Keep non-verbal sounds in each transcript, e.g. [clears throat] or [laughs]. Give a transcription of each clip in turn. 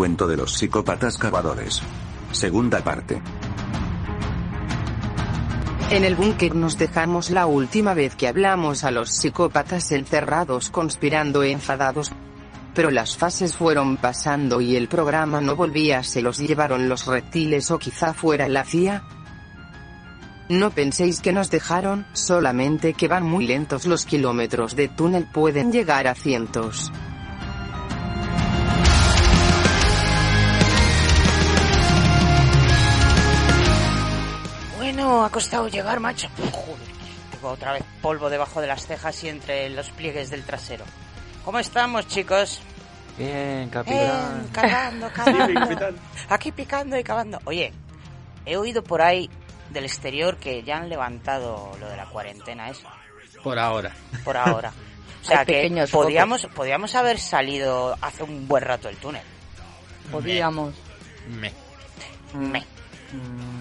cuento de los psicópatas cavadores. Segunda parte. En el búnker nos dejamos la última vez que hablamos a los psicópatas encerrados conspirando enfadados. Pero las fases fueron pasando y el programa no volvía, se los llevaron los reptiles o quizá fuera la CIA. No penséis que nos dejaron, solamente que van muy lentos los kilómetros de túnel pueden llegar a cientos. Ha costado llegar, macho. Joder, tengo otra vez polvo debajo de las cejas y entre los pliegues del trasero. ¿Cómo estamos, chicos? Bien, Bien, [laughs] capitán. cavando, cavando. Aquí picando y cavando. Oye, he oído por ahí del exterior que ya han levantado lo de la cuarentena eso, Por ahora. por ahora. O sea Hay que podíamos, podíamos haber salido hace un buen rato del túnel. Podíamos. Me. Me.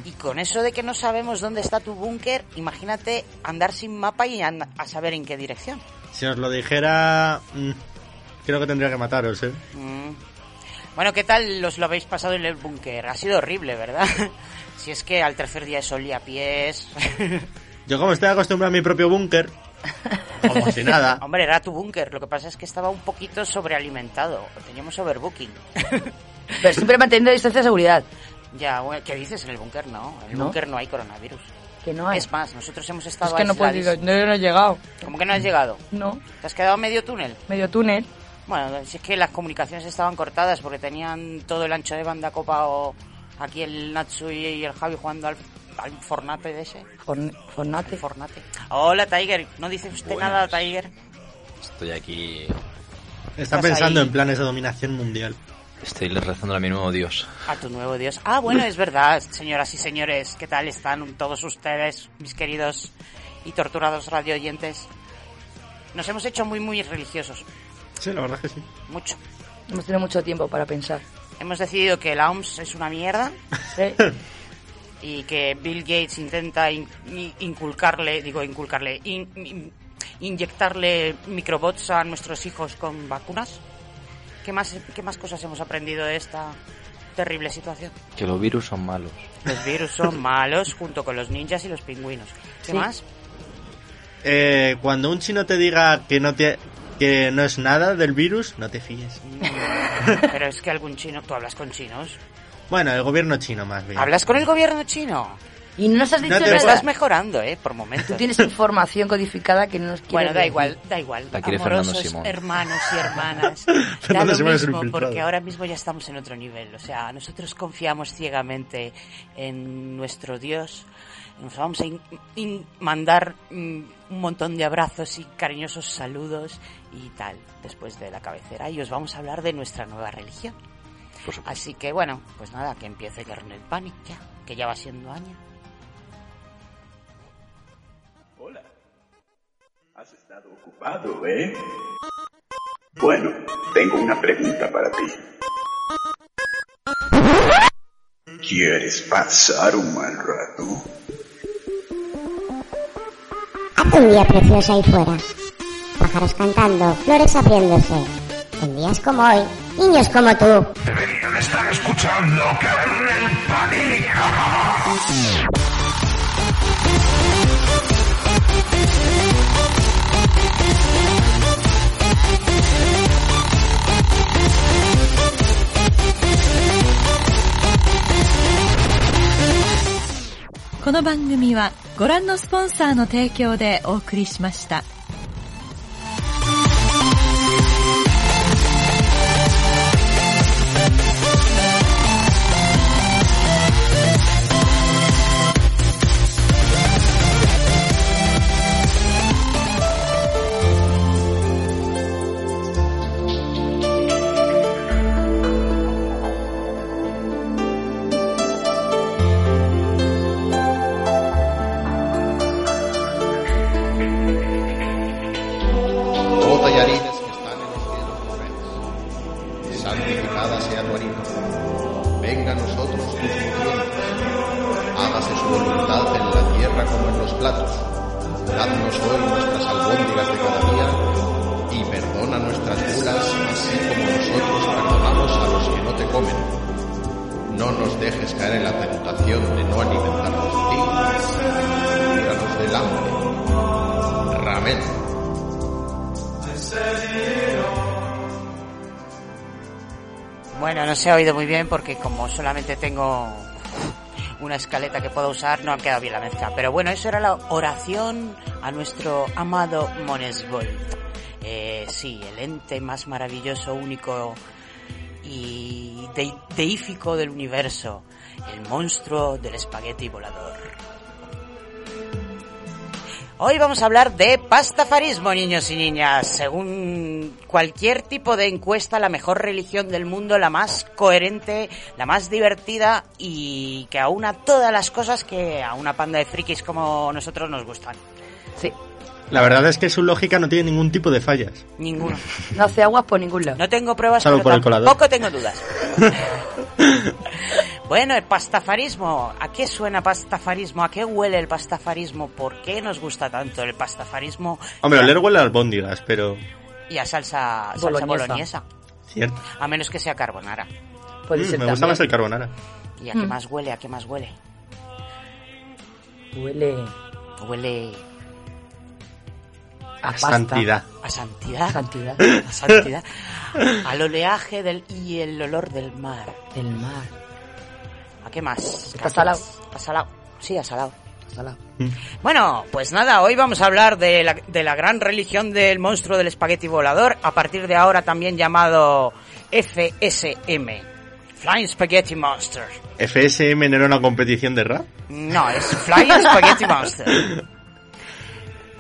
Y con eso de que no sabemos dónde está tu búnker, imagínate andar sin mapa y and- a saber en qué dirección. Si os lo dijera, mm, creo que tendría que mataros, ¿eh? Mm. Bueno, ¿qué tal os lo habéis pasado en el búnker? Ha sido horrible, ¿verdad? [laughs] si es que al tercer día es olía a pies. [laughs] Yo como estoy acostumbrado a mi propio búnker, como si nada. [laughs] Hombre, era tu búnker. Lo que pasa es que estaba un poquito sobrealimentado. Teníamos overbooking. Pero siempre manteniendo distancia de seguridad. Ya, bueno, ¿qué dices? En el búnker no. En el ¿No? búnker no hay coronavirus. Que no hay. Es más, nosotros hemos estado Es que no puedo aisladis- no, yo no he llegado. ¿Cómo que no has llegado? No. ¿Te has quedado medio túnel? Medio túnel. Bueno, si es que las comunicaciones estaban cortadas porque tenían todo el ancho de banda copado aquí el Natsu y el Javi jugando al, al Fornate de ese. Forn- Fornate. Fornate. Hola, Tiger. ¿No dice usted Buenas. nada, Tiger? Estoy aquí. Está pensando ahí. en planes de dominación mundial. Estoy rezando a mi nuevo dios. A tu nuevo Dios. Ah, bueno, es verdad, señoras y señores. ¿Qué tal están todos ustedes, mis queridos y torturados radio oyentes? Nos hemos hecho muy, muy religiosos. Sí, la verdad que sí. Mucho. Hemos tenido mucho tiempo para pensar. Hemos decidido que la OMS es una mierda Sí. [laughs] y que Bill Gates intenta in- in- inculcarle, digo inculcarle, in- in- inyectarle microbots a nuestros hijos con vacunas. ¿Qué más, ¿Qué más cosas hemos aprendido de esta terrible situación? Que los virus son malos. Los virus son [laughs] malos junto con los ninjas y los pingüinos. ¿Qué Sí. más? Eh, cuando un chino te diga que no, te, que no es nada del virus, no te fíes. Pero es que algún chino, tú hablas con chinos. Bueno, el gobierno chino más bien. ¿Hablas con el gobierno chino? Y no nos has dicho No te nada. estás mejorando, ¿eh? Por Tú momentos. tienes información codificada que no nos quieres Bueno, da decir. igual, da igual. La quiere Fernando Amorosos Simón. hermanos y hermanas. [laughs] da Fernando lo Simón es un mismo, porque ahora mismo ya estamos en otro nivel. O sea, nosotros confiamos ciegamente en nuestro Dios. Nos vamos a in- in- mandar mm, un montón de abrazos y cariñosos saludos y tal, después de la cabecera. Y os vamos a hablar de nuestra nueva religión. Por supuesto. Así que bueno, pues nada, que empiece Kernel Panic ya, que ya va siendo año. ¿Eh? Bueno, tengo una pregunta para ti. ¿Quieres pasar un mal rato? Hace un día precioso ahí fuera. Pájaros cantando, flores abriéndose. En días como hoy, niños como tú. Deberían estar escuchando Panic.「この番組はご覧のスポンサーの提供でお送りしました。Se ha oído muy bien porque como solamente tengo una escaleta que puedo usar, no ha quedado bien la mezcla. Pero bueno, eso era la oración a nuestro amado Monesvolt. Eh, sí, el ente más maravilloso, único y de- deífico del universo. El monstruo del espagueti volador. Hoy vamos a hablar de pastafarismo, niños y niñas. Según cualquier tipo de encuesta, la mejor religión del mundo, la más coherente, la más divertida y que aúna todas las cosas que a una panda de frikis como nosotros nos gustan. Sí. La verdad es que su lógica no tiene ningún tipo de fallas. Ninguno. No hace aguas por ningún lado. No tengo pruebas, Salvo pero por el colador. tampoco tengo dudas. [laughs] bueno, el pastafarismo. ¿A qué suena pastafarismo? ¿A qué huele el pastafarismo? ¿Por qué nos gusta tanto el pastafarismo? Hombre, oler huele a albóndigas, pero... y a salsa, salsa Boloñesa. boloñesa. Cierto. A menos que sea carbonara. Puede Mm, ser me gusta más el carbonara. ¿Y a qué Mm. más huele? ¿A qué más huele? Huele Huele a pasta. Santidad. a santidad. Santidad. [laughs] A santidad. Al oleaje del, y el olor del mar. El mar. ¿A qué más? Está salado. A salado. Sí, a salado. Salado. Bueno, pues nada, hoy vamos a hablar de la, de la gran religión del monstruo del espagueti volador, a partir de ahora también llamado FSM. Flying Spaghetti Monster. ¿FSM no era una competición de rap? No, es Flying Spaghetti [laughs] Monster.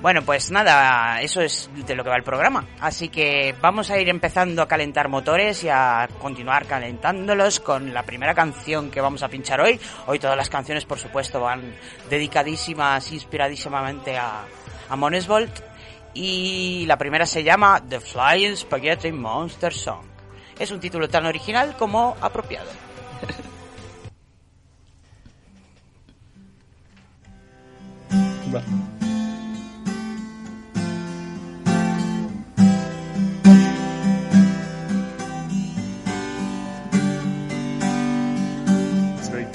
Bueno, pues nada, eso es de lo que va el programa. Así que vamos a ir empezando a calentar motores y a continuar calentándolos con la primera canción que vamos a pinchar hoy. Hoy todas las canciones, por supuesto, van dedicadísimas, inspiradísimamente a, a Monesvolt. Y la primera se llama The Flying Spaghetti Monster Song. Es un título tan original como apropiado. [laughs]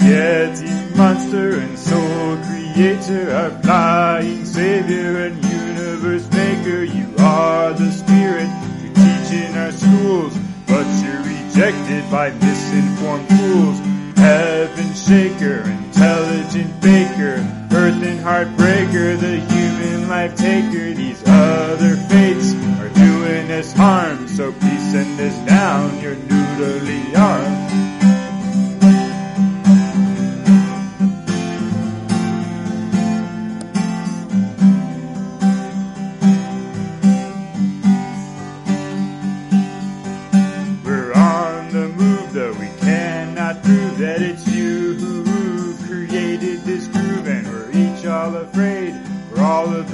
Spaghetti monster and soul creator, our flying savior and universe maker. You are the spirit you teach in our schools, but you're rejected by misinformed fools. Heaven shaker, intelligent baker, earth and heartbreaker, the human life taker. These other fates are doing us harm, so please send us down your noodly arms.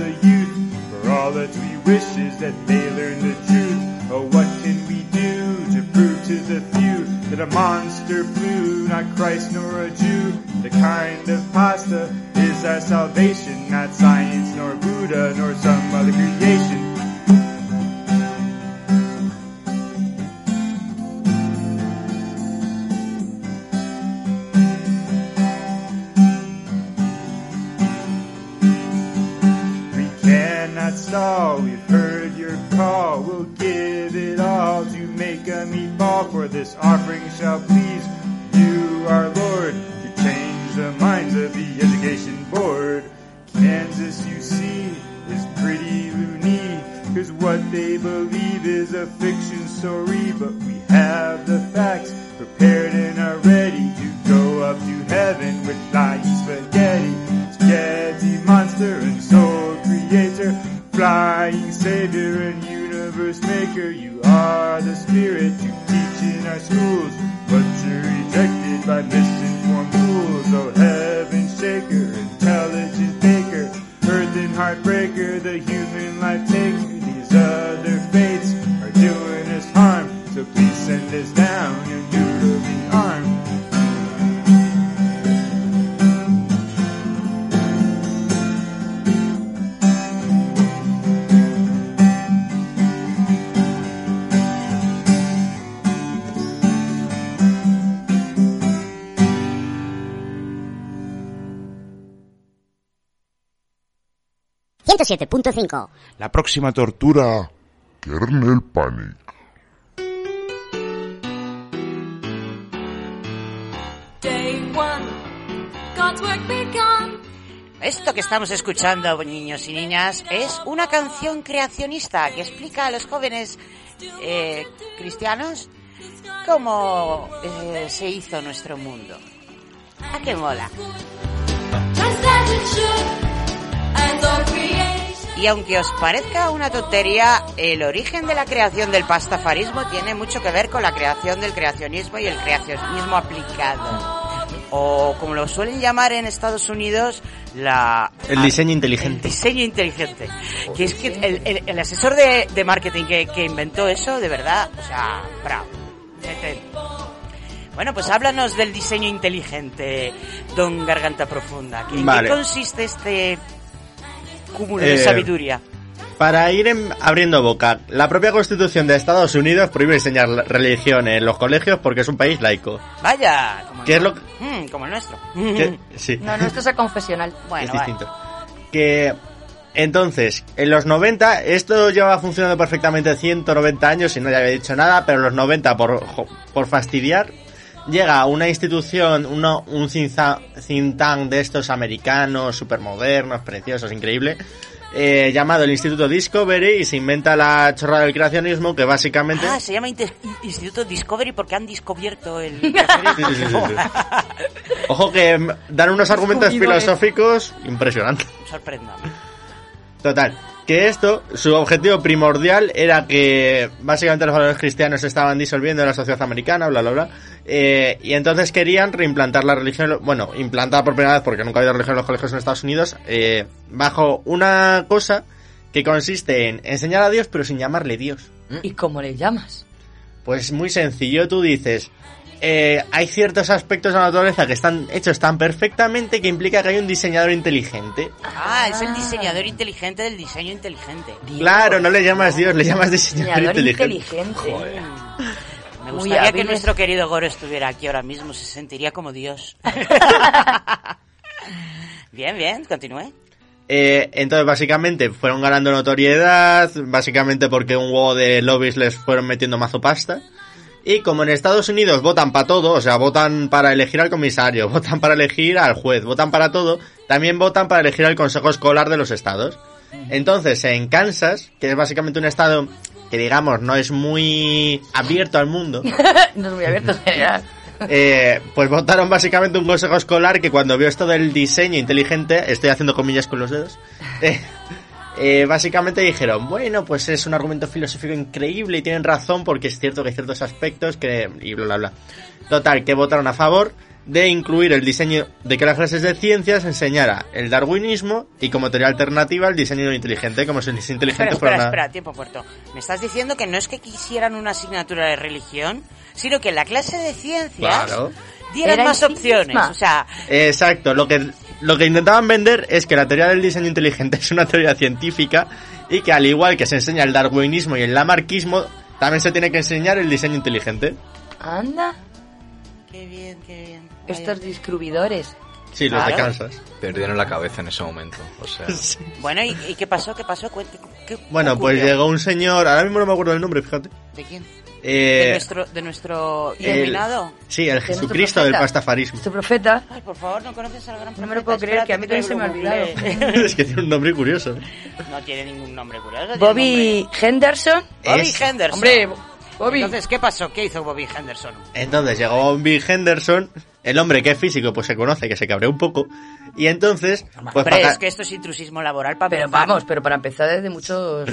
The youth, for all that we wish is that they learn the truth. Oh, what can we do to prove to the few that a monster flew, not Christ nor a Jew? The kind of pasta is our salvation, not science nor Buddha nor some other creation. Stall, we've heard your call. We'll give it all to make a meatball, for this offering shall please you, our Lord, to change the minds of the education board. Kansas, you see, is pretty loony, cause what they believe is a fiction story, but we have the facts prepared and are ready to go up to heaven with flying spaghetti. Spaghetti monster and soul creator, flying savior and universe maker. You are the spirit you teach in our schools, but you're rejected by misinformed fools. Oh, heaven shaker, intelligent baker, earth and heartbreaker, the human life taker. These other fates are doing us harm, so please send us down 107.5. La próxima tortura. Kernel Panic. Esto que estamos escuchando, niños y niñas, es una canción creacionista que explica a los jóvenes eh, cristianos cómo eh, se hizo nuestro mundo. ¿A qué mola? Y aunque os parezca una tontería, el origen de la creación del pastafarismo tiene mucho que ver con la creación del creacionismo y el creacionismo aplicado. O como lo suelen llamar en Estados Unidos, la... El diseño inteligente. diseño inteligente. Que es que el, el- el asesor de, de marketing que, que inventó eso, de verdad, o sea, bravo. Bueno, pues háblanos del diseño inteligente, don Garganta Profunda. ¿En Vale. qué consiste este cúmulo de Eh, sabiduría? Para ir en- abriendo boca, la propia Constitución de Estados Unidos prohíbe enseñar religión en los colegios porque es un país laico. Vaya, como, ¿Qué es lo Mm, como el nuestro. [laughs] sí, No, esto es a confesional. [laughs] Bueno, es vale. distinto. Que entonces, en los 90, esto llevaba funcionando perfectamente 190 años y no le había dicho nada, pero en los 90, por, jo- por fastidiar, llega una institución, uno, un think tank- de estos americanos, supermodernos, preciosos, increíble, eh, llamado el Instituto Discovery y se inventa la chorrada del creacionismo que básicamente... Ah, se llama Instituto Discovery porque han descubierto el... [laughs] Sí, sí, sí. Ojo que dan unos argumentos filosóficos impresionantes. Sorpréndame. Total, que esto, su objetivo primordial era que básicamente los valores cristianos se estaban disolviendo en la sociedad americana, bla, bla, bla. eh, y entonces querían reimplantar la religión, bueno, implantada por primera vez porque nunca ha habido religión en los colegios en Estados Unidos, eh, bajo una cosa que consiste en enseñar a Dios pero sin llamarle Dios. ¿Y cómo le llamas? Pues muy sencillo, tú dices, eh, hay ciertos aspectos de la naturaleza que están hechos tan perfectamente que implica que hay un diseñador inteligente. Ah, es el diseñador inteligente del diseño inteligente. Claro, no le llamas Dios, le llamas diseñador, Diseñador inteligente. inteligente. Me Muy gustaría que nuestro querido Goro estuviera aquí ahora mismo, se sentiría como Dios. [laughs] bien, bien, continúe. Eh, entonces, básicamente, fueron ganando notoriedad, básicamente porque un huevo de lobbies les fueron metiendo mazo pasta. Y como en Estados Unidos votan para todo, o sea, votan para elegir al comisario, [laughs] votan para elegir al juez, votan para todo, también votan para elegir al consejo escolar de los estados. Entonces, en Kansas, que es básicamente un estado que digamos no es muy abierto al mundo, [laughs] no es muy abierto en general. [laughs] eh, pues votaron básicamente un consejo escolar que cuando vio esto del diseño inteligente, estoy haciendo comillas con los dedos, eh, eh, básicamente dijeron, bueno, pues es un argumento filosófico increíble y tienen razón porque es cierto que hay ciertos aspectos que... y bla, bla, bla. Total, que votaron a favor de incluir el diseño de que las clases de ciencias enseñara el darwinismo y como teoría alternativa el diseño inteligente, como si el diseño inteligente Espera, fuera espera, una- espera, tiempo corto. Me estás diciendo que no es que quisieran una asignatura de religión, sino que en la clase de ciencias Claro. dieran Era más opciones. misma. O sea, Exacto, lo que, lo que intentaban vender es que la teoría del diseño inteligente [laughs] es una teoría científica y que al igual que se enseña el darwinismo y el lamarquismo, también se tiene que enseñar el diseño inteligente. Anda, qué bien, qué bien. estos distribuidores. Sí, los de Claro. Kansas. Perdieron la cabeza en ese momento. O sea, [laughs] Bueno, ¿y, y qué pasó? ¿Qué pasó? Cuente- ¿qué Bueno, pues llegó un señor, ahora mismo no me acuerdo del nombre, fíjate. ¿De quién? Eh, ¿De nuestro, de nuestro el- iluminado? sí, el nuestro Jesucristo del profeta. pastafarismo. Este profeta, Ay, por favor, ¿no conoces al gran no me lo puedo profeta? creer, que a mí también se me ha olvidado. [laughs] Es que tiene un nombre curioso. No tiene ningún nombre curioso. Bobby Henderson. Bobby Es- Henderson. Hombre, Bobby. Entonces, ¿qué pasó? ¿Qué hizo Bobby Henderson? Entonces llegó Bobby Henderson, el hombre que es físico, pues se conoce, que se cabreó un poco. Y entonces, pues Hombre, para- es que esto es intrusismo laboral para Pero empezar. vamos, pero para empezar desde muchos...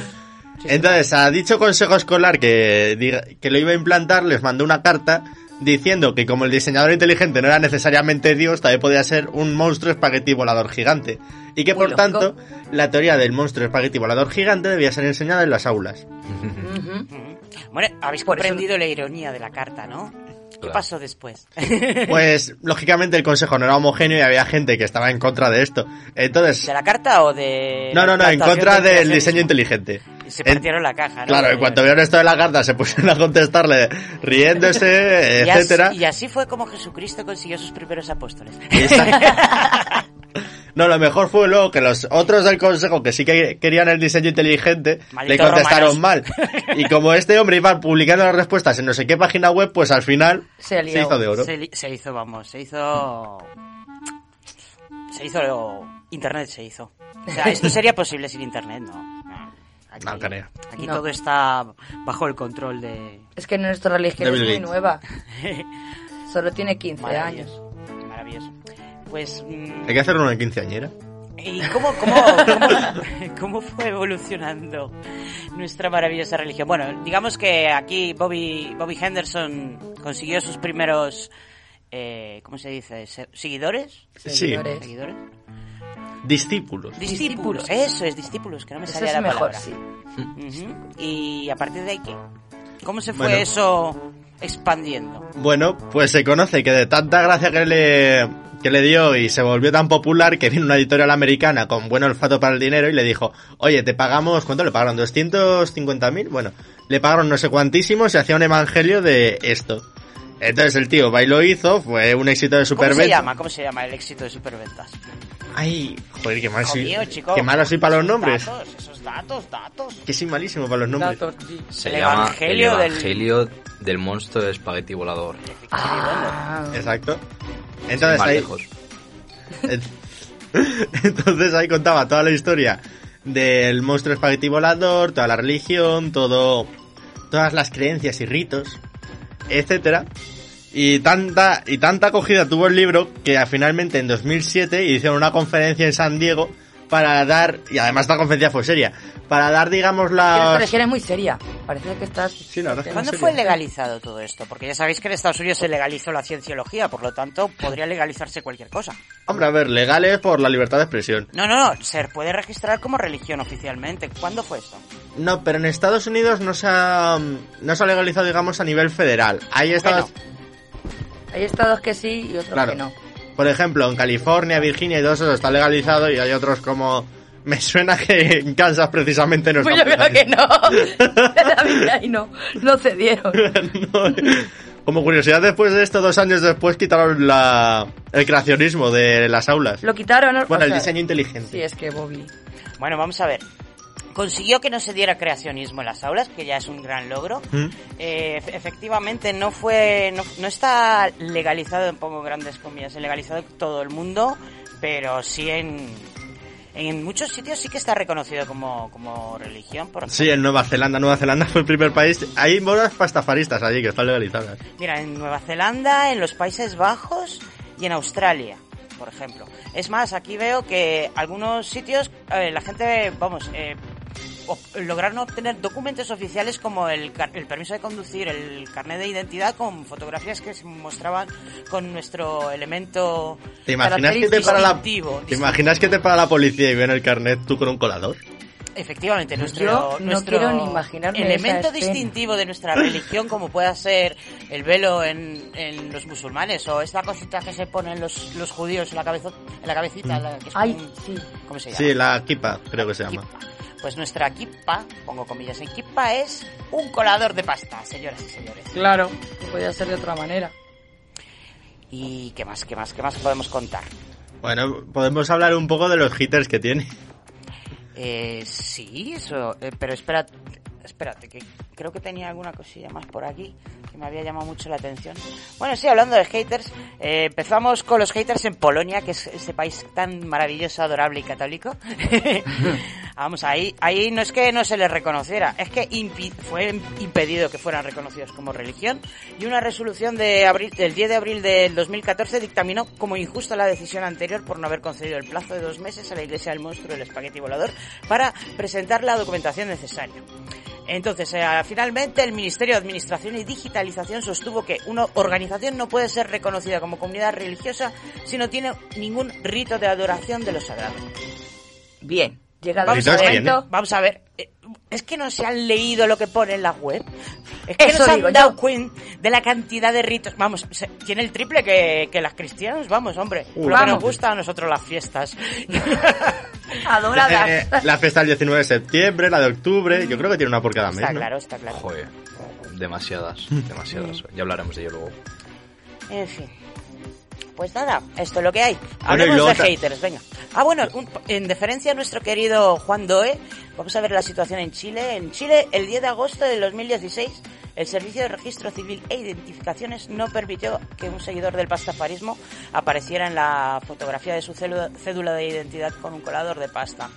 Entonces, a dicho consejo escolar que, que lo iba a implantar, les mandó una carta diciendo que como el diseñador inteligente no era necesariamente Dios, también podía ser un monstruo espagueti volador gigante. Y que Muy por lógico. tanto, la teoría del monstruo espagueti volador gigante debía ser enseñada en las aulas. Bueno, habéis eso- comprendido la ironía de la carta, ¿no? ¿Qué Claro. pasó después? [laughs] Pues, lógicamente, el consejo no era homogéneo y había gente que estaba en contra de esto. Entonces, ¿De la carta o de.? no, no, no, en contra del creacionismo? diseño inteligente. Se En- partieron la caja, ¿no? Claro, en cuanto vieron esto de la carta, se pusieron a contestarle riéndose, [laughs] Y así- etcétera. Y así fue como Jesucristo consiguió sus primeros apóstoles. [laughs] No, lo mejor fue luego que los otros del consejo que sí que querían el diseño inteligente le contestaron romanos. mal. Y como este hombre iba publicando las respuestas en no sé qué página web, pues al final Se lió. hizo de oro. Se, hizo, vamos, se hizo... Se hizo... Internet se hizo. O sea, esto sería posible sin Internet, ¿no? No, Aquí, No, creo. aquí No. todo está bajo el control de... Es que nuestra religión es muy nueva. [laughs] Solo tiene 15 años. Pues... mm, Hay que hacer una quinceañera. ¿Y cómo, cómo, cómo, [laughs] cómo fue evolucionando nuestra maravillosa religión? Bueno, digamos que aquí Bobby, Bobby Henderson consiguió sus primeros, eh, ¿cómo se dice? Se- ¿Seguidores? Sí. Seguidores. ¿Seguidores? Discípulos. Discípulos, eso es, discípulos, que no me Eso salía es la mejor, palabra. sí. Y a partir de ahí, ¿qué? ¿Cómo se fue Bueno. eso expandiendo? Bueno, pues se conoce que de tanta gracia que le, que le dio y se volvió tan popular que vino una editorial americana con buen olfato para el dinero y le dijo, oye, te pagamos, ¿cuánto le pagaron? ¿250.000? Bueno, le pagaron no sé cuantísimo y se hacía un evangelio de esto. Entonces el tío va y lo hizo, fue un éxito de ¿Cómo se llama? ¿Cómo se llama el éxito de superventas? Ay, joder, qué mal soy, qué malo soy para los nombres. Datos, datos, datos. Que soy malísimo para los nombres. Se El llama evangelio el del- evangelio del... monstruo de espagueti volador. Ah, Exacto. Entonces ahí, lejos. [laughs] Entonces ahí contaba toda la historia del monstruo espagueti volador, toda la religión, todo, todas las creencias y ritos, etcétera. Y tanta, y tanta acogida tuvo el libro que finalmente en 2007 hicieron una conferencia en San Diego para dar, y además esta conferencia fue seria, para dar digamos la... religión es muy seria. Parece que estás... Sí, que ¿Cuándo fue legalizado todo esto? Porque ya sabéis que en Estados Unidos se legalizó la cienciología, por lo tanto podría legalizarse cualquier cosa. Hombre, a ver, legales por la libertad de expresión. No, no, no, se puede registrar como religión oficialmente. ¿Cuándo fue esto? No, pero en Estados Unidos no se ha, no se ha legalizado digamos a nivel federal. Ahí está... Hay estados que sí y otros Claro. que no. Por ejemplo, en California, Virginia y todo eso está legalizado y hay otros como... Me suena que en Kansas precisamente no Pues está yo creo que no. Ahí [laughs] no. No cedieron. [laughs] Como curiosidad, después de esto, dos años después quitaron la, el creacionismo de las aulas. Lo quitaron. ¿no? Bueno, O el sea, diseño inteligente. Sí, es que Bobby. Bueno, vamos a ver. Consiguió que no se diera creacionismo en las aulas, que ya es un gran logro. ¿Mm? Eh, efe- efectivamente, no fue, no, no está legalizado, pongo grandes comillas, legalizado en todo el mundo, pero sí en, en muchos sitios sí que está reconocido como, como religión. Por Sí, en Nueva Zelanda. Nueva Zelanda [laughs] fue el primer país. Hay modas pastafaristas allí que están legalizadas. Mira, en Nueva Zelanda, en los Países Bajos y en Australia, por ejemplo. Es más, aquí veo que algunos sitios eh, la gente, vamos, eh, lograron obtener documentos oficiales como el, car- el permiso de conducir, el carnet de identidad con fotografías que se mostraban con nuestro elemento ¿Te imaginas que te para la, distintivo, ¿te imaginas que te para la policía y ven el carnet tú con un colador? Efectivamente, nuestro, Yo no nuestro quiero ni imaginarme elemento distintivo de nuestra religión, como pueda ser el velo en, en los musulmanes o esta cosita que se ponen los, los judíos en la cabeza, en la cabecita, la que es Ay, como un- sí. ¿cómo se llama? Sí, la kipa, creo que se llama. Pues nuestra kippa, pongo comillas en kippa, es un colador de pasta, señoras y señores. Claro. No podía ser de otra manera. ¿Y qué más, qué más, qué más podemos contar? Bueno, podemos hablar un poco de los hitters que tiene. Eh, sí, eso, eh, pero espera, espérate, que creo que tenía alguna cosilla más por aquí que me había llamado mucho la atención. Bueno, sí, hablando de haters, eh, empezamos con los haters en Polonia, que es ese país tan maravilloso, adorable y católico. [laughs] Vamos, ahí, ahí no es que no se les reconociera, es que impi- fue impedido que fueran reconocidos como religión y una resolución de abril, del 10 de abril del 2014 dictaminó como injusta la decisión anterior por no haber concedido el plazo de dos meses a la Iglesia del Monstruo del Espagueti Volador para presentar la documentación necesaria. Entonces, eh, finalmente, el Ministerio de Administración y Digitalización sostuvo que una organización no puede ser reconocida como comunidad religiosa si no tiene ningún rito de adoración de lo sagrado. Bien. Llegado el momento. vamos a ver. eh, Es que no se han leído lo que pone en la web. Es que Eso no se han yo. dado cuenta de la cantidad de ritos. Vamos, se- tiene el triple que, que las cristianas. Vamos, hombre. Uh, lo que vamos. nos gusta a nosotros las fiestas. [laughs] Adoradas. Eh, la fiesta del 19 de septiembre, la de octubre, yo creo que tiene una por cada mes. Está ¿no? claro, está claro. Joder, demasiadas, demasiadas. Ya hablaremos de ello luego. En fin. Pues nada, esto es lo que hay. Bueno, Hablemos luego de haters, venga. Ah, bueno, un- en deferencia a nuestro querido Juan Doe, vamos a ver la situación en Chile. En Chile, el 10 de agosto de 2016, el Servicio de Registro Civil e Identificaciones no permitió que un seguidor del pastafarismo apareciera en la fotografía de su cédula de identidad con un colador de pasta.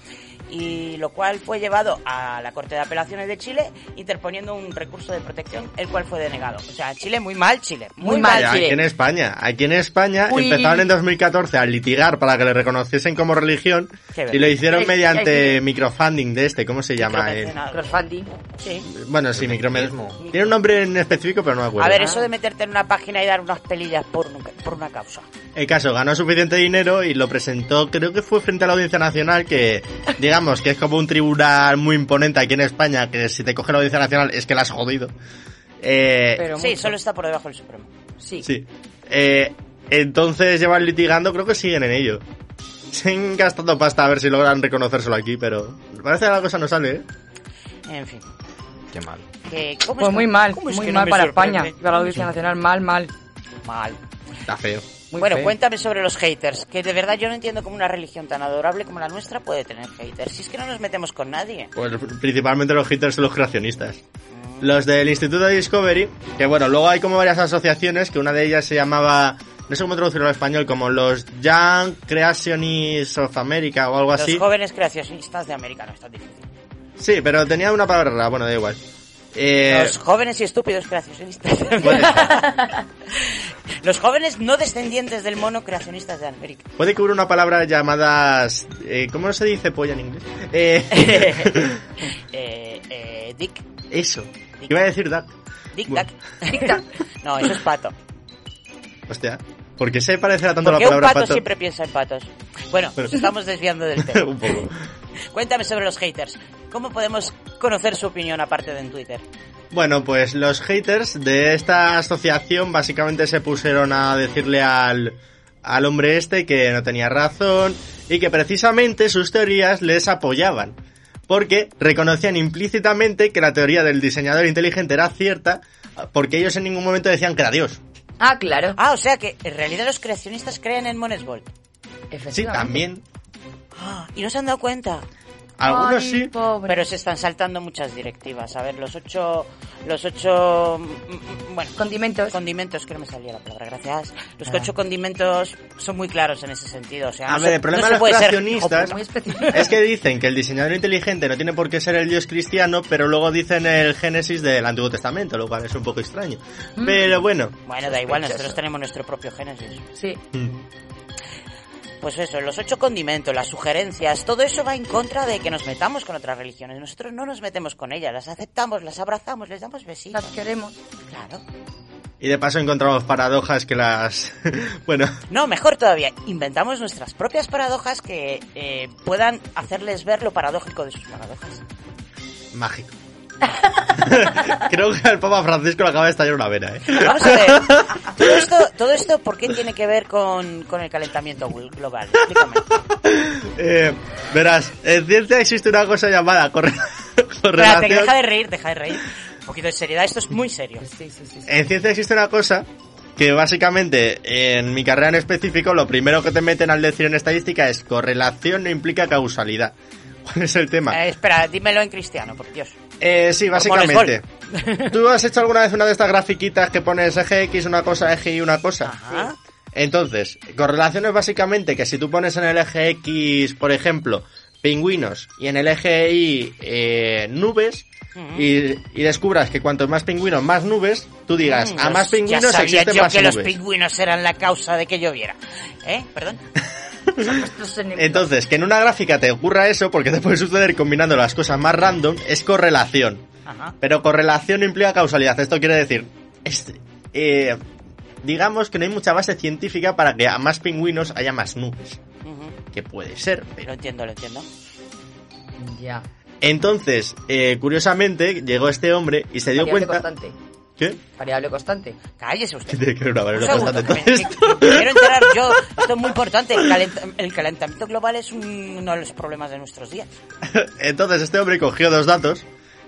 Y lo cual fue llevado a la Corte de Apelaciones de Chile interponiendo un recurso de protección, el cual fue denegado. O sea, Chile, muy mal, Chile. Muy, mal, Aquí Chile. en España, aquí en España Uy. empezaron en 2014 a litigar para que le reconociesen como religión y lo hicieron mediante es- microfunding de este, ¿cómo se llama? El- Crowdfunding. Sí. bueno, sí, micromerismo. Tiene un nombre en específico, pero no me acuerdo. A ver, eso de meterte en una página y dar unas pelillas por, un- por una causa. El caso, ganó suficiente dinero y lo presentó, creo que fue frente a la Audiencia Nacional, que digamos que es como un tribunal muy imponente aquí en España, que si te coge la Audiencia Nacional es que la has jodido. Eh, sí, solo está por debajo del Supremo. Sí. Sí. Eh, entonces llevan litigando, creo que siguen en ello. Siguen gastando pasta a ver si logran reconocérselo aquí, pero parece que la cosa no sale, ¿eh? En fin. Qué mal. ¿cómo Pues es muy mal, cómo es muy mal para sorprende? España. Para la Audiencia Nacional, mal, mal. Mal. Está feo. Muy bueno, feo. cuéntame sobre los haters. Que de verdad yo no entiendo cómo una religión tan adorable como la nuestra puede tener haters. Si es que no nos metemos con nadie. Pues principalmente los haters son los creacionistas. Los del Instituto de Discovery, que bueno, luego hay como varias asociaciones, que una de ellas se llamaba, no sé cómo traducirlo al español, como los Young Creationists of America o algo así. Los jóvenes creacionistas de América no es tan difícil. Sí, pero tenía una palabra rara, bueno, da igual. Eh, Los jóvenes y estúpidos creacionistas. [laughs] Los jóvenes no descendientes del mono creacionistas de América. Puede hubiera una palabra llamada... eh, ¿Cómo se dice polla en inglés? Eh, [laughs] eh, eh, Dick. eso. Iba a decir Duck. Dick Bueno. Duck. [laughs] Dick Duck. No, eso es pato. Hostia. ¿Por qué se parecerá tanto Porque la un palabra pato, pato? siempre piensa en patos. Bueno, Pero- nos estamos desviando del tema. Un poco. Cuéntame sobre los haters. ¿Cómo podemos conocer su opinión aparte de en Twitter? Bueno, pues los haters de esta asociación básicamente se pusieron a decirle al, al hombre este que no tenía razón y que precisamente sus teorías les apoyaban. Porque reconocían implícitamente que la teoría del diseñador inteligente era cierta porque ellos en ningún momento decían que era Dios. Ah, claro. Ah, o sea que en realidad los creacionistas creen en Monesbolt. Sí, también. Ah, y no se han dado cuenta. Algunos sí. Pero se están saltando muchas directivas. A ver, los ocho... Los ocho... mm, mm, Bueno, condimentos. Condimentos, que no me salía la palabra, gracias. Los Ah. ocho condimentos son muy claros en ese sentido. O sea, A no ver, se- el problema no de los ser creacionistas muy es que dicen que el diseñador inteligente no tiene por qué ser el dios cristiano, pero luego dicen el Génesis del Antiguo Testamento, lo cual es un poco extraño. Mm. Pero bueno. Bueno, da igual, nosotros tenemos nuestro propio Génesis. Sí. Pues eso, los ocho condimentos, las sugerencias, todo eso va en contra de que nos metamos con otras religiones. Nosotros no nos metemos con ellas, las aceptamos, las abrazamos, les damos besitos. Las queremos. Claro. Y de paso encontramos paradojas que las... [laughs] bueno, No, mejor todavía, inventamos nuestras propias paradojas que eh, puedan hacerles ver lo paradójico de sus paradojas. mágico. [laughs] Creo que al Papa Francisco le acaba de estallar una vena, ¿eh? Vamos a ver, [laughs] todo esto, todo esto ¿por qué tiene que ver con, con el calentamiento gl- global? Explícame. Eh, verás, en ciencia existe una cosa llamada corre- Espérate, que correlación... deja de reír, deja de reír. Un poquito de seriedad, esto es muy serio. En ciencia existe una cosa que básicamente en mi carrera en específico lo primero que te meten al decir en estadística es correlación no implica causalidad. ¿Cuál es el tema? Eh, espera, dímelo en cristiano, por Dios. Eh, sí, básicamente. ¿Tú has hecho alguna vez una de estas grafiquitas que pones eje X una cosa, eje Y una cosa? Ajá. Entonces, correlación es básicamente que si tú pones en el eje X, por ejemplo, pingüinos y en el eje Y eh, nubes y, y descubras que cuantos más pingüinos, más nubes, tú digas, Mm, a más ya pingüinos sabía existen yo más que los pingüinos eran la causa de que lloviera. ¿Eh? Perdón. [laughs] [laughs] Entonces, que en una gráfica te ocurra eso, porque te puede suceder combinando las cosas más random, es correlación. Ajá. Pero correlación no implica causalidad. Esto quiere decir, este, eh, digamos que no hay mucha base científica para que a más pingüinos haya más nubes. Que puede ser, Lo pero... entiendo, lo entiendo. Ya. Entonces, eh, curiosamente, llegó este hombre y se dio cuenta... constante. ¿Qué? Variable constante. Cállese usted. ¿Qué tiene que ver una Un variable segundo, constante que [laughs] quiero enterar yo. Esto es muy importante. El, calenta- el calentamiento global es un- uno de los problemas de nuestros días. [laughs] Entonces este hombre cogió dos datos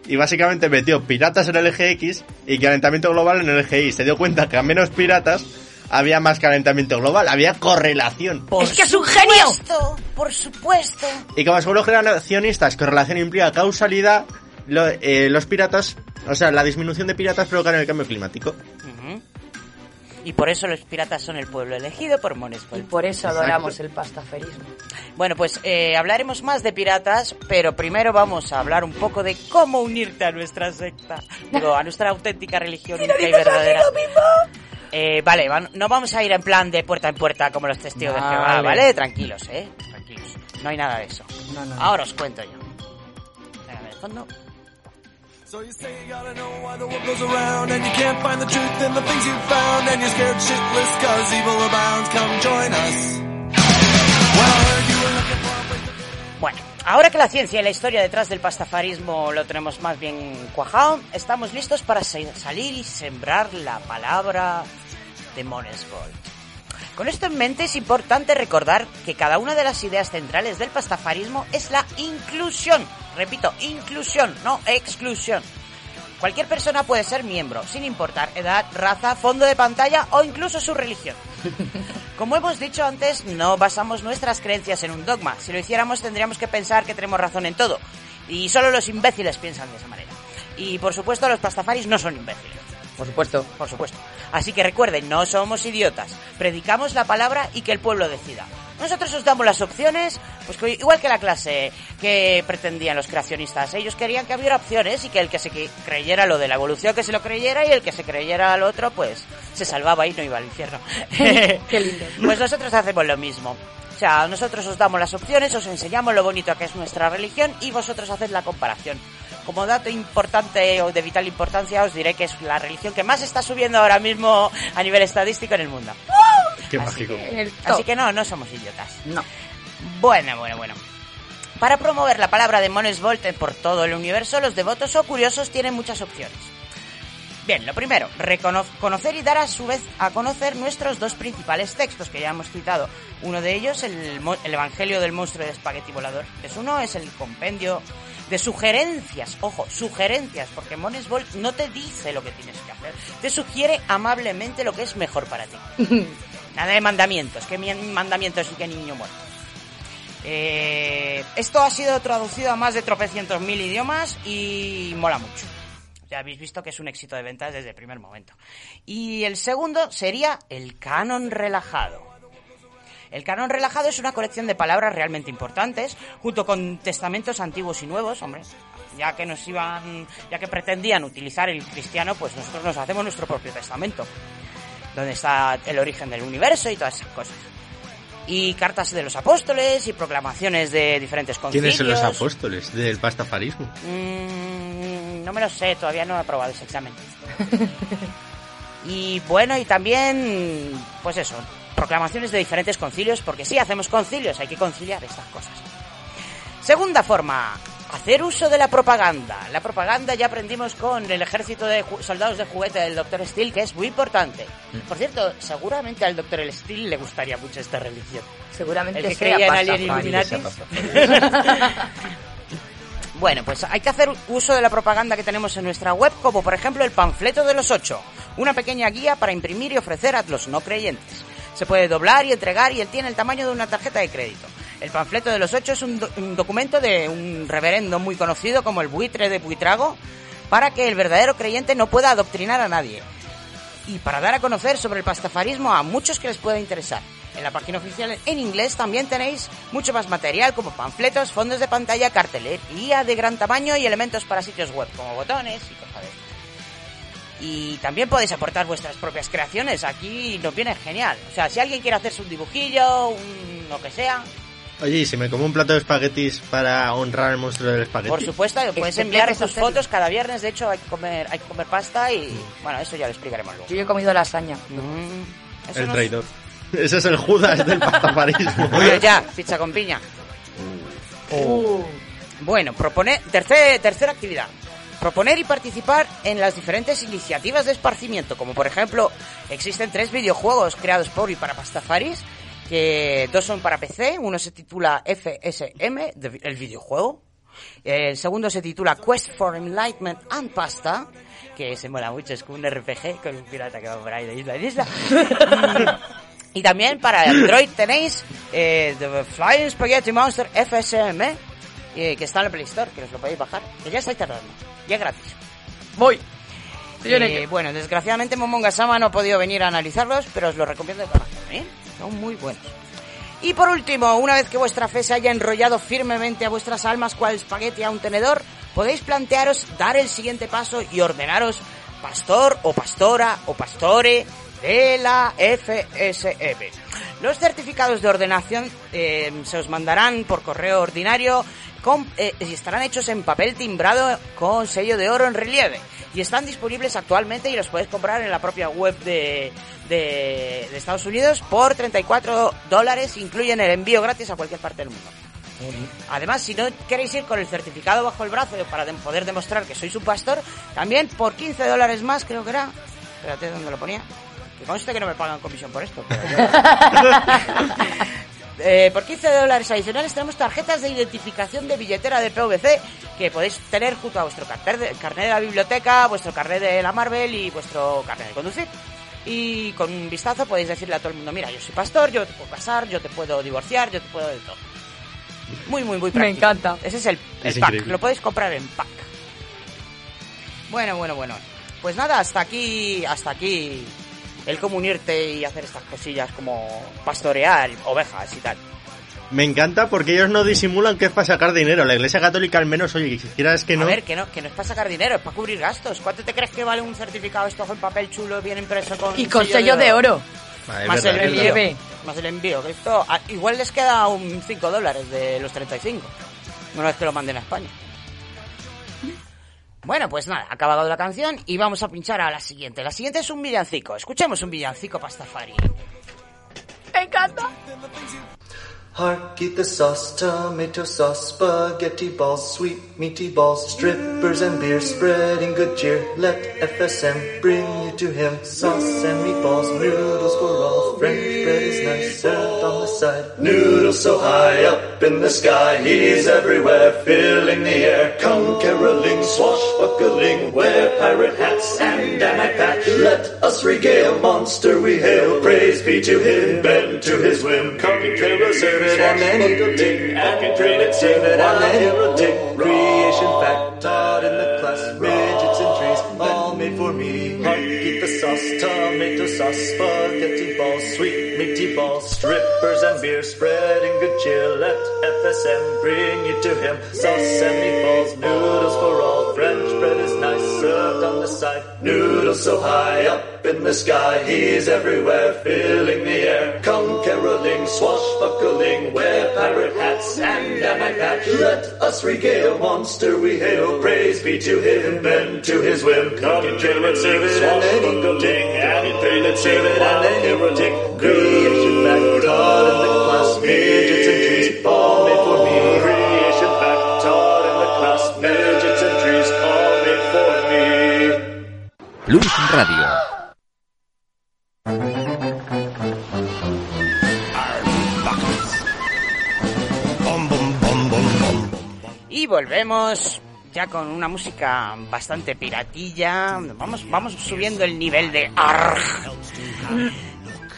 y básicamente metió piratas en el eje X y calentamiento global en el eje Y. Se dio cuenta que a menos piratas había más calentamiento global, había correlación. Por ¡Es que es un genio! supuesto, Por supuesto. Y como según los creacionistas, correlación implica causalidad, lo- eh, los piratas, o sea, la disminución de piratas provocan el cambio climático. Y por eso los piratas son el pueblo elegido por Y Monesfol. por eso adoramos el pastaferismo. Bueno, pues eh, hablaremos más de piratas, pero primero vamos a hablar un poco de cómo unirte a nuestra secta. Digo, a nuestra auténtica religión única y verdadera. Eh, vale, va- no vamos a ir en plan de puerta en puerta como los testigos de Jehová, Vale. ¿vale? Tranquilos, ¿eh? Tranquilos. No hay nada de eso. No, no, no. Ahora os cuento yo. Venga, de fondo. So you say you gotta know why the world goes around and you can't find the truth in the things found and you're scared shitless cause evil abounds. Come join us. Bueno, ahora que la ciencia y la historia detrás del pastafarismo lo tenemos más bien cuajado, estamos listos para sa- salir y sembrar la palabra de Monesvold. Con esto en mente es importante recordar que cada una de las ideas centrales del pastafarismo es la inclusión. Repito, inclusión, no exclusión. Cualquier persona puede ser miembro, sin importar edad, raza, fondo de pantalla o incluso su religión. [laughs] Como hemos dicho antes, no basamos nuestras creencias en un dogma. Si lo hiciéramos tendríamos que pensar que tenemos razón en todo. Y solo los imbéciles piensan de esa manera. Y por supuesto los pastafaris no son imbéciles. Por supuesto. Por supuesto. Así que recuerden, no somos idiotas. Predicamos la palabra y que el pueblo decida. Nosotros os damos las opciones, pues que- igual que la clase que pretendían los creacionistas. Ellos querían que hubiera opciones y que el que se creyera lo de la evolución que se lo creyera y el que se creyera al otro, pues se salvaba y no iba al infierno. [laughs] Qué lindo. [laughs] Pues nosotros hacemos lo mismo. O sea, nosotros os damos las opciones, os enseñamos lo bonito que es nuestra religión y vosotros haced la comparación. Como dato importante o de vital importancia os diré que es la religión que más está subiendo ahora mismo a nivel estadístico en el mundo. Qué Así mágico. Así que no, no somos idiotas. No. Bueno, bueno, bueno. Para promover la palabra de Mones Volte por todo el universo, los devotos o curiosos tienen muchas opciones. Bien, lo primero, recono- conocer y dar a su vez a conocer nuestros dos principales textos que ya hemos citado. Uno de ellos, el, el Evangelio del monstruo de espagueti volador. Es uno, es el compendio de sugerencias. Ojo, sugerencias, porque Mones Volt no te dice lo que tienes que hacer. Te sugiere amablemente lo que es mejor para ti. [laughs] Nada de mandamientos, que mi- mandamientos y que niño muerto. Eh, esto ha sido traducido a más de tropecientos mil idiomas y mola mucho. Ya habéis visto que es un éxito de ventas desde el primer momento. Y el segundo sería el canon relajado. El canon relajado es una colección de palabras realmente importantes, junto con testamentos antiguos y nuevos, hombre. Ya que nos iban, ya que pretendían utilizar el cristiano, pues nosotros nos hacemos nuestro propio testamento, donde está el origen del universo y todas esas cosas. Y cartas de los apóstoles y proclamaciones de diferentes concilios. ¿Quiénes son los apóstoles del pastafarismo? Mm, no me lo sé, todavía no he aprobado ese examen. [laughs] y bueno, y también, pues eso, proclamaciones de diferentes concilios, porque sí, hacemos concilios, hay que conciliar estas cosas. Segunda forma, hacer uso de la propaganda. La propaganda ya aprendimos con el ejército de soldados de juguete del Dr. Steel, que es muy importante. Por cierto, seguramente al Dr. Steel le gustaría mucho esta religión. Seguramente El que sea creía en Alien. [laughs] Bueno, pues hay que hacer uso de la propaganda que tenemos en nuestra web, como por ejemplo el panfleto de los ocho, una pequeña guía para imprimir y ofrecer a los no creyentes. Se puede doblar y entregar y él tiene el tamaño de una tarjeta de crédito. El panfleto de los ocho es un, do- un documento de un reverendo muy conocido como el buitre de Buitrago, para que el verdadero creyente no pueda adoctrinar a nadie y para dar a conocer sobre el pastafarismo a muchos que les pueda interesar. En la página oficial en inglés también tenéis mucho más material como panfletos, fondos de pantalla, cartelería de gran tamaño y elementos para sitios web como botones y cosas de. Y también podéis aportar vuestras propias creaciones. Aquí nos viene genial. O sea, si alguien quiere hacerse un dibujillo, un lo que sea, Oye, ¿y si me como un plato de espaguetis para honrar al monstruo del espagueti? por supuesto, puedes que enviar hacerlo. fotos cada viernes. De hecho, hay que comer, hay que comer pasta y bueno, eso ya lo explicaremos luego. Yo he comido lasaña. Mm, eso El no- traidor. [laughs] Ese es el Judas del pastafarismo. [laughs] Oye, ya, pizza con piña. Uh, Bueno, proponer, tercer, tercera actividad. Proponer y participar en las diferentes iniciativas de esparcimiento, como por ejemplo, existen tres videojuegos creados por y para Pastafaris, que dos son para PC, uno se titula FSM, el videojuego, El segundo se titula Quest for Enlightenment and Pasta, que se mola mucho, es como un RPG con un pirata que va por ahí de isla en isla. y, [laughs] y también para Android tenéis eh, The Flying Spaghetti Monster FSM, eh, que está en la Play Store, que os lo podéis bajar, que ya estáis tardando, ya es gratis. Voy. Eh, bueno, desgraciadamente Momonga Sama no ha podido venir a analizarlos, pero os los recomiendo de corazón, ¿eh? Son muy buenos. Y por último, una vez que vuestra fe se haya enrollado firmemente a vuestras almas cual espagueti a un tenedor, podéis plantearos dar el siguiente paso y ordenaros pastor o pastora o pastore de la FSM. Los certificados de ordenación eh, se os mandarán por correo ordinario con- eh, estarán hechos en papel timbrado con sello de oro en relieve y están disponibles actualmente y los puedes comprar en la propia web de, de, Estados Unidos por 34 dólares, incluyen el envío gratis a cualquier parte del mundo. Además, si no queréis ir con el certificado bajo el brazo para de- poder demostrar que sois un pastor, también por 15 dólares más, creo que era. Espérate, ¿dónde lo ponía? Que conste que no me pagan comisión por esto. [laughs] Eh, por 15 dólares adicionales tenemos tarjetas de identificación de billetera de PVC que podéis tener junto a vuestro carnet de, carnet de la biblioteca, vuestro carnet de la Marvel y vuestro carnet de conducir. Y con un vistazo podéis decirle a todo el mundo, mira, yo soy pastor, yo te puedo casar, yo te puedo divorciar, yo te puedo de todo. Muy, muy, muy práctico. Me encanta. Ese es el, el Es pack. increíble. Lo podéis comprar en pack. Bueno, bueno, bueno. Pues nada, hasta aquí, hasta aquí el cómo unirte y hacer estas cosillas como pastorear ovejas y tal. Me encanta porque ellos no disimulan que es para sacar dinero. La iglesia católica al menos, oye, si quieras que no... A ver, que no, que no es para sacar dinero, es para cubrir gastos. ¿Cuánto te crees que vale un certificado esto en papel chulo bien impreso con Y con sello de oro. Ah, es Más verdad, el es envío. verdad. Más el envío. Que esto ah, igual les queda un 5 dólares de los 35. Una vez que lo manden a España. Bueno, pues nada, ha acabado la canción y vamos a pinchar a la siguiente. La siguiente es un villancico. Escuchemos un villancico pastafari. Me encanta. Hark, eat the sauce, tomato sauce, spaghetti balls, sweet meaty balls, strippers and beer, spreading good cheer. Let FSM bring you to him. Sauce and meatballs, noodles for all. French bread is nice, served on the side. Noodles so high up in the sky, he's everywhere, filling the air. Come caroling, swashbuckling, wear pirate hats and an eye patch. Let us regale monster we hail. Praise be to him, bend to his whim. Come carol, serve it, and then eat ding, and train it, save it, and then ding. Creation fact taught in the class. Midgets and trees, all made for me. Eat the sauce, tomato sauce, spaghetti balls, sweet meaty balls, strippers and beer, spreading good cheer. Let FSM bring you to him. Sauce and meatballs, noodles for all. French bread is nice, served on the side. Noodles so high up in the sky, he's everywhere, filling the air. Come Let us regale monster we hail. Praise be to him, bend to his whim. Come and train it, serve it, and then swashbuckling, and train it, serve it, and then hear a tick. Creation fact taught in the class. Midgets and trees, all made for me. Creation fact taught in the class, midgets and trees, all made for me. Plus Radio. Volvemos ya con una música bastante piratilla. Vamos, vamos subiendo el nivel de arg.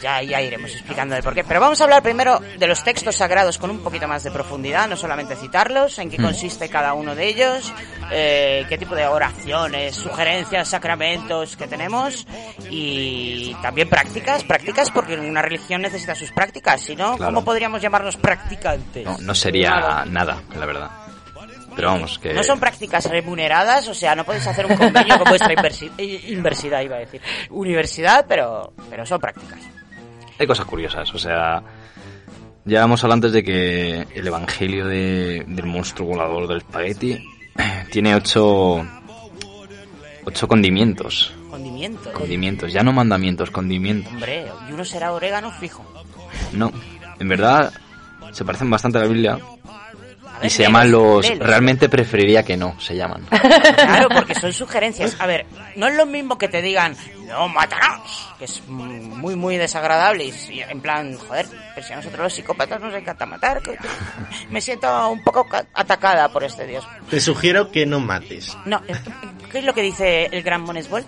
Ya, ya iremos explicando el porqué. Pero vamos a hablar primero de los textos sagrados con un poquito más de profundidad, no solamente citarlos, en qué Mm. consiste cada uno de ellos, eh, qué tipo de oraciones, sugerencias, sacramentos que tenemos y también prácticas, prácticas porque una religión necesita sus prácticas, si no, Claro. ¿cómo podríamos llamarnos practicantes? No, no sería nada, la verdad. Pero vamos, que... No son prácticas remuneradas, o sea, no podéis hacer un convenio con vuestra i- [laughs] inversidad, iba a decir. Universidad, pero, pero son prácticas. Hay cosas curiosas, o sea... Ya hemos hablado antes de que el evangelio de- del monstruo volador del espagueti [clears throat] tiene ocho... Ocho condimientos. Condimiento. Condimientos, ya no mandamientos, condimientos. Hombre, y uno será orégano fijo. No, en verdad se parecen bastante a la Biblia. Y se llaman los... Realmente preferiría que no, se llaman. Claro, porque son sugerencias. A ver, no es lo mismo que te digan, no matarás, que es mm, muy, muy desagradable. Y en plan, joder, pero si a nosotros los psicópatas nos encanta matar, que que [laughs] me siento un poco ca- atacada por este dios. Te sugiero que no mates. No, eh, ¿qué es lo que dice el gran Monesbol?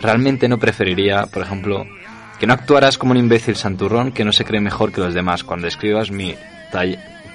Realmente no preferiría, por ejemplo, que no actuaras como un imbécil santurrón que no se cree mejor que los demás cuando escribas mi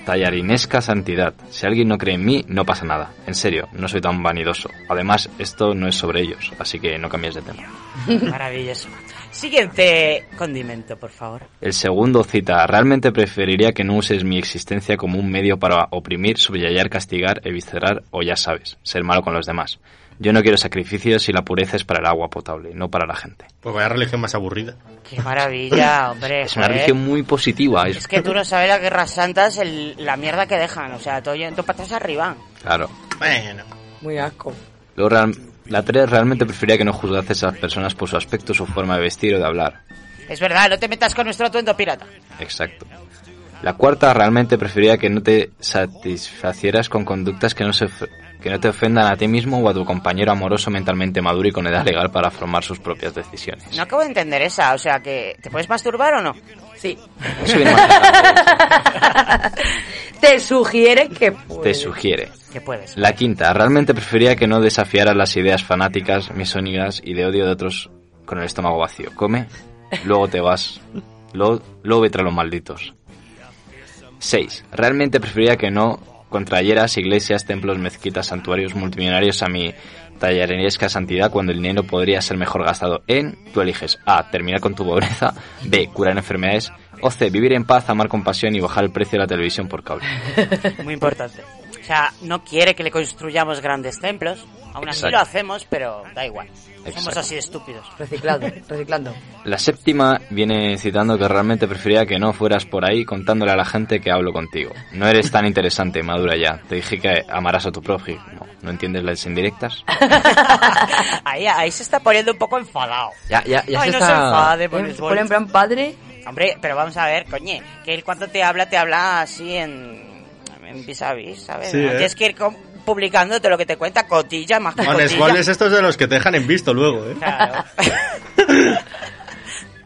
tallarinesca santidad. Si alguien no cree en mí, no pasa nada. En serio, no soy tan vanidoso. Además, esto no es sobre ellos, así que no cambies de tema. [laughs] Maravilloso. Siguiente condimento, por favor. El segundo cita, realmente preferiría que no uses mi existencia como un medio para oprimir, subyayar, castigar, eviscerar o ya sabes, ser malo con los demás. Yo no quiero sacrificios y la pureza es para el agua potable, no para la gente. Pues vaya religión más aburrida. Qué maravilla, [laughs] hombre. Es una religión muy positiva. Es, Es que tú no sabes las guerras santas, el- la mierda que dejan. O sea, todo yendo patas arriba. Claro. Bueno. Muy asco. Luego, real- la tres realmente preferiría que no juzgases a esas personas por su aspecto, su forma de vestir o de hablar. Es verdad, no te metas con nuestro atuendo pirata. Exacto. La cuarta, realmente preferiría que no te satisfacieras con conductas que no, se, que no te ofendan a ti mismo o a tu compañero amoroso mentalmente maduro y con edad legal para formar sus propias decisiones. No acabo de entender esa. O sea, que ¿te puedes masturbar o no? Sí. [laughs] Te sugiere que Te sugiere. Que puedes. La quinta, realmente preferiría que no desafiaras las ideas fanáticas, misónigas y de odio de otros con el estómago vacío. Come, luego te vas, luego, luego vete a los malditos. 6. Realmente preferiría que no contrayeras iglesias, templos, mezquitas, santuarios multimillonarios a mi tallaresca santidad cuando el dinero podría ser mejor gastado en, tú eliges A. Terminar con tu pobreza, B. Curar enfermedades, o C. Vivir en paz, amar con pasión y bajar el precio de la televisión por cable. [laughs] Muy importante. O sea, no quiere que le construyamos grandes templos. Aún así Exacto. lo hacemos, pero da igual. Somos Exacto. así de estúpidos. Reciclando, [laughs] reciclando. La séptima viene citando que realmente preferiría que no fueras por ahí contándole a la gente que hablo contigo. No eres tan interesante, madura ya. Te dije que amarás a tu prójimo. ¿No entiendes las indirectas? [laughs] Ahí, ahí se está poniendo un poco enfadado. Ya, ya, ya Ay, se no se está... enfade, Se Monesbol. pone en plan padre. Hombre, pero vamos a ver, coñe, que él cuando te habla, te habla así en, en vis a vis, ¿sabes? Sí, No ¿eh? Tienes que ir publicándote lo que te cuenta, cotilla, más que Mones, cotilla. es estos de los que te dejan en visto luego, ¿eh? Claro. [laughs]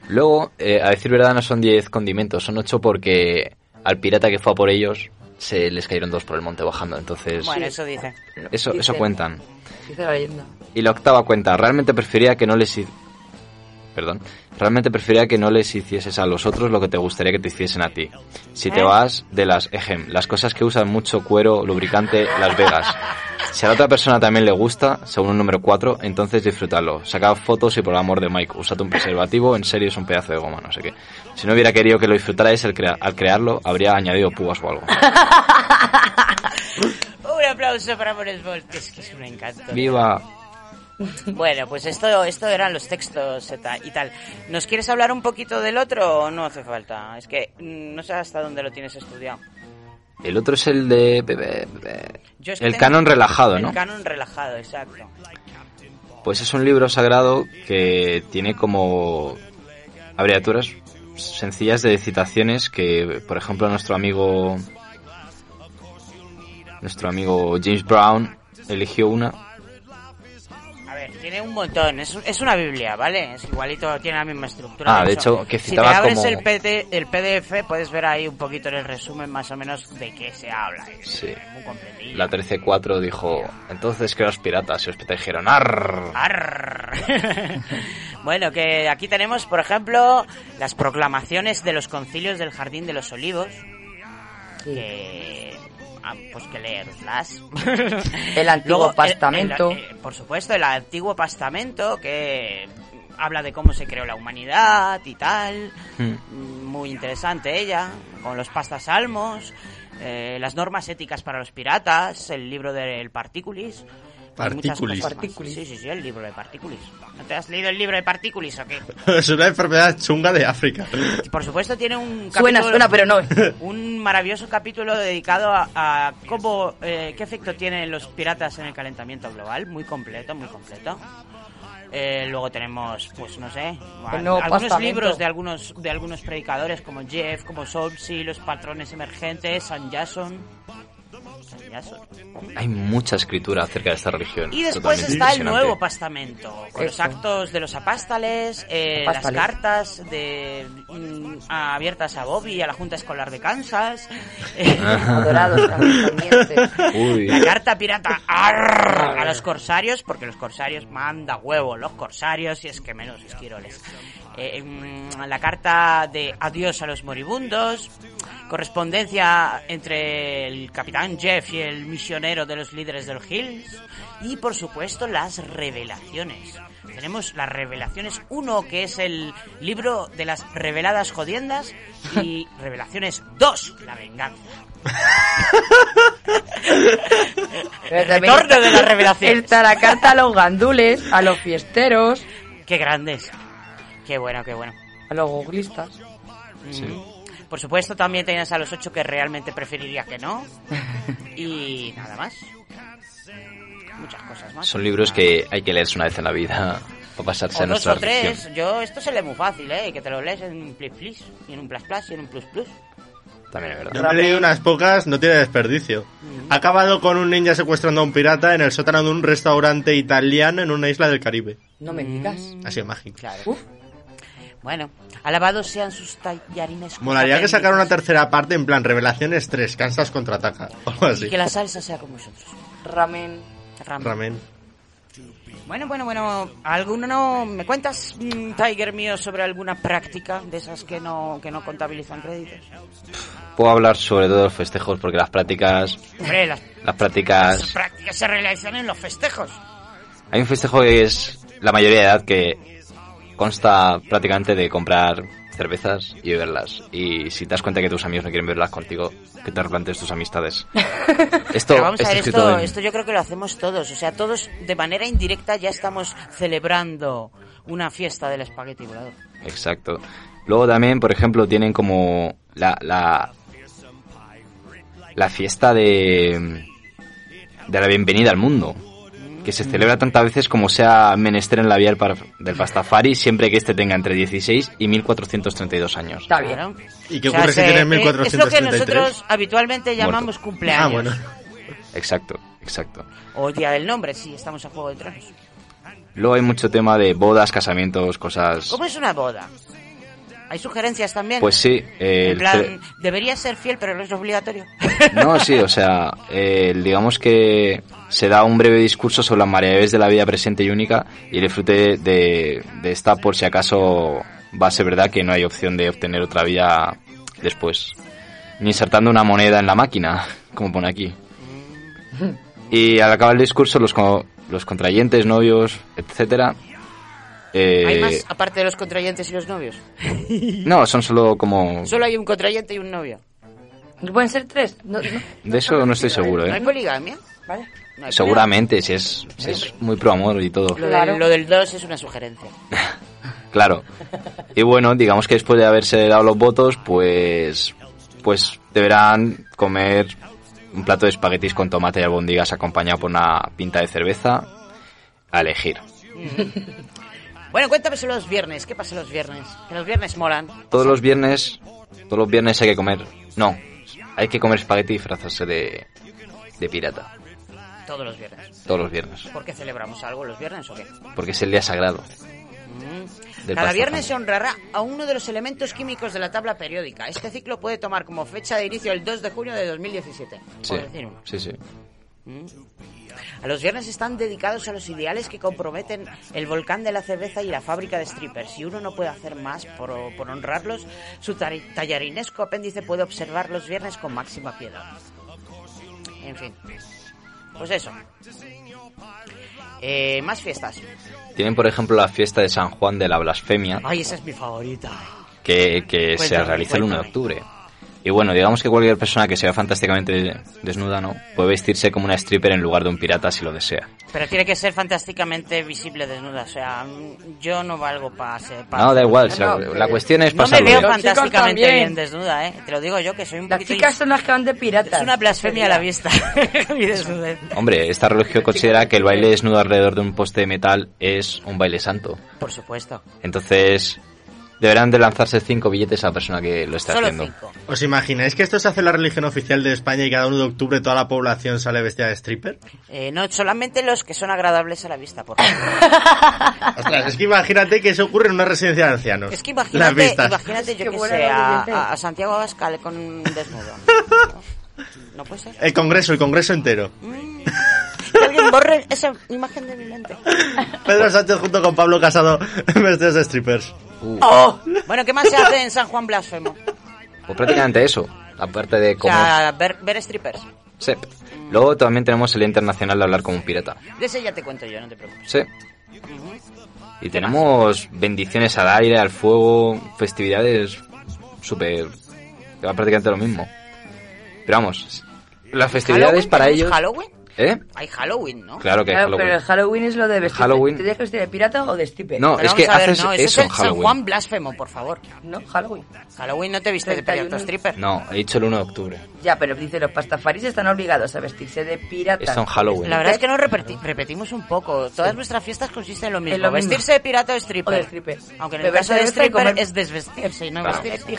Luego, eh, a decir verdad, no son 10 condimentos, son 8 porque al pirata que fue a por ellos se les cayeron dos por el monte bajando. Entonces, Bueno, eso dice. eso, eso cuentan. Dice la leyenda. Y la octava cuenta, realmente prefería que no les... Perdón. Realmente prefería que no les hicieses a los otros lo que te gustaría que te hiciesen a ti. Si te vas de las, ejem, las cosas que usan mucho cuero, lubricante, Las Vegas. Si a la otra persona también le gusta, según un número 4, entonces disfrútalo. Saca fotos y por el amor de Mike, usate un preservativo, en serio es un pedazo de goma, no sé qué. Si no hubiera querido que lo disfrutarais al, crea- al crearlo, habría añadido púas o algo. [laughs] Un aplauso para Monesbol, que es que es un encanto. ¡Viva! Bueno, pues esto, esto eran los textos y tal-. ¿Nos quieres hablar un poquito del otro o no hace falta? Es que mm, no sé hasta dónde lo tienes estudiado. El otro es el de... es que El canon relajado, El ¿no? canon relajado, exacto. Pues es un libro sagrado que tiene como abreviaturas sencillas de citaciones que, por ejemplo, nuestro amigo nuestro amigo James Brown eligió una. Tiene un montón. Es, es una Biblia, ¿vale? Es igualito, tiene la misma estructura. Ah, de hecho, que si te abres como- el, PD el PDF, puedes ver ahí un poquito en el resumen más o menos de qué se habla. Es Sí. muy. La 13.4 dijo, entonces que los piratas y piratas dijeron, "Arr". Arr. [laughs] bueno, que aquí tenemos, por ejemplo, las proclamaciones de los concilios del Jardín de los Olivos. Que. Ah, pues que leerlas. [laughs] El Antiguo Luego, el- Pastamento. el- eh, por supuesto, el Antiguo Pastamento, que habla de cómo se creó la humanidad y tal. Hmm. Muy interesante ella, con los pastasalmos, eh, las normas éticas para los piratas, el libro del Particulis. Más. Sí, sí, sí, el libro de Particulis. ¿No te has leído el libro de Particulis o qué? [laughs] es una enfermedad chunga de África. Por supuesto tiene un Suena, capítulo- suena, pero no. [laughs] Un maravilloso capítulo dedicado a, a cómo, eh, qué efecto tienen los piratas en el calentamiento global. Muy completo, muy completo. Eh, luego tenemos, pues no sé, algunos pastamento. libros de algunos de algunos predicadores como Jeff, como Solsi, los patrones emergentes, San Jason. Hay mucha escritura acerca de esta religión. Y después Totalmente está el nuevo pastamento, con los actos de los apástales, eh, las cartas de mm, abiertas a Bobby y a la Junta Escolar de Kansas, eh, Adorados [laughs] también. Uy. la carta pirata a los corsarios, porque los corsarios manda huevo, los corsarios y es que menos esquiroles. Eh, mm, la carta de adiós a los moribundos, correspondencia entre el capitán Jeff y el misionero de los líderes del Hills y por supuesto las revelaciones. Tenemos las revelaciones 1 que es el libro de las reveladas jodiendas y [laughs] revelaciones 2 la venganza. [laughs] El retorno de la revelación. Está la carta a los gandules, a los fiesteros, Qué grandes. Qué bueno, qué bueno. a los googlistas. Mm. Por supuesto, también tienes a los ocho que realmente preferiría que no. Y nada más. Muchas cosas más. Son libros que hay que leerse una vez en la vida [laughs] para pasarse O a dos nuestra o tres. Yo, esto se lee muy fácil, ¿eh? Que te lo lees en un plis plis, y en un plus plus, y en un plus plus. También es verdad. Yo me he leído unas pocas, no tiene desperdicio. Ha acabado con un ninja secuestrando a un pirata en el sótano de un restaurante italiano en una isla del Caribe. No me digas. Mm. Ha sido mágico. Claro. Bueno, alabados sean sus tallarines. con Molaría que sacara una tercera parte en plan Revelaciones 3, Kansas contraataca. O Y que la salsa sea con vosotros. Ramen. Ramen. Ramen. Bueno, bueno, bueno. ¿Alguno no me cuentas, mm, Tiger mío, sobre alguna práctica de esas que no, que no contabilizan créditos? Puedo hablar sobre todo de los festejos porque las prácticas... Hombre, las, Las las prácticas... prácticas se realizan en los festejos. Hay un festejo que es la mayoría de edad que consta prácticamente de comprar cervezas y beberlas. Y si te das cuenta que tus amigos no quieren beberlas contigo, que te replantes tus amistades. [laughs] Esto, vamos a ver, esto, en- esto yo creo que lo hacemos todos. O sea, todos de manera indirecta ya estamos celebrando una fiesta del espagueti volador. Exacto. Luego también, por ejemplo, tienen como la, la, la fiesta de, de la bienvenida al mundo, que se celebra tantas veces como sea menester en la vía del, Pastafari, siempre que éste tenga entre 16 y 1432 años. Está bien. Claro. ¿Y qué O sea, ocurre si se- tiene eh, Es lo que 1433? nosotros habitualmente llamamos cumpleaños. Ah, bueno. Exacto, exacto. O día del nombre, sí, estamos a Juego de Tronos. Luego hay mucho tema de bodas, casamientos, cosas... ¿Cómo es una boda? ¿Hay sugerencias también? Pues sí, eh, En plan, debería ser fiel, pero no es obligatorio. [laughs] No, sí, o sea, eh, digamos que se da un breve discurso sobre las maravillas de la vida presente y única y el disfrute de, de esta por si acaso va a ser verdad que no hay opción de obtener otra vida después. Ni insertando una moneda en la máquina, [laughs] como pone aquí. Y al acabar el discurso, los, co- los contrayentes, novios, etcétera, eh, ¿Hay más aparte de los contrayentes y los novios? [laughs] no, son solo como... Solo hay un contrayente y un novio. ¿No pueden ser tres? No, no. De eso no estoy seguro, ¿No hay ¿eh? poligamia? Vale. No hay Seguramente, si es, si es muy pro amor y todo. Lo, del, lo del 2 es una sugerencia. [laughs] Claro. Y bueno, digamos que después de haberse dado los votos, pues pues deberán comer un plato de espaguetis con tomate y albóndigas acompañado por una pinta de cerveza a elegir. Bueno, cuéntame sobre los viernes. ¿Qué pasa los viernes? Que los viernes molan. Todos los viernes, todos los viernes hay que comer, no, hay que comer espagueti y disfrazarse de, de pirata. Todos los viernes. Todos los viernes. ¿Por qué celebramos algo los viernes o qué? Porque es el día sagrado. Mm. Cada viernes se honrará a uno de los elementos químicos de la tabla periódica. Este ciclo puede tomar como fecha de inicio el 2 de junio de 2017. Sí, Por decir uno. sí, sí. Mm. A los viernes están dedicados a los ideales que comprometen el volcán de la cerveza y la fábrica de strippers. Si uno no puede hacer más por, por honrarlos, su tallarinesco apéndice puede observar los viernes con máxima piedad. En fin. Pues eso. Eh, más fiestas. Tienen, por ejemplo, la fiesta de San Juan de la Blasfemia, Ay, esa es mi favorita. que, que se realiza el 1 de octubre. Y bueno, digamos que cualquier persona que sea fantásticamente desnuda, ¿no? Puede vestirse como una stripper en lugar de un pirata si lo desea. Pero tiene que ser fantásticamente visible desnuda. O sea, yo no valgo para ser. pa- No, da igual, No, la cuestión es No me veo bien. fantásticamente bien desnuda, ¿eh? Te lo digo yo, que soy un Las poquito... chicas son las que van de piratas. Es una blasfemia a la vista. [laughs] Mi desnudez. Hombre, esta religión considera que el baile desnudo alrededor de un poste de metal es un baile santo. Por supuesto. Entonces, deberán de lanzarse cinco billetes a la persona que lo esté Solo haciendo. cinco. ¿Os imagináis que esto se hace la religión oficial de España y cada 1 de octubre toda la población sale vestida de stripper? Eh, no, solamente los que son agradables a la vista, por favor. [laughs] Ostras, es que imagínate que eso ocurre en una residencia de ancianos. Es que Las imagínate, vistas. imagínate yo que buena sé, a, Santiago Abascal con un desnudo. ¿No? [laughs] No puede ser. El congreso, el congreso entero. Que [laughs] alguien borre esa imagen de mi mente. Pedro Sánchez junto con Pablo Casado [laughs] vestidos de strippers. Oh. Bueno, ¿qué más se hace en San Juan Blasfemo? Pues prácticamente eso, aparte de O cómo... sea, ver, ver strippers. Sí. Luego también tenemos el Día Internacional de Hablar como un Pirata. De ese ya te cuento yo, no te preocupes. Sí. Y tenemos bendiciones al aire, al fuego, festividades súper... que va prácticamente lo mismo. Pero vamos, las festividades ¿Halloween? para ¿Tenemos ellos... Halloween? ¿Eh? Hay Halloween, ¿no? Claro que hay Claro, Halloween. pero el Halloween es lo de vestir. Halloween. ¿Te dejas vestir de pirata o de stripper? No, Pero es que ver, haces no, eso es en en San Halloween. Juan Blasfemo, por favor. No, Halloween. Halloween no te viste de 31. pirata stripper. No, he dicho el 1 de octubre. Ya, pero dice, los pastafaris están obligados a vestirse de pirata. Esto en Halloween. La verdad es que nos repeti- repetimos un poco. Todas nuestras fiestas consisten en lo mismo. En lo mismo. vestirse de pirata o stripper. O de stripper. Aunque en el Beber caso de stripper comer- es desvestirse y no Claro. vestirse.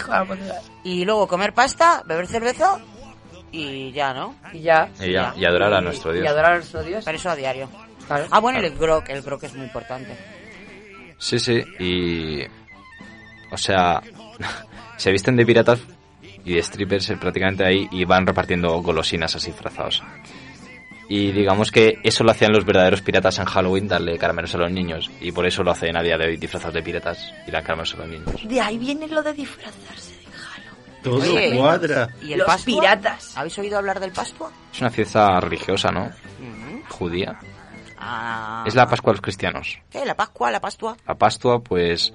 Y luego comer pasta, beber cerveza y ya, ¿no? Y ya. Y ya, y adorar a nuestro Y Dios. adorar a nuestro Dios. Pero eso a diario. Claro. Ah, bueno, y el grog. El grog es muy importante. Sí, sí, y... O sea, [laughs] se visten de piratas y de strippers prácticamente ahí y van repartiendo golosinas así disfrazados. Y digamos que eso lo hacían los verdaderos piratas en Halloween, darle caramelos a los niños. Y por eso lo hacen a día de hoy disfrazados de piratas y dan caramelos a los niños. De ahí viene lo de disfrazarse. Todo Oye, cuadra. ¿Y el Los Pascua? piratas. ¿Habéis oído hablar del Pascua? Es una fiesta religiosa, ¿no? Judía. Ah. Es la Pascua de los cristianos. ¿Qué? ¿La Pascua? ¿La Pascua? La Pascua, pues...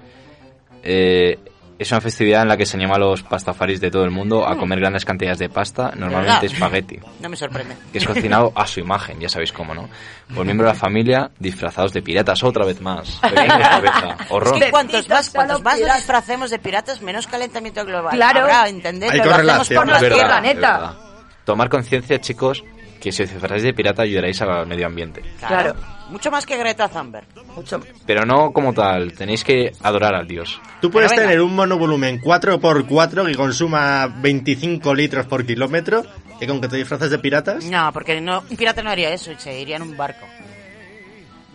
eh, es una festividad en la que se anima a los pastafaris de todo el mundo a comer grandes cantidades de pasta, normalmente ¿Verdad? espagueti. No me sorprende. que es cocinado a su imagen, ya sabéis cómo, ¿no? Por miembro de la familia, disfrazados de piratas otra vez más. [laughs] Ron. Es que cuantos más, cuantos más nos disfracemos de piratas, menos calentamiento global. Claro. Habrá, ¿entendés? Hay Lo hacemos por verdad, planeta. Tomar conciencia, chicos, que si os disfrazáis de pirata ayudaréis al medio ambiente. Claro. Mucho más que Greta Thunberg. Mucho. Pero no como tal, tenéis que adorar al dios. Tú puedes tener un monovolumen 4x4 que consuma 25 litros por kilómetro y con que te disfraces de piratas No, porque no, un pirata no haría eso, se iría en un barco.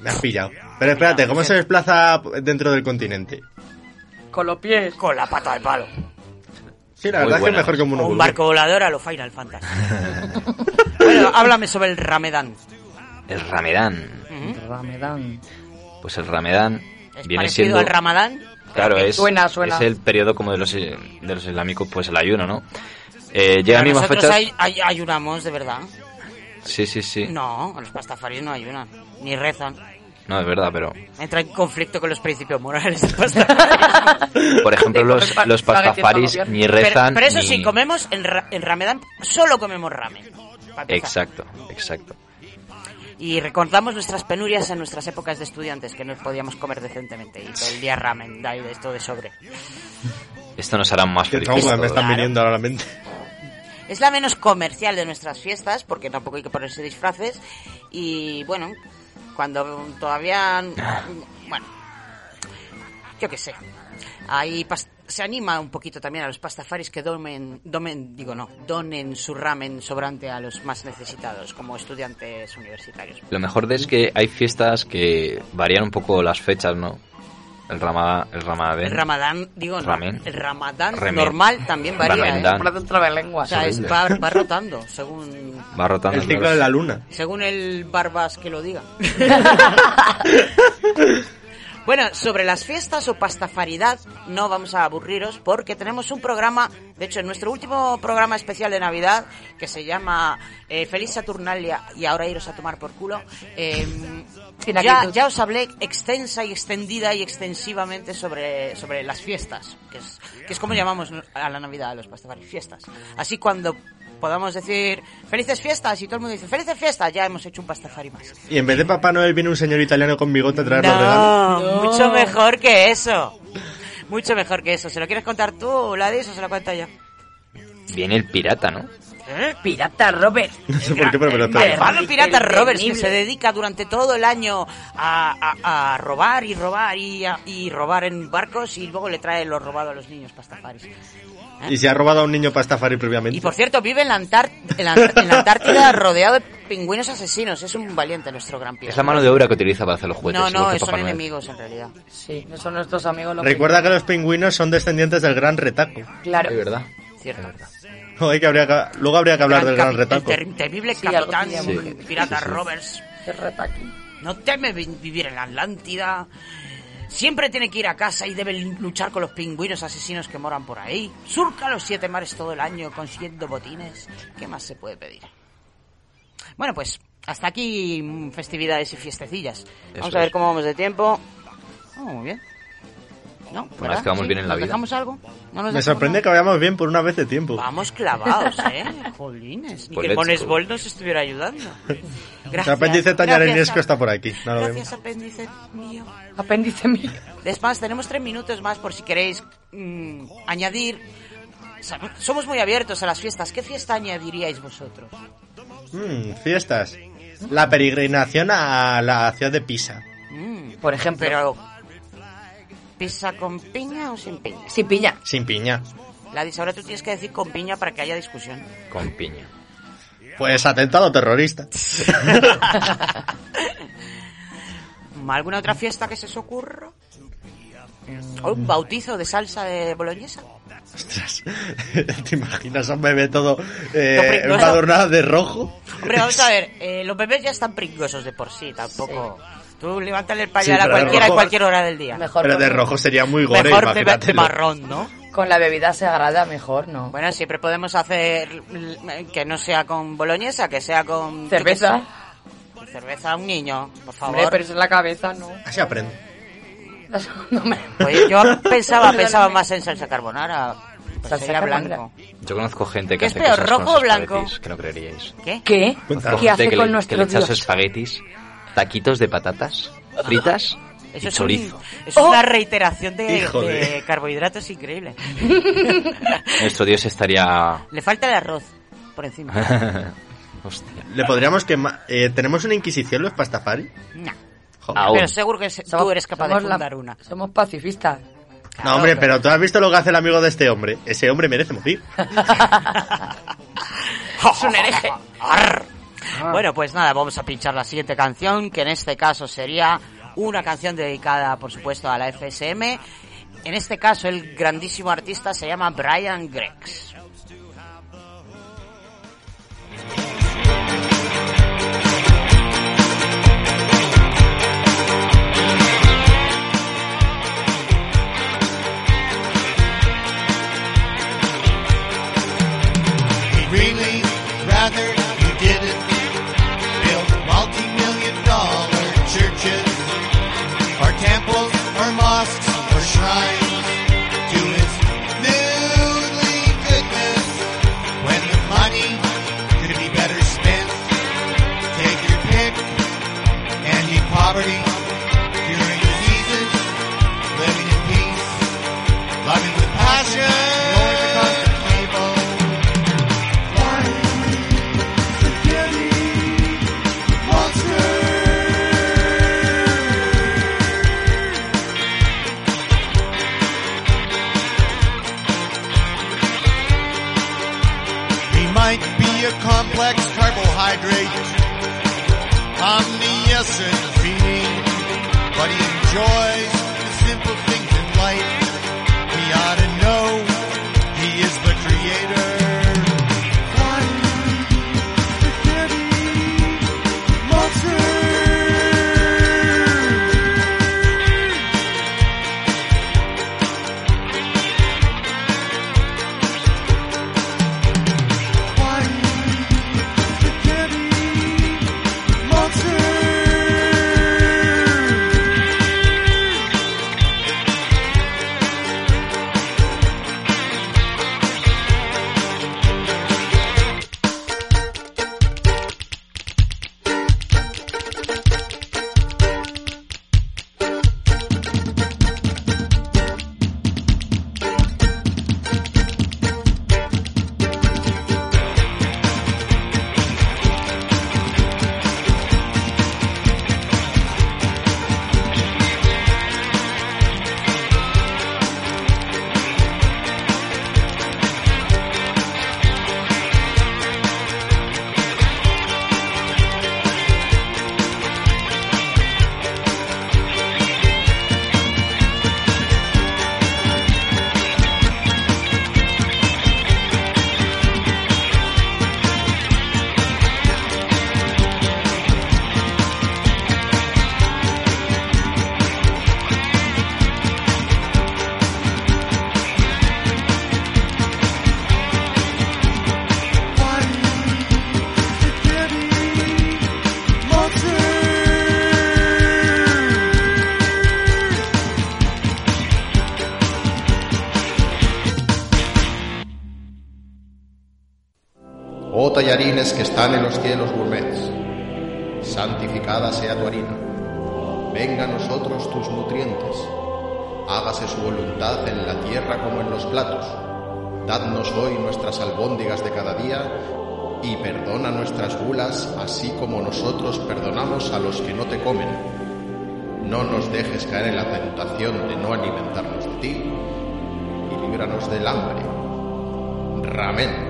me has pillado. Pero espérate, ¿cómo se desplaza dentro del continente? Con los pies. Con la pata de palo. Sí, la Muy verdad es que es mejor que un O un barco volador a lo Final Fantasy. [laughs] bueno, háblame sobre el Ramadán. El Ramadán. Ujú. Ramadán. Pues el Ramadán ¿Es viene parecido siendo... al Ramadán? Claro, es, Suena, suena. es el periodo como de los, de los islámicos, pues el ayuno, ¿no? Eh, llega a Pero mismas nosotros fechas... ay- ay- ayunamos, de verdad. Sí, sí, sí. No, los pastafaris no ayunan, ni rezan. No, es verdad, pero... Entra en conflicto con los principios morales de pastafaris. [laughs] Por ejemplo, los, los pa- pastafaris ni rezan pero, pero eso ni... sí, comemos en, ra- en Ramadán, solo comemos ramen. Exacto, exacto. Y recordamos nuestras penurias en nuestras épocas de estudiantes, que no podíamos comer decentemente y todo el día ramen, da y de esto de sobre. Esto nos hará más Qué felices. trauma me están viniendo ahora a la mente. Es la menos comercial de nuestras fiestas, porque tampoco hay que ponerse disfraces. Y bueno, cuando todavía. Bueno, yo qué sé. Ahí se anima un poquito también a los pastafaris que domen, domen, digo no, donen su ramen sobrante a los más necesitados, como estudiantes universitarios. Lo mejor de es que hay fiestas que varían un poco las fechas, ¿no? El Ramadán, el Ramadán. El ramadán, digo no, Ramen. el ramadán Remen. normal también varía. ¿eh? O sea, es- va, va rotando, según Va rotando. El ciclo de la luna. Según el Barbas que lo diga. [laughs] Bueno, sobre las fiestas o pastafaridad no vamos a aburriros porque tenemos un programa, de hecho en nuestro último programa especial de Navidad que se llama eh, Feliz Saturnalia y ahora iros a tomar por culo, eh, Sin ya, os hablé extensa y extendida y extensivamente sobre, sobre las fiestas, que es, que es como llamamos a la Navidad, a los pastafaris, fiestas. Así cuando podamos decir felices fiestas y todo el mundo dice felices fiestas, ya hemos hecho un pastafari más. Y en vez de Papá Noel viene un señor italiano con bigote a traer los regalos. No, mucho mejor que eso. Mucho mejor que eso. ¿Se lo quieres contar tú, Ladis, o se lo cuento yo? Viene el pirata, ¿no? Pirata Robert. [laughs] No sé por qué, pero me lo Malvado pirata El Roberts que se dedica durante todo el año a, a- a robar y robar y, a- y robar en barcos y luego le trae lo robado a los niños pastafaris. Y se ha robado a un niño pastafari previamente. Y por cierto, vive en la, Antar- en la, en la Antártida [laughs] rodeado de pingüinos asesinos. Es un valiente nuestro gran pirata. Es la mano de obra que utiliza para hacer los juguetes. No, no, son Papá Noel. enemigos en realidad. Sí, no son nuestros amigos los Recuerda que los pingüinos son descendientes del gran retaco. Claro. Es verdad. Cierto. [laughs] Que habría que- luego habría que hablar del gran retaco. El ter- capitán pirata Sí, sí. Roberts. Qué retaqui. No teme vi- vivir en la Atlántida. Siempre tiene que ir a casa y debe luchar con los pingüinos asesinos que moran por ahí. Surca los siete mares todo el año consiguiendo botines. ¿Qué más se puede pedir? Bueno, pues hasta aquí mm, festividades y fiestecillas. Vamos a ver es. cómo vamos de tiempo. Oh, muy bien. ¿No? Vez que vamos ¿Sí? bien en la ¿Nos vida. dejamos algo? ¿No nos Me dejamos sorprende que vayamos bien por una vez de tiempo. Vamos clavados, [laughs] ¿eh? Jolines. Ni Pues que el let's Monesbol nos estuviera ayudando. El Gracias. apéndice Gracias, tañarinesco está por aquí. No Gracias, vemos. apéndice mío. Apéndice mío. Es más, tenemos tres minutos más por si queréis mm, añadir. Somos muy abiertos a las fiestas. ¿Qué fiesta añadiríais vosotros? Mm, fiestas. La peregrinación a la ciudad de Pisa. Mm, Por ejemplo. Pero, ¿pizza con piña o sin piña? Sí, pilla. Sin piña. Ladis, ahora tú tienes que decir con piña para que haya discusión. Con piña. Pues atentado terrorista. [laughs] ¿Alguna otra fiesta que se os ocurra? ¿O un bautizo de salsa de boloñesa? Ostras. [laughs] ¿Te imaginas a un bebé todo eh, embadurnado de rojo? Hombre, vamos a ver, eh, los bebés ya están pringosos de por sí, tampoco. Tú levántale el Sí, pañal a pero de cualquiera a rojo- cualquier hora del día. Mejor, Pero de con, rojo sería muy gore, Mejor de marrón, ¿no? con la bebida sagrada, mejor, ¿no? Bueno, siempre podemos hacer que no sea con boloñesa, que sea con... Cerveza. Cerveza a un niño, por favor. Hombre, pero es la cabeza, ¿no? Así aprende. [laughs] No me- Oye, yo [laughs] pensaba, pensaba más en salsa carbonara. Pues Salsa blanco. Yo conozco gente ¿Qué que es hace peor, cosas con rojo o sus blanco? que no creeríais. ¿Qué? ¿Qué? ¿Qué hace que con le- nuestro que le echa sus Dios? espaguetis, taquitos de patatas fritas Eso y es, chorizo. un- eso es Oh. una reiteración de, de de- carbohidratos increíble. [laughs] Nuestro dios estaría... Le falta el arroz por encima. [laughs] Hostia. Le podríamos quemar. Eh, ¿Tenemos una inquisición los pastafari? No. Pero seguro que se- tú eres capaz de somos la- fundar una. Somos pacifistas. No, hombre, pero tú has visto lo que hace el amigo de este hombre. Ese hombre merece morir. [laughs] es un hereje. Bueno, pues nada, vamos a pinchar la siguiente canción, que en este caso sería una canción dedicada, por supuesto, a la FSM. En este caso, el grandísimo artista se llama Brian Grex. We'd really rather complex carbohydrate, omniscient feeding, but enjoy que están en los gourmets, santificada sea tu harina. Venga a nosotros tus nutrientes. Hágase su voluntad en la tierra como en los platos. Dadnos hoy nuestras albóndigas de cada día y perdona nuestras bulas, así como nosotros perdonamos a los que no te comen. No nos dejes caer en la tentación de no alimentarnos de ti y líbranos del hambre. Ramen.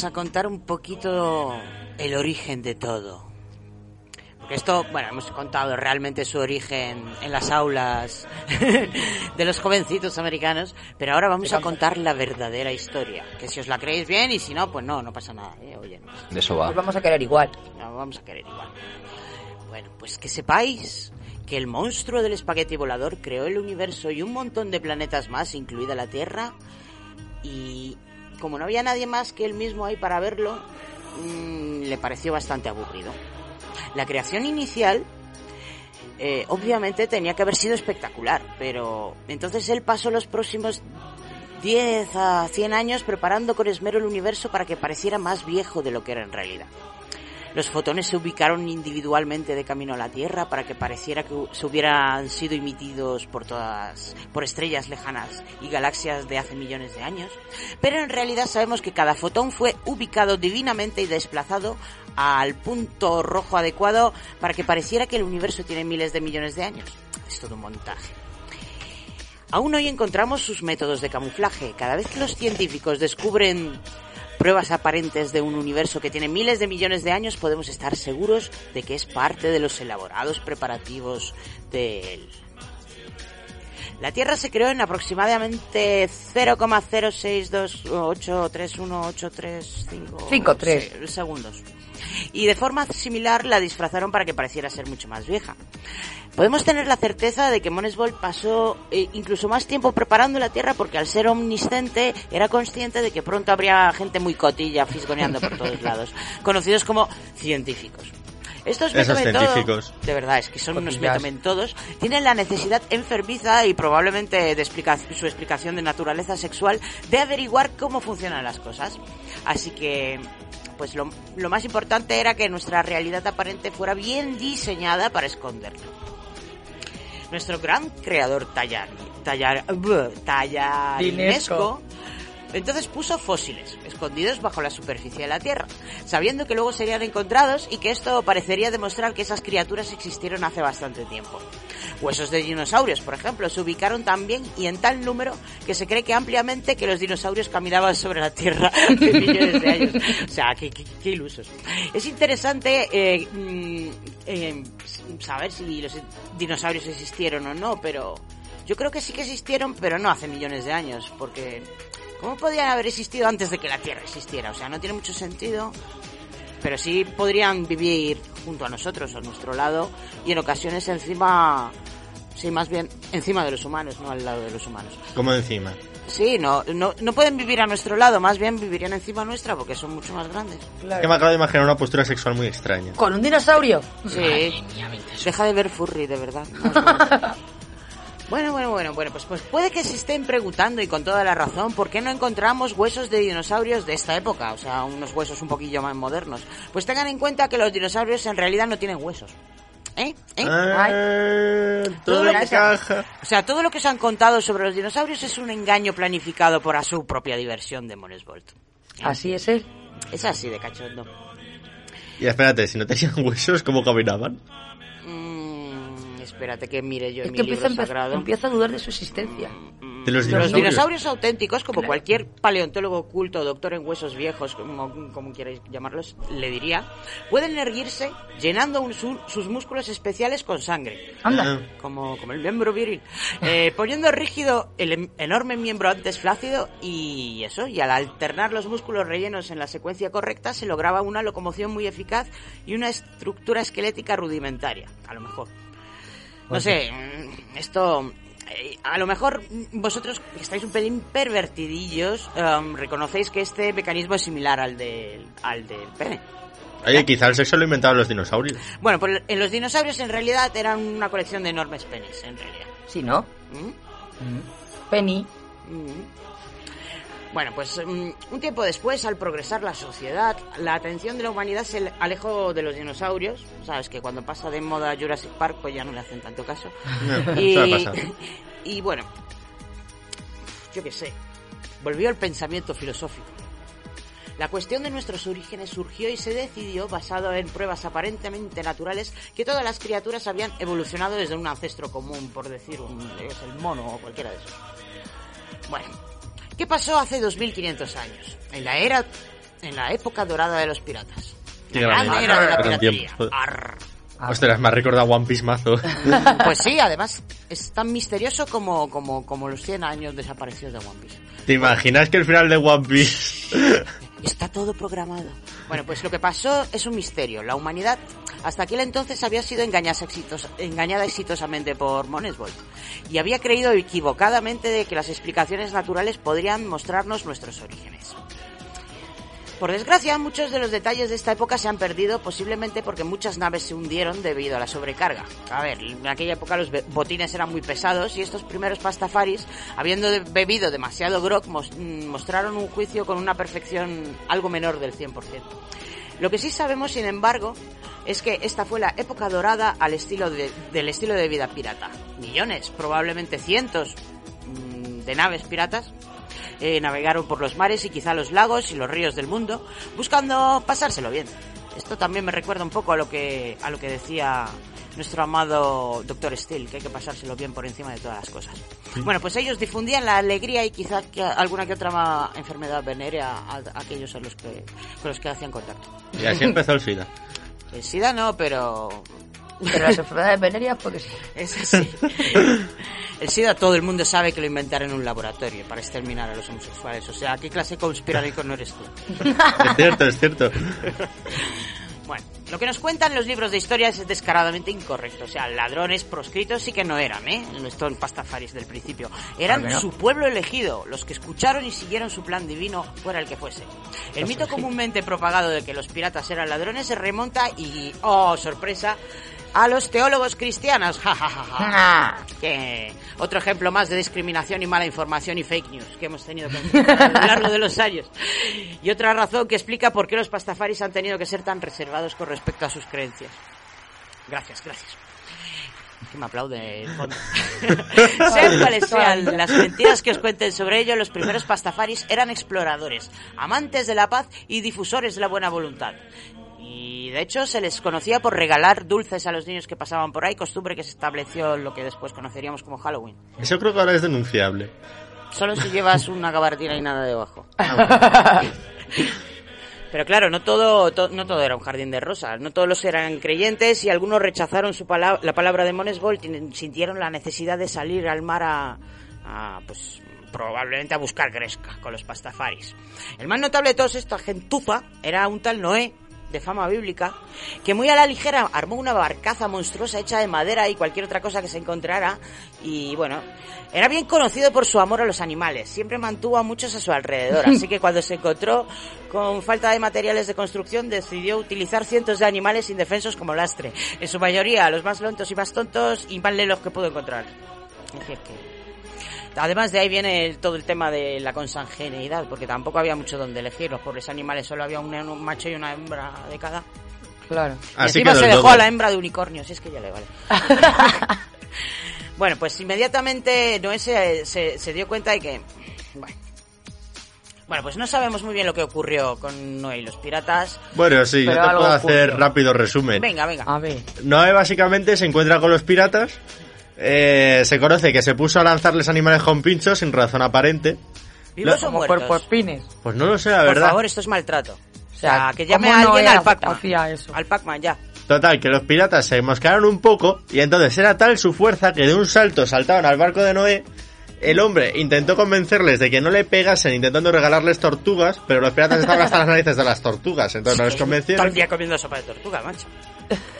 Vamos a contar un poquito el origen de todo. Porque esto, bueno, hemos contado realmente su origen en las aulas [laughs] de los jovencitos americanos, pero ahora vamos a contar la verdadera historia. Que si os la creéis bien y si no, pues no, no pasa nada. ¿eh? Oye, no pasa De eso va. Pues vamos a querer igual. no, vamos a querer igual. Bueno, pues que sepáis que el monstruo del espagueti volador creó el universo y un montón de planetas más, incluida la Tierra, y como no había nadie más que él mismo ahí para verlo, mm, le pareció bastante aburrido. La creación inicial, eh, obviamente, tenía que haber sido espectacular, pero entonces él pasó los próximos 10 a 100 años preparando con esmero el universo para que pareciera más viejo de lo que era en realidad. Los fotones se ubicaron individualmente de camino a la Tierra para que pareciera que se hubieran sido emitidos por todas, por estrellas lejanas y galaxias de hace millones de años. Pero en realidad sabemos que cada fotón fue ubicado divinamente y desplazado al punto rojo adecuado para que pareciera que el universo tiene miles de millones de años. Es todo un montaje. Aún hoy encontramos sus métodos de camuflaje. Cada vez que los científicos descubren pruebas aparentes de un universo que tiene miles de millones de años, podemos estar seguros de que es parte de los elaborados preparativos de él. La Tierra se creó en aproximadamente 0,062831835 Cinco, tres. sí, segundos. Y de forma similar la disfrazaron para que pareciera ser mucho más vieja. Podemos tener la certeza de que Monesbold pasó eh, incluso más tiempo preparando la Tierra porque al ser omnisciente era consciente de que pronto habría gente muy cotilla fisgoneando por todos [laughs] lados, conocidos como científicos. Estos Esos científicos. de verdad, es que son unos Cotillas. metomentodos, tienen la necesidad enfermiza y probablemente de explica- su explicación de naturaleza sexual de averiguar cómo funcionan las cosas. Así que, pues lo, lo más importante era que nuestra realidad aparente fuera bien diseñada para esconderlo. Nuestro gran creador tallar, tallar, tallarinesco entonces puso fósiles, escondidos bajo la superficie de la Tierra, sabiendo que luego serían encontrados y que esto parecería demostrar que esas criaturas existieron hace bastante tiempo. Huesos de dinosaurios, por ejemplo, se ubicaron también y en tal número que se cree que ampliamente que los dinosaurios caminaban sobre la Tierra [laughs] hace millones de años. O sea, qué ilusos. Es interesante eh, mm, eh, saber si los dinosaurios existieron o no, pero yo creo que sí que existieron, pero no hace millones de años, porque ¿cómo podían haber existido antes de que la Tierra existiera? O sea, no tiene mucho sentido, pero sí podrían vivir junto a nosotros, a nuestro lado, y en ocasiones encima, sí, más bien encima de los humanos, no al lado de los humanos. Como encima. Sí, no, no, no pueden vivir a nuestro lado, más bien vivirían encima nuestra porque son mucho más grandes. Que me acabo de imaginar una postura sexual muy extraña. ¿Con un dinosaurio? Sí. Deja de ver furry, de verdad. [laughs] No. Bueno, bueno, bueno, bueno, pues, pues puede que se estén preguntando y con toda la razón por qué no encontramos huesos de dinosaurios de esta época, o sea, unos huesos un poquillo más modernos. Pues tengan en cuenta que los dinosaurios en realidad no tienen huesos. ¿Eh? ¿Eh? Ah, todo lo que se-. O sea, todo lo que se han contado sobre los dinosaurios es un engaño planificado por a su propia diversión de Monesbolt. Así es él. Es así de cachondo. Y espérate, si no tenían [laughs] huesos, ¿cómo caminaban? Espérate que mire yo Es en que mi empieza, libro sagrado. empieza a dudar de su existencia. De los Los dinosaurios. dinosaurios auténticos, como cualquier paleontólogo oculto, doctor en huesos viejos, como, como queráis llamarlos, le diría, pueden erguirse llenando un- su- sus músculos especiales con sangre. Anda. Como, como el miembro viril. Eh, poniendo rígido el em- enorme miembro antes flácido y eso, y al alternar los músculos rellenos en la secuencia correcta se lograba una locomoción muy eficaz y una estructura esquelética rudimentaria, a lo mejor. No sé, mm, esto eh, a lo mejor vosotros que estáis un pelín pervertidillos, em, reconocéis que este mecanismo es similar al del, al del pene. Oye, quizá el sexo lo inventaron los dinosaurios. Bueno, pues en los dinosaurios en realidad eran una colección de enormes penes, en realidad. Sí, ¿no? ¿Mm? Penny. Mm. Bueno, pues mm, un tiempo después, al progresar la sociedad, la atención de la humanidad se alejó de los dinosaurios. Sabes que cuando pasa de moda Jurassic Park, pues ya no le hacen tanto caso. [laughs] Suele pasar. y bueno, yo qué sé, volvió el pensamiento filosófico. La cuestión de nuestros orígenes surgió y se decidió, basado en pruebas aparentemente naturales, que todas las criaturas habían evolucionado desde un ancestro común, por decir, un, es el mono o cualquiera de esos. Bueno, ¿qué pasó hace 2500 años? En la era, en la época dorada de los piratas. Qué La gran grande. era de la Gran piratería. tiempo. Ostras, me ha recordado One Piece mazo. [laughs] Pues sí, además es tan misterioso como, como, como los 100 años desaparecidos de One Piece. ¿Te imaginas que el final de One Piece... Está todo programado. Bueno, pues lo que pasó es un misterio. La humanidad hasta aquel entonces había sido engañada, exitos- engañada exitosamente por Monesbold y había creído equivocadamente de que las explicaciones naturales podrían mostrarnos nuestros orígenes. Por desgracia, muchos de los detalles de esta época se han perdido, posiblemente porque muchas naves se hundieron debido a la sobrecarga. A ver, en aquella época los botines eran muy pesados y estos primeros pastafaris, habiendo bebido demasiado grog, mm, mostraron un juicio con una perfección algo menor del 100%. Lo que sí sabemos, sin embargo, es que esta fue la época dorada al estilo de- del estilo de vida pirata. Millones, probablemente cientos mm, de naves piratas eh, navegaron por los mares y quizá los lagos y los ríos del mundo buscando pasárselo bien. Esto también me recuerda un poco a lo que a lo que decía nuestro amado Dr. Steele, que hay que pasárselo bien por encima de todas las cosas. Bueno, pues ellos difundían la alegría y quizá que alguna que otra enfermedad venérea a, a aquellos a los que, con los que hacían contacto. Y así empezó el SIDA. El SIDA no, pero... Pero las enfermedades venéreas, porque sí. Es así. El SIDA todo el mundo sabe que lo inventaron en un laboratorio para exterminar a los homosexuales. O sea, ¿qué clase conspiranoico no eres tú? Es cierto, es cierto. Bueno, lo que nos cuentan los libros de historia es descaradamente incorrecto. O sea, ladrones proscritos sí que no eran, ¿eh? Estos pastafaris del principio. Eran no. su pueblo elegido, los que escucharon y siguieron su plan divino, fuera el que fuese. El mito comúnmente propagado de que los piratas eran ladrones se remonta y, oh, sorpresa, a los teólogos cristianos. Ja, ja, ja, ja. Que otro ejemplo más de discriminación y mala información y fake news que hemos tenido que [laughs] a lo largo de los años. Y otra razón que explica por qué los pastafaris han tenido que ser tan reservados con respecto a sus creencias. Gracias, gracias. Que me aplaude el fondo. [laughs] sean cuales sean las mentiras que os cuenten sobre ello, los primeros pastafaris eran exploradores, amantes de la paz y difusores de la buena voluntad. Y de hecho se les conocía por regalar dulces a los niños que pasaban por ahí, costumbre que se estableció en lo que después conoceríamos como Halloween. Eso creo que ahora es denunciable. Solo si llevas una gabardina y nada debajo. Pero claro, no todo, to- no todo era un jardín de rosas. No todos los eran creyentes y algunos rechazaron su pala- la palabra de Monesbold y sintieron la necesidad de salir al mar a, a, pues probablemente a buscar gresca con los pastafaris. El más notable de todos esta gentuza era un tal Noé de fama bíblica, que muy a la ligera armó una barcaza monstruosa hecha de madera y cualquier otra cosa que se encontrara. Y bueno, era bien conocido por su amor a los animales. Siempre mantuvo a muchos a su alrededor. Así que cuando se encontró con falta de materiales de construcción, decidió utilizar cientos de animales indefensos como lastre. En su mayoría, los más lentos y más tontos y más lelos que pudo encontrar. Además de ahí viene el- todo el tema de la consanguinidad, porque tampoco había mucho donde elegir. Los pobres animales solo había un, un macho y una hembra de cada. Claro. Y Así encima quedó se dejó doble. a la hembra de unicornio, si es que ya le vale. [laughs] bueno, pues inmediatamente Noé se, se, se dio cuenta de que... Bueno. Bueno, pues no sabemos muy bien lo que ocurrió con Noé y los piratas. Bueno, sí, yo te puedo hacer rápido resumen. Venga, venga. A ver. Noé básicamente se encuentra con los piratas. Eh, se conoce que se puso a lanzarles animales con pinchos sin razón aparente. ¿Vivos Lo- o Como muertos? cuerpos pines. Pues no lo sé, la Por verdad. favor, esto es maltrato. O sea, que llame ¿cómo a alguien Noé al Pac-Man. hacía eso? Al Pac-Man, ya. Total, que los piratas se mosquearon un poco y entonces era tal su fuerza que de un salto saltaron al barco de Noé. El hombre intentó convencerles de que no le pegasen intentando regalarles tortugas, pero los piratas estaban hasta las [laughs] narices de las tortugas, entonces no les Todo el convencieron. día comiendo sopa de tortuga, macho.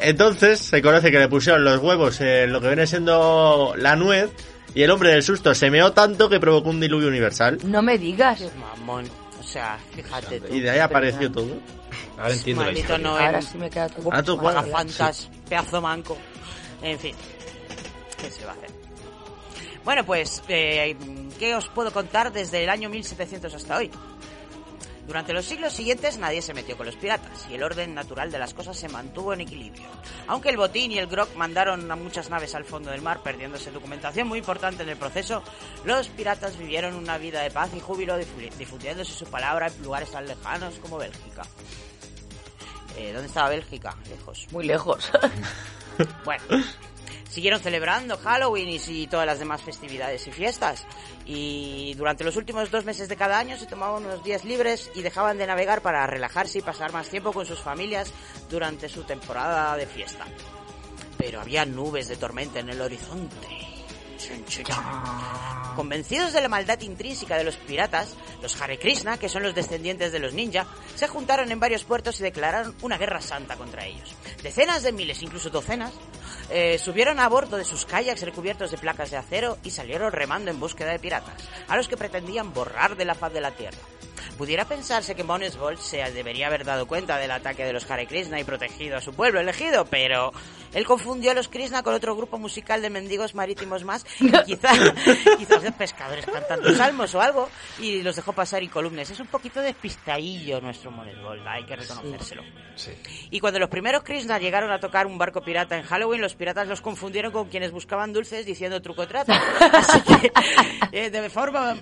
Entonces se conoce que le pusieron los huevos en lo que viene siendo la nuez y el hombre del susto se meó tanto que provocó un diluvio universal. No me digas. Mamón. O sea, fíjate tú. Y de ahí apareció todo. Ahora entiendo la Maldito historia. Noel. Ahora sí me queda todo. Ah, tú, fantas, pedazo manco. En fin. ¿Qué se va a hacer? Bueno, pues, eh, ¿qué os puedo contar desde el año 1700 hasta hoy? Durante los siglos siguientes nadie se metió con los piratas y el orden natural de las cosas se mantuvo en equilibrio. Aunque el botín y el grog mandaron a muchas naves al fondo del mar perdiéndose documentación muy importante en el proceso, los piratas vivieron una vida de paz y júbilo difu- difundiéndose su palabra en lugares tan lejanos como Bélgica. Eh, ¿Dónde estaba Bélgica? Lejos. Muy lejos. Bueno, [laughs] siguieron celebrando Halloween y sí, todas las demás festividades y fiestas. Y durante los últimos dos meses de cada año se tomaban unos días libres y dejaban de navegar para relajarse y pasar más tiempo con sus familias durante su temporada de fiesta. Pero había nubes de tormenta en el horizonte. Convencidos de la maldad intrínseca de los piratas, los Hare Krishna, que son los descendientes de los ninja, se juntaron en varios puertos y declararon una guerra santa contra ellos. Decenas de miles, incluso docenas, eh, subieron a bordo de sus kayaks recubiertos de placas de acero y salieron remando en búsqueda de piratas, a los que pretendían borrar de la faz de la tierra. Pudiera pensarse que Monesvold se debería haber dado cuenta del ataque de los Hare Krishna y protegido a su pueblo elegido, pero él confundió a los Krishna con otro grupo musical de mendigos marítimos más y [laughs] quizá, quizás de pescadores cantando salmos o algo y los dejó pasar columnas. Es un poquito despistadillo nuestro Monesvold, hay que reconocérselo. Sí. Y cuando los primeros Krishna llegaron a tocar un barco pirata en Halloween, los piratas los confundieron con quienes buscaban dulces diciendo truco trato. [laughs] Así que eh, de forma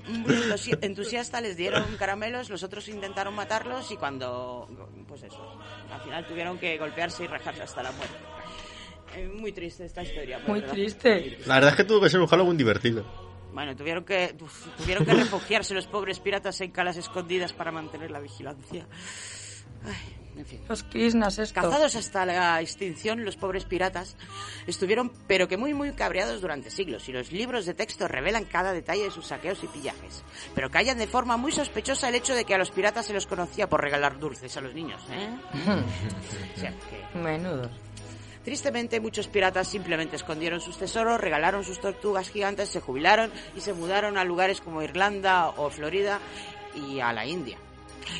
entusiasta les dieron caramelos, los otros intentaron matarlos y cuando, pues eso, al final tuvieron que golpearse y rajarse hasta la muerte. Eh, muy triste esta historia. Muy verdad. triste. La verdad es que tuvo que ser un Halloween divertido. Bueno, tuvieron que, uf, tuvieron que refugiarse los pobres piratas en calas escondidas para mantener la vigilancia. Ay, en fin. Los Krishnas estos. Cazados hasta la extinción, los pobres piratas estuvieron, pero que muy, muy cabreados durante siglos, y los libros de texto revelan cada detalle de sus saqueos y pillajes. Pero callan de forma muy sospechosa el hecho de que a los piratas se los conocía por regalar dulces a los niños. ¿eh? [laughs] O sea, que- Menudos. Tristemente, muchos piratas simplemente escondieron sus tesoros, regalaron sus tortugas gigantes, se jubilaron y se mudaron a lugares como Irlanda o Florida y a la India.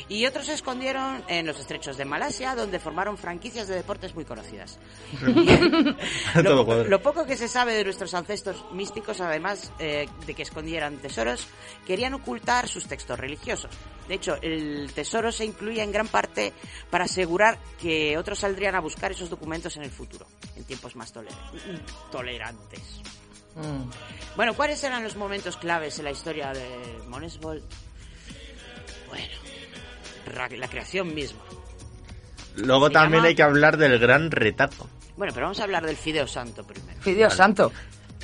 Y otros se escondieron en los estrechos de Malasia, donde formaron franquicias de deportes muy conocidas. [laughs] Lo, lo poco que se sabe de nuestros ancestros místicos, además eh, de que escondieran tesoros, querían ocultar sus textos religiosos. De hecho, el tesoro se incluía en gran parte para asegurar que otros saldrían a buscar esos documentos en el futuro, en tiempos más toler- tolerantes. Mm. Bueno, ¿cuáles eran los momentos claves en la historia de Monesvold? Bueno, la creación misma. Luego Se también llama- hay que hablar del gran retazo. Bueno, pero vamos a hablar del Fideo Santo primero. Fideo santo.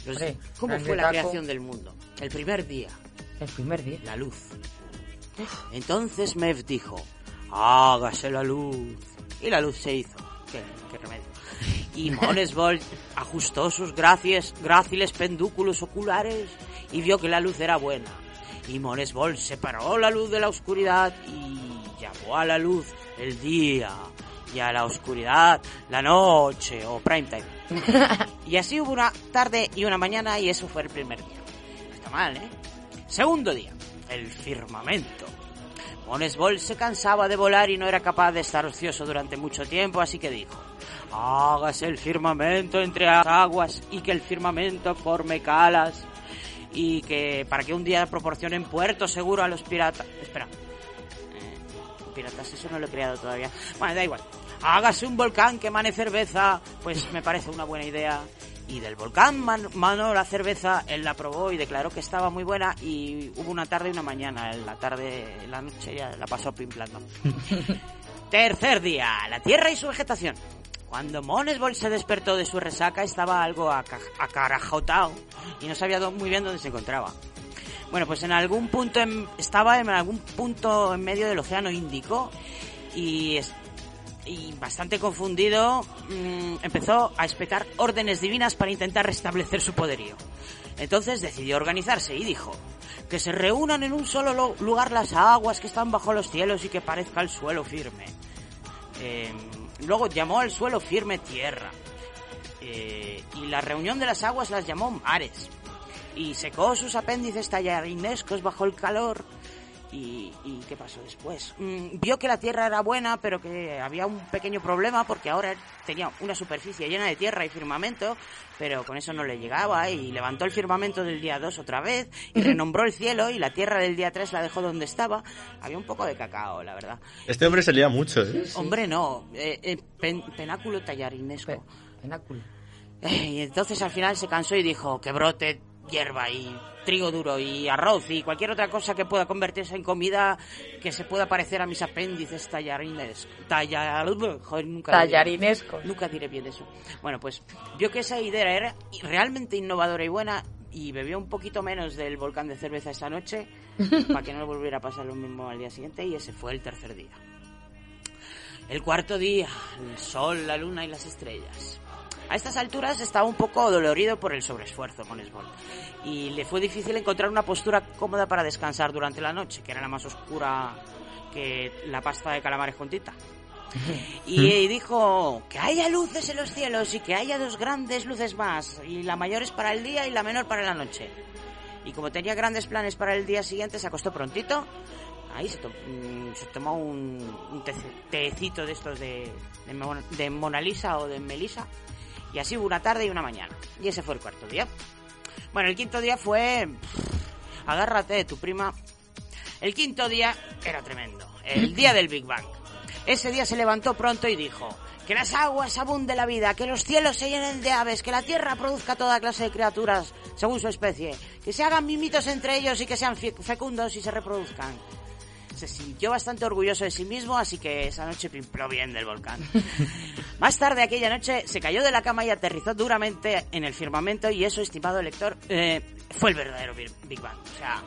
Los- Hombre, ¿Cómo fue la creación del mundo? El primer día, El primer día. la luz. Entonces Mev dijo, hágase la luz. Y la luz se hizo. Qué, qué remedio. Y [laughs] Monesvold ajustó sus gracies, gráciles pendúculos oculares y vio que la luz era buena. Y Monesvold separó la luz de la oscuridad y llamó a la luz el día y a la oscuridad la noche o prime time. [laughs] Y así hubo una tarde y una mañana y eso fue el primer día. Está mal, ¿eh? Segundo día, el firmamento. Monesvold se cansaba de volar y no era capaz de estar ocioso durante mucho tiempo, así que dijo, hágase el firmamento entre las aguas y que el firmamento forme calas y que para que un día proporcionen puerto seguro a los piratas. Espera. Piratas, eso no lo he creado todavía. Bueno, da igual. Hágase un volcán que mane cerveza, pues me parece una buena idea. Y del volcán man- manó la cerveza, él la probó y declaró que estaba muy buena y hubo una tarde y una mañana. En la tarde, en la noche ya la pasó pimplando. [laughs] Tercer día, la tierra y su vegetación. Cuando Monesvold se despertó de su resaca estaba algo aca- acarajotado y no sabía muy bien dónde se encontraba. Bueno, pues en algún punto en- estaba en algún punto en medio del océano Índico y, bastante confundido mm, empezó a espetar órdenes divinas para intentar restablecer su poderío. Entonces decidió organizarse y dijo que se reúnan en un solo lo- lugar las aguas que están bajo los cielos y que parezca el suelo firme. Eh, luego llamó al suelo firme tierra. Eh, y la reunión de las aguas las llamó mares. Y secó sus apéndices tallarinescos bajo el calor. ¿Y, y qué pasó después? Mm, vio que la tierra era buena, pero que había un pequeño problema porque ahora tenía una superficie llena de tierra y firmamento, pero con eso no le llegaba y levantó el firmamento del día 2 otra vez y renombró el cielo y la tierra del día 3 la dejó donde estaba. Había un poco de cacao, la verdad. Este hombre se lía mucho, ¿eh? Hombre, no, eh, eh, pen- penáculo tallarinesco. penáculo. Eh, y entonces al final se cansó y dijo que brote hierba y trigo duro y arroz y cualquier otra cosa que pueda convertirse en comida que se pueda parecer a mis apéndices tallarines. Tallar... Joder, nunca diré-. Nunca diré bien eso. Bueno, pues vio que esa idea era realmente innovadora y buena y bebió un poquito menos del volcán de cerveza esa noche [laughs] para que no le volviera a pasar lo mismo al día siguiente y ese fue el tercer día. El cuarto día, el sol, la luna y las estrellas. A estas alturas estaba un poco dolorido por el sobreesfuerzo con Esbol y le fue difícil encontrar una postura cómoda para descansar durante la noche, que era la más oscura que la pasta de calamares con. [laughs] Y, dijo que haya luces en los cielos y que haya dos grandes luces más, y la mayor es para el día y la menor para la noche. Y como tenía grandes planes para el día siguiente, se acostó prontito. Ahí se, to- mm, se tomó un, un tecito de estos de, de, Mon- de Mona Lisa o de Melisa. Y así hubo una tarde y una mañana. Y ese fue el cuarto día. Bueno, el quinto día fue... Agárrate de tu prima. El quinto día era tremendo. El día del Big Bang. Ese día se levantó pronto y dijo... Que las aguas abunde la vida, que los cielos se llenen de aves, que la tierra produzca toda clase de criaturas según su especie, que se hagan mimitos entre ellos y que sean fe- fecundos y se reproduzcan. Se sintió bastante orgulloso de sí mismo, así que esa noche pimpló bien del volcán. [laughs] Más tarde aquella noche se cayó de la cama y aterrizó duramente en el firmamento y eso, estimado lector, eh, fue el verdadero Big Bang. O sea,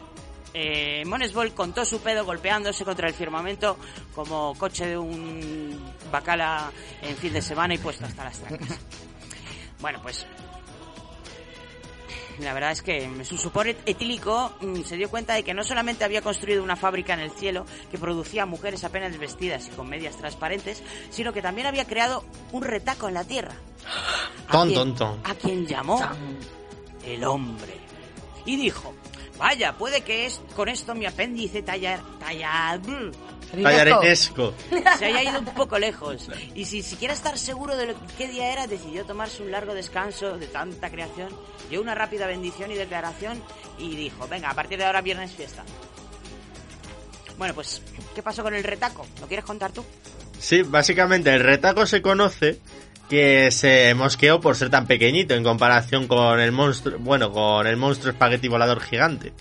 eh, Monesbol contó su pedo golpeándose contra el firmamento como coche de un bacala en fin de semana y puesto hasta las trancas. [laughs] Bueno, pues la verdad es que su supor et- etílico mm, se dio cuenta de que no solamente había construido una fábrica en el cielo que producía mujeres apenas vestidas y con medias transparentes, sino que también había creado un retaco en la tierra. ¿A Ton, quién- ton, ton. A quien llamó el hombre. Y dijo, vaya, puede que es con esto mi apéndice tallar... tallar... Tallarinesco. se haya ido un poco lejos. Y sin siquiera estar seguro de lo, qué día era, decidió tomarse un largo descanso de tanta creación, dio una rápida bendición y declaración y dijo, venga, a partir de ahora viernes fiesta. Bueno, pues, ¿qué pasó con el retaco? ¿Lo quieres contar tú? Sí, básicamente el retaco se conoce que se mosqueó por ser tan pequeñito en comparación con el monstruo, bueno, con el monstruo espagueti volador gigante.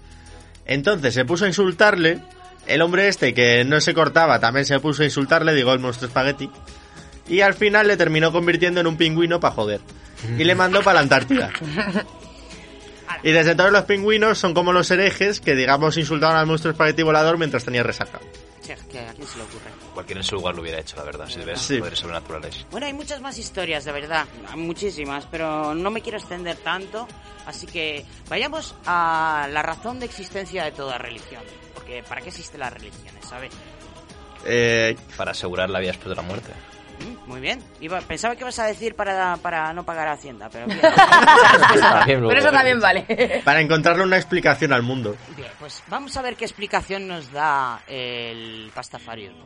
Entonces se puso a insultarle, el hombre este que no se cortaba también se puso a insultarle, digo el monstruo espagueti, y al final le terminó convirtiendo en un pingüino para joder. Y le mandó para la Antártida. Y desde entonces los pingüinos son como los herejes que, digamos, insultaban al monstruo espagueti volador mientras tenía resaca. Se le ocurre. Cualquiera en su lugar lo hubiera hecho, la verdad, si ves Sí. poderes sobrenaturales. Bueno, hay muchas más historias, de verdad, muchísimas, pero no me quiero extender tanto, así que vayamos a la razón de existencia de toda religión. Porque ¿para qué existen las religiones, sabes? Eh, Para asegurar la vida después de la muerte. Mm, Muy bien. Iba- pensaba que ibas a decir para, para no pagar Hacienda, pero bien. [laughs] Pero eso también vale. para encontrarle una explicación al mundo. Bien, pues vamos a ver qué explicación nos da el pastafarianismo.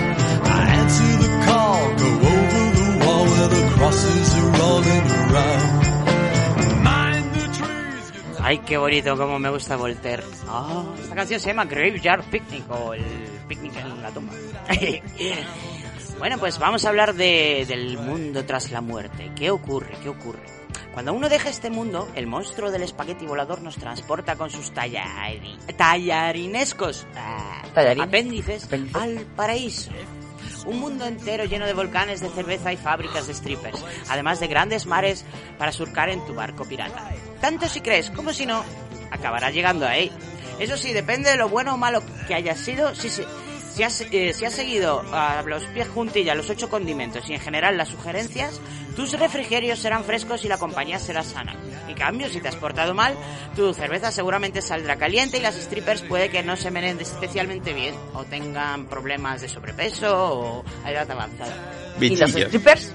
Ay, qué bonito, como me gusta Voltaire. Ah, esta canción se llama Graveyard Picnic o el picnic en la tumba. [laughs] bueno, pues vamos a hablar de, del mundo tras la muerte. ¿Qué ocurre? ¿Qué ocurre? Cuando uno deja este mundo, el monstruo del espagueti volador nos transporta con sus tallari- tallarinescos ah, Tallarines. apéndices al paraíso. Un mundo entero lleno de volcanes de cerveza y fábricas de strippers, además de grandes mares para surcar en tu barco pirata. Tanto si crees como si no, acabará llegando ahí. Eso sí, depende de lo bueno o malo que hayas sido. Si has, eh, si has seguido a los pies juntillas los ocho condimentos y en general las sugerencias, tus refrigerios serán frescos y la compañía será sana. En cambio, si te has portado mal, tu cerveza seguramente saldrá caliente y las strippers puede que no se menen especialmente bien o tengan problemas de sobrepeso o a edad avanzada. ¿Y los Bichillos. strippers?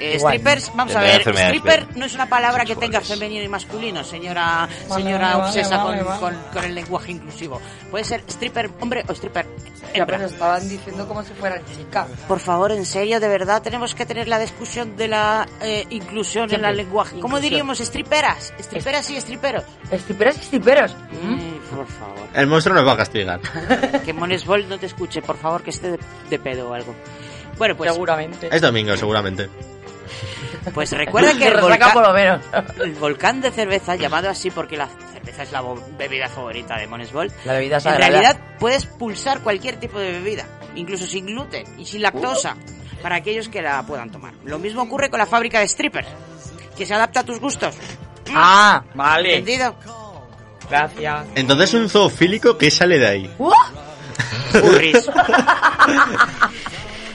Eh, Igual. strippers, vamos a ver, stripper no es una palabra que tenga femenino y masculino, señora Vale, señora vale, obsesa vale, con, vale. con- con el lenguaje inclusivo. Puede ser stripper hombre o stripper Ya, pero estaban diciendo como si fueran chicas. Por favor, en serio, de verdad tenemos que tener la discusión de la eh, inclusión en Siempre. el lenguaje. ¿Cómo Inclusión. diríamos striperas? Striperas y striperos. Stripperos y stripperos. Mm, por favor. El monstruo nos va a castigar. [laughs] Que Monesbol no te escuche, por favor, que esté de, de pedo o algo. Bueno, pues, Seguramente. Es domingo, seguramente. Pues recuerda [laughs] que el resaca por volcán, lo menos. el volcán de cerveza, llamado así porque la cerveza es la bebida favorita de Monesbol, La bebida en sagrada. realidad puedes pulsar cualquier tipo de bebida, incluso sin gluten y sin lactosa, para aquellos que la puedan tomar. Lo mismo ocurre con la fábrica de strippers, que se adapta a tus gustos. Ah, vale. ¿Entendido? Gracias. Entonces un zoofílico, ¿qué sale de ahí? Furries. [laughs] [laughs]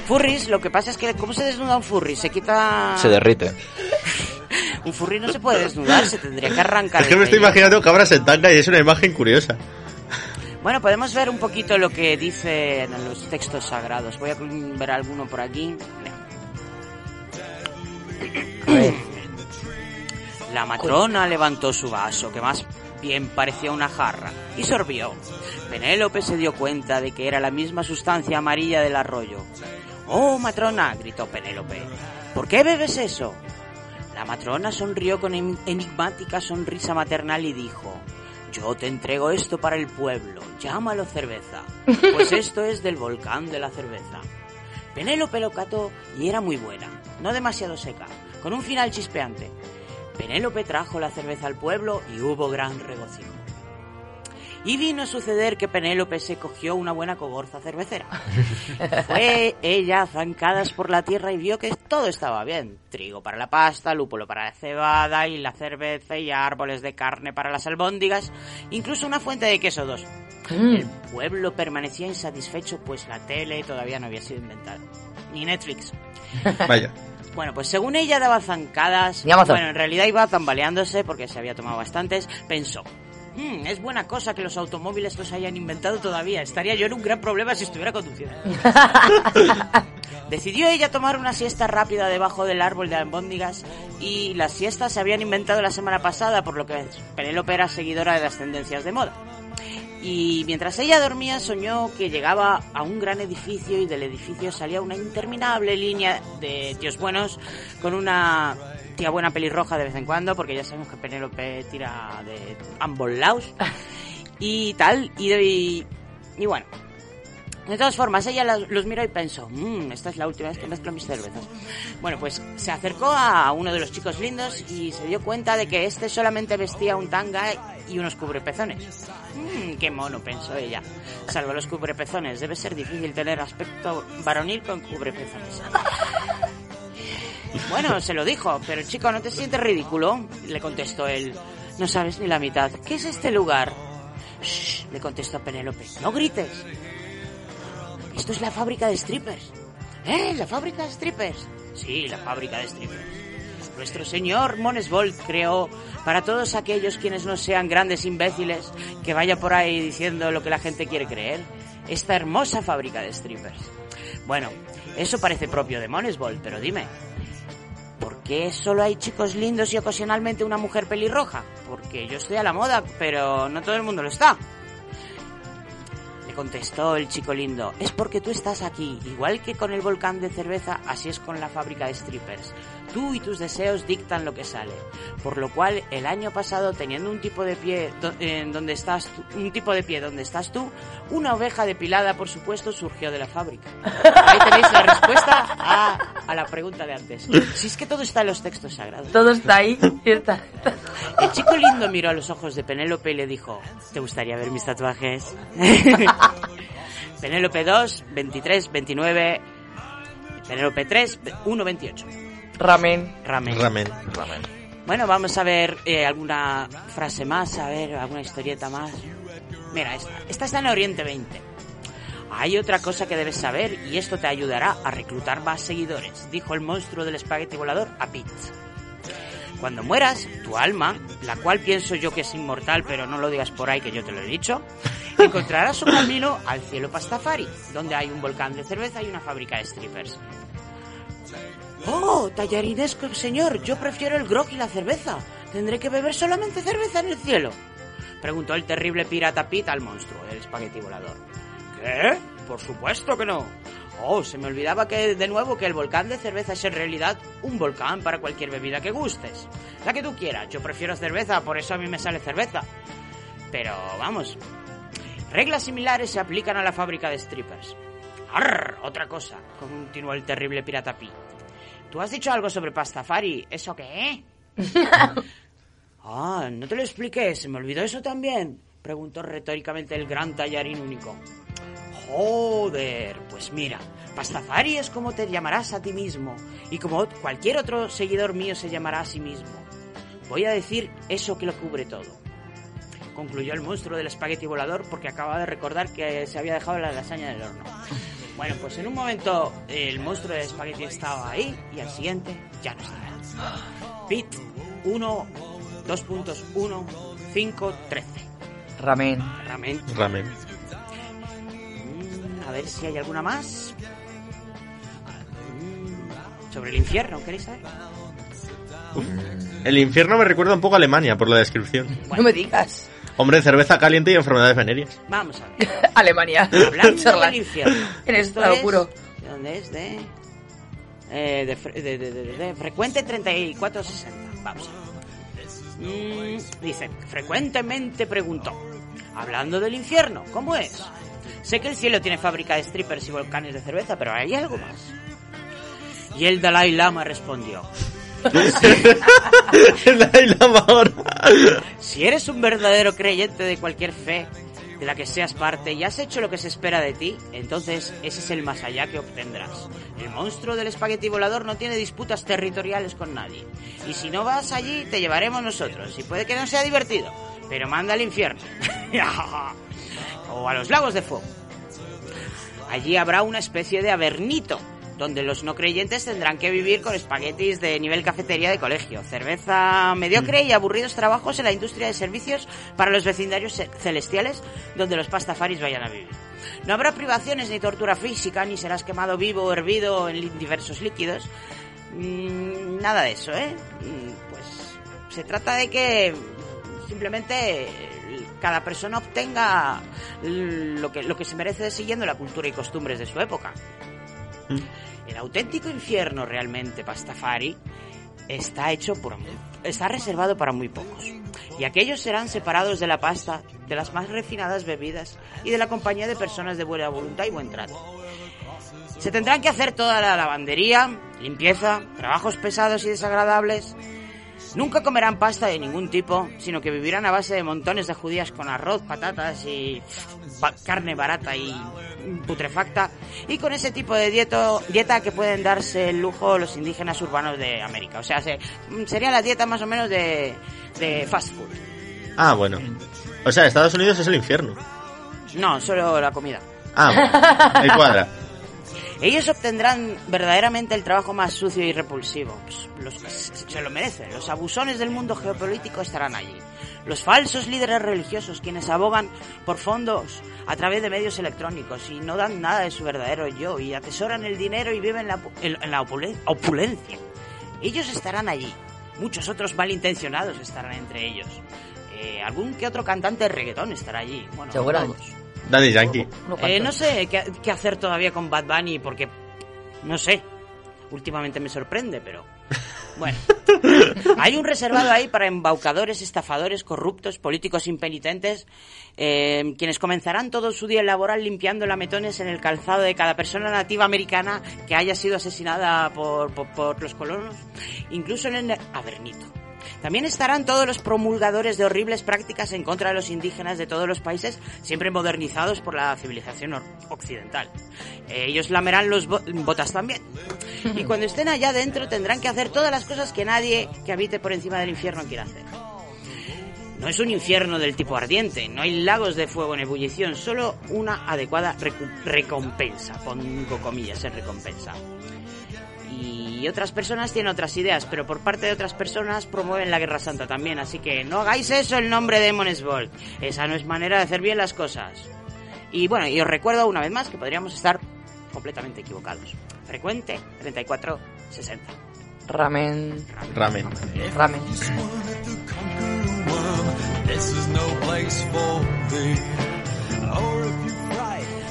Furries, lo que pasa es que ¿cómo se desnuda un furry? Se quita... Se derrite. [laughs] Un furry no se puede desnudar, se tendría que arrancar Es que me estoy pellejo. imaginando cabras en tanga y es una imagen curiosa. Bueno, podemos ver un poquito lo que dicen los textos sagrados. Voy a ver alguno por aquí. La matrona levantó su vaso, que más bien parecía una jarra, y sorbió. Penélope se dio cuenta de que era la misma sustancia amarilla del arroyo. ¡Oh, matrona! gritó Penélope. ¿Por qué bebes eso? La matrona sonrió con en- enigmática sonrisa maternal y dijo, yo te entrego esto para el pueblo, llámalo cerveza, pues [laughs] esto es del volcán de la cerveza. Penélope lo cató y era muy buena, no demasiado seca, con un final chispeante. Penélope trajo la cerveza al pueblo y hubo gran regocijo. Y vino a suceder que Penélope se cogió una buena cogorza cervecera. [laughs] Fue ella a zancadas por la tierra y vio que todo estaba bien. Trigo para la pasta, lúpulo para la cebada y la cerveza y árboles de carne para las albóndigas, incluso una fuente de queso dos. El pueblo permanecía insatisfecho pues la tele todavía no había sido inventada. Ni Netflix. [laughs] Vaya. Bueno, pues según ella daba zancadas, bueno, en realidad iba tambaleándose porque se había tomado bastantes, pensó, "Hmm, es buena cosa que los automóviles los hayan inventado todavía, estaría yo en un gran problema si estuviera conduciendo. [laughs] Decidió ella tomar una siesta rápida debajo del árbol de albóndigas y las siestas se habían inventado la semana pasada, por lo que Penélope era seguidora de las tendencias de moda. Y mientras ella dormía soñó que llegaba a un gran edificio y del edificio salía una interminable línea de tíos buenos con una tía buena pelirroja de vez en cuando, porque ya sabemos que Penélope tira de ambos lados [laughs] y tal, y, y, y bueno. De todas formas, ella los miró y pensó, "Mm, esta es la última vez que mezclo mis cervezas. Bueno, pues se acercó a uno de los chicos lindos y se dio cuenta de que este solamente vestía un tanga y unos cubrepezones. "Mm, qué mono, pensó ella. Salvo los cubrepezones, debe ser difícil tener aspecto varonil con cubrepezones. [laughs] Bueno, se lo dijo, pero chico, ¿no te sientes ridículo? Le contestó él. No sabes ni la mitad. ¿Qué es este lugar? Shh, le contestó Penélope. No grites. Esto es la fábrica de strippers. ¿Eh? ¿La fábrica de strippers? Sí, la fábrica de strippers. Nuestro señor Monesvold creó para todos aquellos quienes no sean grandes imbéciles que vaya por ahí diciendo lo que la gente quiere creer. Esta hermosa fábrica de strippers. Bueno, eso parece propio de Monesvold, pero dime, ¿por qué solo hay chicos lindos y ocasionalmente una mujer pelirroja? Porque yo estoy a la moda, pero no todo el mundo lo está. Le contestó el chico lindo, es porque tú estás aquí, igual que con el volcán de cerveza, así es con la fábrica de strippers. Tú y tus deseos dictan lo que sale. Por lo cual, el año pasado, teniendo un tipo de pie do- en donde estás tú- un tipo de pie donde estás tú, una oveja depilada, por supuesto, surgió de la fábrica. Ahí tenéis la respuesta a, a la pregunta de antes. Si es que todo está en los textos sagrados. Todo está ahí, cierta. El chico lindo miró a los ojos de Penélope y le dijo, ¿te gustaría ver mis tatuajes? [laughs] Penélope 2, 23, 29, Penélope 3, 1, 28. Ramen. Ramen. Ramen. Bueno, vamos a ver eh, alguna frase más, a ver, alguna historieta más. Mira, esta. Esta está en Oriente 20. Hay otra cosa que debes saber y esto te ayudará a reclutar más seguidores, dijo el monstruo del espagueti volador a Pete. Cuando mueras, tu alma, la cual pienso yo que es inmortal, pero no lo digas por ahí que yo te lo he dicho, [laughs] encontrará su camino al cielo Pastafari, donde hay un volcán de cerveza y una fábrica de strippers. Oh, tallarinesco señor, yo prefiero el grog y la cerveza. ¿Tendré que beber solamente cerveza en el cielo? Preguntó el terrible pirata Pete al monstruo, el espagueti volador. ¿Qué? Por supuesto que no. Oh, se me olvidaba que de nuevo que el volcán de cerveza es en realidad un volcán para cualquier bebida que gustes. La que tú quieras. Yo prefiero cerveza, por eso a mí me sale cerveza. Pero vamos. Reglas similares se aplican a la fábrica de strippers. Arr, otra cosa, continuó el terrible pirata Pi. Tú has dicho algo sobre Pastafari, ¿eso qué? [laughs] ah, no te lo expliqué, se me olvidó eso también, preguntó retóricamente el gran tallarín único. Joder, pues mira, Pastafari es como te llamarás a ti mismo y como cualquier otro seguidor mío se llamará a sí mismo. Voy a decir eso que lo cubre todo. Concluyó el monstruo del espagueti volador porque acaba de recordar que se había dejado la lasaña del horno. Bueno, pues en un momento el monstruo del espagueti estaba ahí y al siguiente ya no estaba. Pit 1, 2.1, 5, 13. Ramen. Ramen. Ramen. Mm, A ver si hay alguna más. Mm, Sobre el infierno, ¿queréis saber? El infierno me recuerda un poco a Alemania por la descripción. No me digas. Hombre, cerveza caliente y enfermedades venéreas. Vamos a ver. [laughs] Alemania. Hablando del infierno. En Esto estado es- puro. ¿De dónde es? De, eh, de, fre- de- de- de- de- de frecuente 3460. Vamos a ver. Mm, dice, frecuentemente preguntó. Hablando del infierno, ¿cómo es? Sé que el cielo tiene fábrica de strippers y volcanes de cerveza, pero hay algo más. Y el Dalai Lama respondió. [laughs] Si eres un verdadero creyente de cualquier fe de la que seas parte y has hecho lo que se espera de ti, entonces ese es el más allá que obtendrás. El monstruo del espagueti volador no tiene disputas territoriales con nadie. Y si no vas allí, te llevaremos nosotros. Y puede que no sea divertido, pero manda al infierno. [laughs] o a los lagos de fuego. Allí habrá una especie de avernito, donde los no creyentes tendrán que vivir con espaguetis de nivel cafetería de colegio, cerveza mediocre y aburridos trabajos en la industria de servicios para los vecindarios ce- celestiales, donde los pastafaris vayan a vivir. No habrá privaciones ni tortura física, ni serás quemado vivo o hervido en diversos líquidos. Mm, nada de eso, ¿eh? Mm, Pues se trata de que simplemente cada persona obtenga lo que, lo que se merece siguiendo la cultura y costumbres de su época. [laughs] El auténtico infierno realmente Pastafari está hecho por está reservado para muy pocos. Y aquellos serán separados de la pasta, de las más refinadas bebidas y de la compañía de personas de buena voluntad y buen trato. Se tendrán que hacer toda la lavandería, limpieza, trabajos pesados y desagradables. Nunca comerán pasta de ningún tipo, sino que vivirán a base de montones de judías con arroz, patatas y carne barata y putrefacta, y con ese tipo de dieto- dieta que pueden darse el lujo los indígenas urbanos de América. O sea, se- sería la dieta más o menos de, de fast food. Ah, bueno. O sea, Estados Unidos es el infierno. No, solo la comida. Ah, el [laughs] cuadra. Ellos obtendrán verdaderamente el trabajo más sucio y repulsivo. Pues, los que se lo merecen. Los abusones del mundo geopolítico estarán allí. Los falsos líderes religiosos, quienes abogan por fondos a través de medios electrónicos y no dan nada de su verdadero yo y atesoran el dinero y viven la en, la opulen- opulencia. Ellos estarán allí. Muchos otros malintencionados estarán entre ellos. Eh, algún que otro cantante de reggaetón estará allí. Bueno, no Seguramente. todos. Daddy Yankee. Eh, no sé qué, qué hacer todavía con Bad Bunny porque no sé. Últimamente me sorprende, pero [laughs] bueno. Hay un reservado ahí para embaucadores, estafadores, corruptos, políticos impenitentes, eh, quienes comenzarán todo su día laboral limpiando lametones en el calzado de cada persona nativa americana que haya sido asesinada por, por, por los colonos, incluso en el Avernito. También estarán todos los promulgadores de horribles prácticas en contra de los indígenas de todos los países, siempre modernizados por la civilización occidental. Eh, ellos lamerán los bo- botas también. Y [laughs] cuando estén allá adentro tendrán que hacer todas las cosas que nadie que habite por encima del infierno quiera hacer. No es un infierno del tipo ardiente, no hay lagos de fuego en ebullición, solo una adecuada recompensa, pongo comillas en recompensa. Y otras personas tienen otras ideas, pero por parte de otras personas promueven la Guerra Santa también, así que no hagáis eso en nombre de Monesvolt. Esa no es manera de hacer bien las cosas. Y bueno, y os recuerdo una vez más que podríamos estar completamente equivocados. Frecuente 3460. Ramen. Ramen. Ramen. Cry,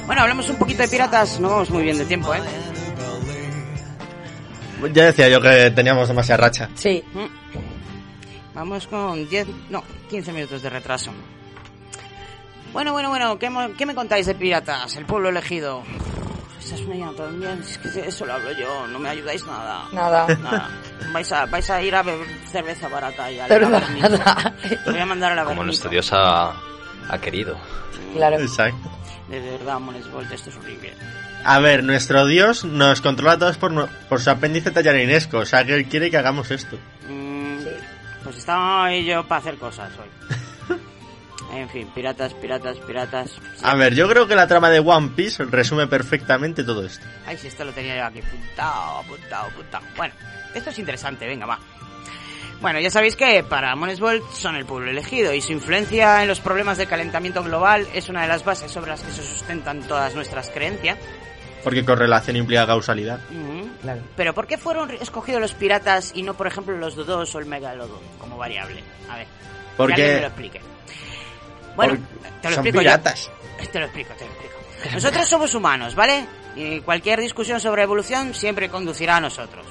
Bueno, hablamos un poquito de piratas, no vamos muy bien de tiempo, ¿eh? Ya decía yo que teníamos demasiada racha. Sí. Vamos con 10, no, 15 minutos de retraso. Bueno, bueno, bueno, ¿qué, qué me contáis de piratas? El pueblo elegido. Esa es una idea también, es que eso lo hablo yo, no me ayudáis nada. Nada. Nada. Vais a, vais a ir a beber cerveza barata y a la. Voy a mandar a la Como nuestro dios ha, ha querido. Claro. Exacto. De verdad, Monesvolt, esto es horrible. A ver, nuestro dios nos controla a todos por, no- por su apéndice tallarinesco. O sea, que él quiere que hagamos esto. Mm, Pues estaba yo para hacer cosas hoy. [laughs] En fin, piratas, piratas, piratas. A ver, yo creo que la trama de One Piece resume perfectamente todo esto. Ay, si esto lo tenía yo aquí apuntado, apuntado, apuntado. Bueno, esto es interesante, venga, va. Bueno, ya sabéis que para Monesvolt son el pueblo elegido y su influencia en los problemas del calentamiento global es una de las bases sobre las que se sustentan todas nuestras creencias. Porque correlación implica causalidad. Pero ¿por qué fueron escogidos los piratas y no, por ejemplo, los dodos o el megalodon como variable? A ver, Porque- que me lo explique. Bueno, Porque te lo son explico piratas. yo. Te lo explico, te lo explico. Nosotros somos humanos, ¿vale? Y cualquier discusión sobre evolución siempre conducirá a nosotros.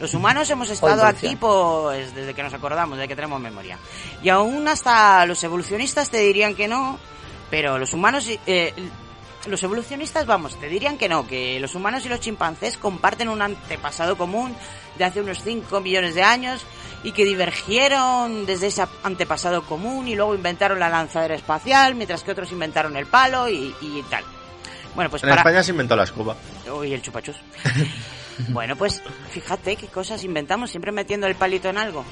Los humanos hemos estado aquí pues desde que nos acordamos, desde que tenemos memoria. Y aún hasta los evolucionistas te dirían que no, pero los humanos... eh, los evolucionistas, vamos, te dirían que no, que los humanos y los chimpancés comparten un antepasado común de hace unos 5 millones de años y que divergieron desde ese antepasado común y luego inventaron la lanzadera espacial, mientras que otros inventaron el palo y, y tal. Bueno, pues en para... España se inventó la escoba. Uy, el chupachus. [laughs] bueno, pues fíjate qué cosas inventamos, siempre metiendo el palito en algo.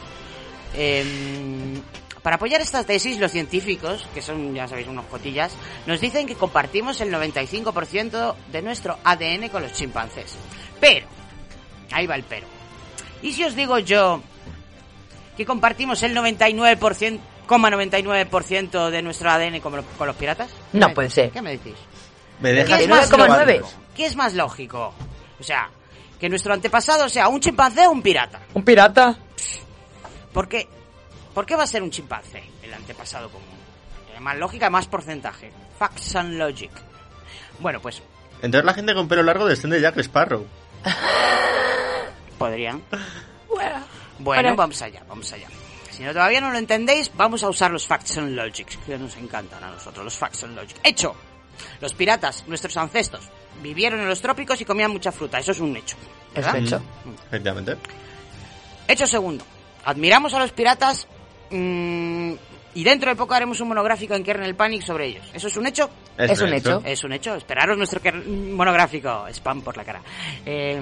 Em, para apoyar estas tesis, los científicos, que son, ya sabéis, unos cotillas, nos dicen que compartimos el 95% de nuestro ADN con los chimpancés. Pero, ahí va el pero. ¿Y si os digo yo que compartimos el 99%, coma 99% de nuestro ADN con, lo- con los piratas? No ¿Qué- puede ser. ¿Qué me decís? Me ¿Qué es, más 99,9. lógico? ¿Qué es más lógico? O sea, que nuestro antepasado sea un chimpancé o un pirata. ¿Un pirata? ¿Por qué? ¿Por qué va a ser un chimpancé el antepasado común? Tiene más lógica, más porcentaje. Facts and logic. Bueno, pues Entonces la gente con pelo largo desciende de Jack Sparrow. [laughs] podrían. Bueno. Bueno, Bueno. vamos allá, vamos allá. Si no, todavía no lo entendéis, vamos a usar los facts and logic, que nos encantan a nosotros, los facts and logic. Hecho. Los piratas, nuestros ancestros, vivieron en los trópicos y comían mucha fruta. Eso es un hecho. Es ¿verdad? un hecho. Efectivamente. Hecho segundo. Admiramos a los piratas mm, y dentro de poco haremos un monográfico en Kernel Panic sobre ellos. ¿Eso es un hecho? Es Es un un hecho. hecho. Es un hecho. Esperaros nuestro monográfico. Spam por la cara. Eh,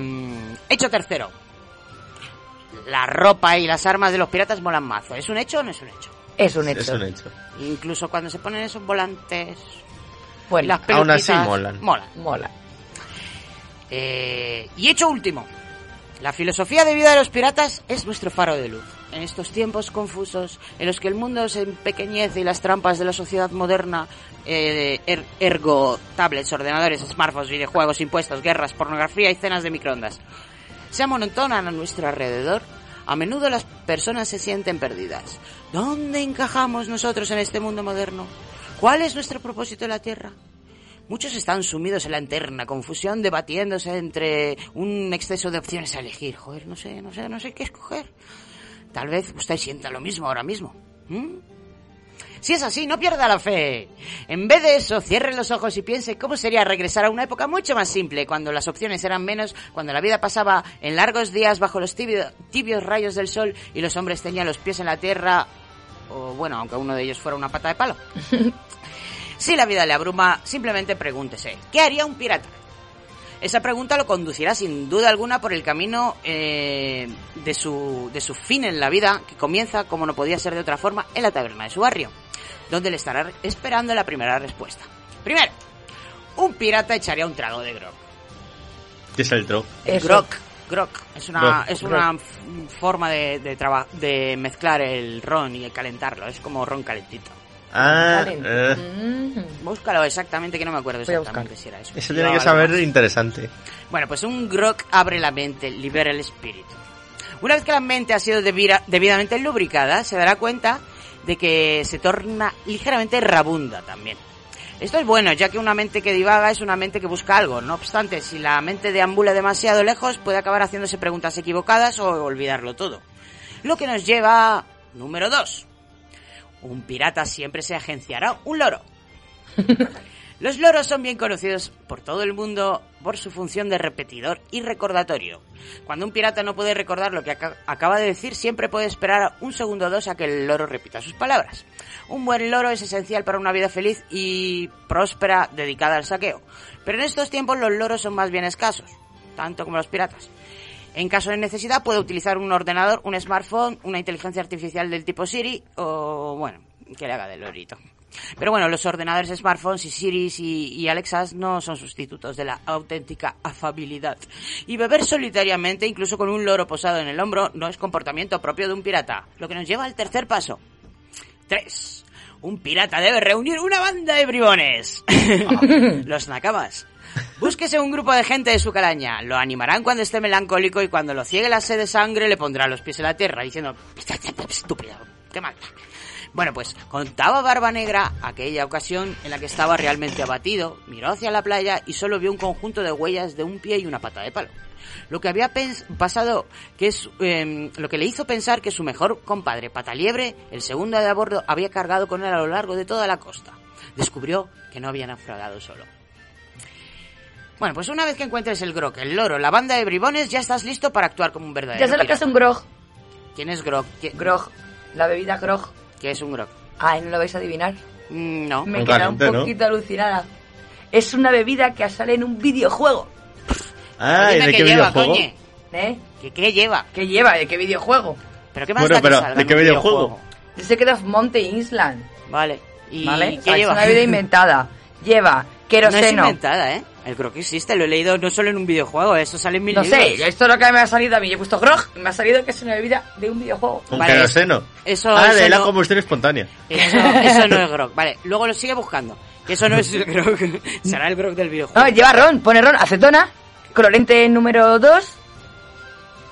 hecho tercero. La ropa y las armas de los piratas molan mazo. ¿Es un hecho o no es un hecho? Es un hecho. Es un hecho. Incluso cuando se ponen esos volantes... Bueno, las aún así. Molan. Mola. Eh, y hecho último. La filosofía de vida de los piratas es nuestro faro de luz. En estos tiempos confusos, en los que el mundo se empequeñece y las trampas de la sociedad moderna, eh, er- ergo tablets, ordenadores, smartphones, videojuegos, impuestos, guerras, pornografía y cenas de microondas, se amontonan a nuestro alrededor, a menudo las personas se sienten perdidas. ¿Dónde encajamos nosotros en este mundo moderno? ¿Cuál es nuestro propósito en la Tierra? Muchos están sumidos en la eterna confusión, debatiéndose entre un exceso de opciones a elegir. Joder, no sé, no sé, no sé qué escoger. Tal vez usted sienta lo mismo ahora mismo. ¿Mm? Si es así, no pierda la fe. En vez de eso, cierre los ojos y piense cómo sería regresar a una época mucho más simple, cuando las opciones eran menos, cuando la vida pasaba en largos días bajo los tibio- tibios rayos del sol y los hombres tenían los pies en la tierra, o bueno, aunque uno de ellos fuera una pata de palo. [laughs] Si la vida le abruma, simplemente pregúntese, ¿qué haría un pirata? Esa pregunta lo conducirá sin duda alguna por el camino eh, de, su, de su fin en la vida, que comienza, como no podía ser de otra forma, en la taberna de su barrio, donde le estará esperando la primera respuesta. Primero, un pirata echaría un trago de grog. ¿Qué es el drog? El grog. Grog. Es una, Grog, es grog. una forma de, de, traba- de mezclar el ron y calentarlo. Es como ron calentito. Ah, eh, Búscalo exactamente, que no me acuerdo exactamente si era eso. eso tiene No, que saber más. interesante. Bueno, pues un grog abre la mente, libera el espíritu. Una vez que la mente ha sido debira- debidamente lubricada, se dará cuenta de que se torna ligeramente rabunda también. Esto es bueno, ya que una mente que divaga es una mente que busca algo. No obstante, si la mente deambula demasiado lejos, puede acabar haciéndose preguntas equivocadas o olvidarlo todo. Lo que nos lleva a número 2. Un pirata siempre se agenciará un loro. [laughs] Los loros son bien conocidos por todo el mundo por su función de repetidor y recordatorio. Cuando un pirata no puede recordar lo que aca- acaba de decir, siempre puede esperar un segundo o dos a que el loro repita sus palabras. Un buen loro es esencial para una vida feliz y próspera dedicada al saqueo. Pero en estos tiempos los loros son más bien escasos, tanto como los piratas. En caso de necesidad puede utilizar un ordenador, un smartphone, una inteligencia artificial del tipo Siri o, bueno, que le haga de lorito. Pero bueno, los ordenadores, smartphones y Siris y, y Alexas no son sustitutos de la auténtica afabilidad. Y beber solitariamente, incluso con un loro posado en el hombro, no es comportamiento propio de un pirata. Lo que nos lleva al tercer paso. 3. Un pirata debe reunir una banda de bribones. [laughs] Los nakamas. Búsquese un grupo de gente de su calaña. Lo animarán cuando esté melancólico y cuando lo ciegue la sed de sangre le pondrá los pies en la tierra diciendo, estúpido, qué mal. Bueno, pues contaba Barba Negra aquella ocasión en la que estaba realmente abatido, miró hacia la playa y solo vio un conjunto de huellas de un pie y una pata de palo. Lo que había pasado, que es em, lo que le hizo pensar que su mejor compadre Pataliebre, el segundo de a había cargado con él a lo largo de toda la costa. Descubrió que no había naufragado solo. Bueno, pues una vez que encuentres el grog, el loro, la banda de bribones, ya estás listo para actuar como un verdadero Ya sé lo que es un grog. ¿Quién es grog? ¿Qué- Grog. La bebida grog. ¿Qué es un grog? Ay, ¿no lo vais a adivinar? Mm, No. Me he quedado un poquito alucinada. Es una bebida que sale en un videojuego. Ah, ¿y Dime de qué qué lleva, videojuego? coñe. ¿Eh? ¿Qué, qué lleva? ¿Qué lleva? ¿De qué videojuego? ¿Pero qué más Bueno, da que pero, salga ¿de en qué un videojuego? The Secret of Mountain Island. Vale. ¿Y ¿Vale? qué Ah, lleva? Es una bebida [laughs] inventada. Lleva No es queroseno. inventada, ¿eh? El grog existe, lo he leído no solo en un videojuego, eso sale en mil No libros. sé, esto es lo que me ha salido a mí. He puesto grog y me ha salido que es una bebida de un videojuego. Un Vale, queroseno. eso- ah, eso de la no- combustión espontánea. Eso, eso no es [laughs] grog. Vale, luego lo sigue buscando. Que eso no es el grog. [laughs] Será el grog del videojuego. No, lleva ron, pone ron, acetona, colorante número 2,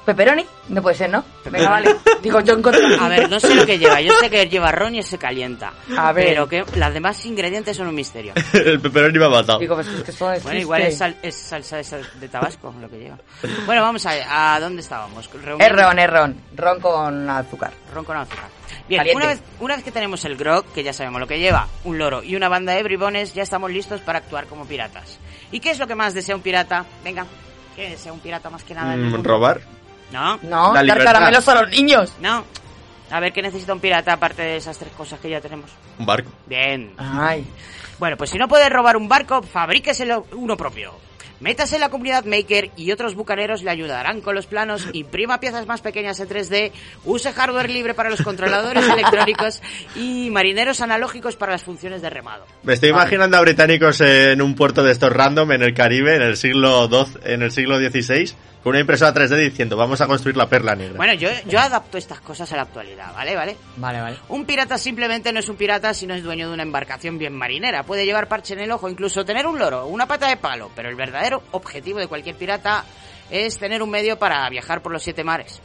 pepperoni. No puede ser, ¿no? Venga, vale. Digo, yo encontré... A ver, no sé lo que lleva. Yo sé que lleva ron y se calienta. A ver. Pero que las demás ingredientes son un misterio. [laughs] el pepperoni me ha matado. Digo, pues es que eso Bueno, existe. igual es, sal- es salsa de, sal- de tabasco lo que lleva. Bueno, vamos a, a dónde estábamos. Reunión- Es ron, es ron. Ron con azúcar. Ron con azúcar. Bien, Caliente. una vez, una vez que tenemos el grog, que ya sabemos lo que lleva, un loro y una banda de bribones, ya estamos listos para actuar como piratas. ¿Y qué es lo que más desea un pirata? Venga, ¿qué desea un pirata más que nada? en el Mm, mundo? ¿Robar? ¿No? No, La dar libertad. caramelos a los niños. No. A ver, ¿qué necesita un pirata aparte de esas tres cosas que ya tenemos? Un barco. Bien. Ay. Bueno, pues si no puede robar un barco, fabríqueselo uno propio. Métase en la comunidad Maker y otros bucaneros le ayudarán con los planos, imprima piezas más pequeñas en 3D, use hardware libre para los controladores [laughs] electrónicos y marineros analógicos para las funciones de remado. Me estoy imaginando a británicos en un puerto de estos random en el Caribe en el siglo XII, en el siglo XVI, con una impresora 3D diciendo vamos a construir la perla negra. Bueno, yo, yo adapto estas cosas a la actualidad, ¿vale? ¿Vale? Vale, vale. Un pirata simplemente no es un pirata si no es dueño de una embarcación bien marinera. Puede llevar parche en el ojo, incluso tener un loro, una pata de palo. Pero el verdadero objetivo de cualquier pirata es tener un medio para viajar por los siete mares.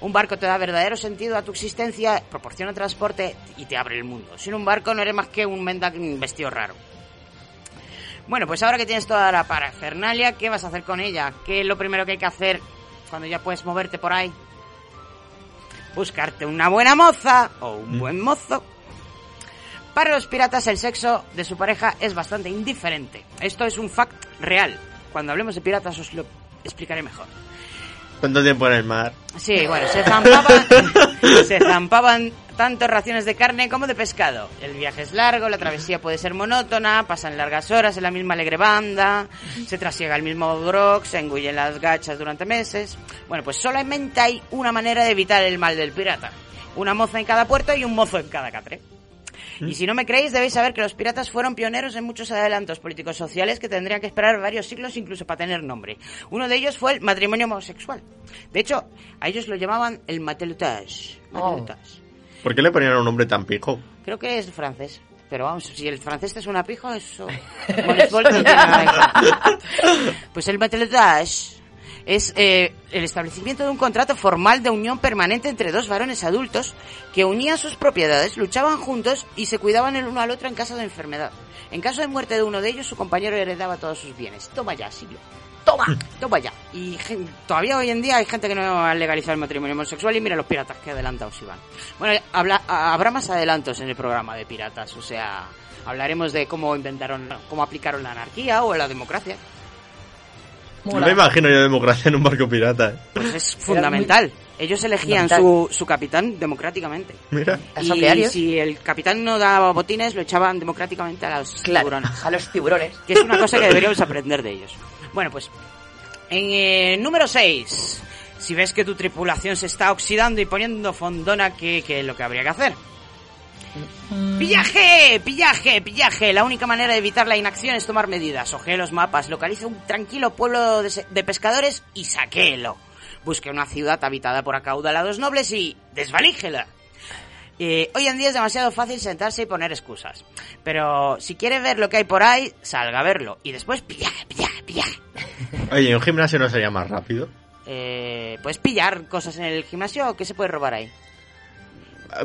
Un barco te da verdadero sentido a tu existencia, proporciona transporte y te abre el mundo. Sin un barco no eres más que un mendak vestido raro. Bueno, pues ahora que tienes toda la parafernalia, ¿qué vas a hacer con ella? ¿Qué es lo primero que hay que hacer cuando ya puedes moverte por ahí? Buscarte una buena moza o un buen mozo. Para los piratas el sexo de su pareja es bastante indiferente. Esto es un fact real. Cuando hablemos de piratas os lo explicaré mejor. ¿Cuánto tiempo en el mar? Sí, bueno, se [laughs] zampaban, se zampaban tanto raciones de carne como de pescado. El viaje es largo, la travesía puede ser monótona, pasan largas horas en la misma alegre banda, se trasiega el mismo grog, se engullen las gachas durante meses. Bueno, pues solamente hay una manera de evitar el mal del pirata. Una moza en cada puerto y un mozo en cada catre. Y si no me creéis, debéis saber que los piratas fueron pioneros en muchos adelantos políticos sociales que tendrían que esperar varios siglos incluso para tener nombre. Uno de ellos fue el matrimonio homosexual. De hecho, a ellos lo llamaban el matelotage. Matelotage. ¿Por qué le ponían un nombre tan pijo? Creo que es francés. Pero vamos, si el francés te suena pijo, eso... [laughs] Monesbol no tiene nada que ver. Pues el matelotage es eh, el establecimiento de un contrato formal de unión permanente entre dos varones adultos que unían sus propiedades, luchaban juntos y se cuidaban el uno al otro en caso de enfermedad. En caso de muerte de uno de ellos, su compañero heredaba todos sus bienes. Toma ya, siglo. Toma, toma ya. Y todavía hoy en día hay gente que no ha legalizado el matrimonio homosexual y mira los piratas que adelantados iban. Bueno, habla- a- habrá más adelantos en el programa de piratas, o sea, hablaremos de cómo inventaron, cómo aplicaron la anarquía o la democracia. No me imagino yo democracia en un barco pirata. ¿eh? Pues es fundamental. Ellos elegían su, su capitán democráticamente. Mira. Y si el capitán no daba botines, lo echaban democráticamente a los tiburones. A los tiburones. Que es una cosa que deberíamos aprender de ellos. Bueno, pues en eh, número 6. Si ves que tu tripulación se está oxidando y poniendo fondona, ¿qué, qué es lo que habría que hacer? ¡Pillaje! ¡Pillaje! ¡Pillaje! La única manera de evitar la inacción es tomar medidas. Ojee los mapas, localice un tranquilo pueblo de, de pescadores y saquéelo. Busque una ciudad habitada por acaudalados nobles y desvalíjela. Eh, hoy en día es demasiado fácil sentarse y poner excusas. Pero si quiere ver lo que hay por ahí, salga a verlo. Y después pillaje, pillaje, pillaje. [laughs] Oye, ¿y un gimnasio no sería más rápido? Eh, ¿Puedes pillar cosas en el gimnasio o qué se puede robar ahí?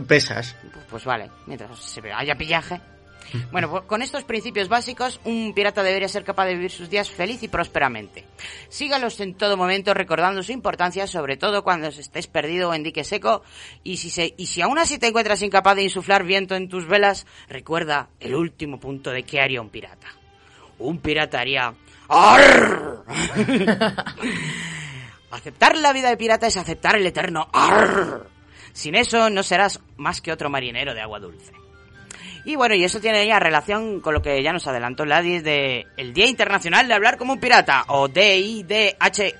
Pesas. Pues vale, mientras se haya pillaje. [laughs] Bueno, pues con estos principios básicos, un pirata debería ser capaz de vivir sus días feliz y prósperamente. Sígalos en todo momento recordando su importancia, sobre todo cuando estés perdido o en dique seco. Y si, se, y si aún así te encuentras incapaz de insuflar viento en tus velas, recuerda el último punto de qué haría un pirata. Un pirata haría... ¡Arr! [laughs] Aceptar la vida de pirata es aceptar el eterno ¡Arr! Sin eso no serás más que otro marinero de agua dulce. Y bueno, y eso tiene ya relación con lo que ya nos adelantó Ladis de el Día Internacional de Hablar como un Pirata, o D-I-D-H-C-U-P.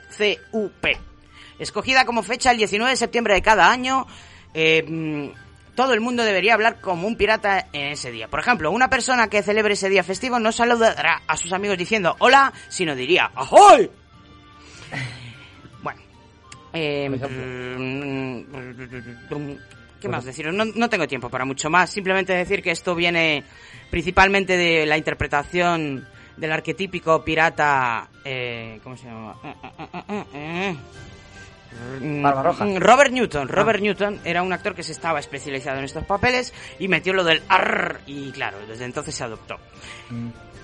Escogida como fecha el 19 de septiembre de cada año, eh, mm, todo el mundo debería hablar como un pirata en ese día. Por ejemplo, una persona que celebre ese día festivo no saludará a sus amigos diciendo hola, sino diría ¡Ahoy! Bueno. eh, mm, ¿Qué más decir? No, no tengo tiempo para mucho más. Simplemente decir que esto viene principalmente de la interpretación del arquetípico pirata... Eh, ¿Cómo se llama? Eh, eh, eh. Barbarroja. Mm, Robert Newton. Robert Newton era un actor que se estaba especializado en estos papeles y metió lo del arr y claro, desde entonces se adoptó.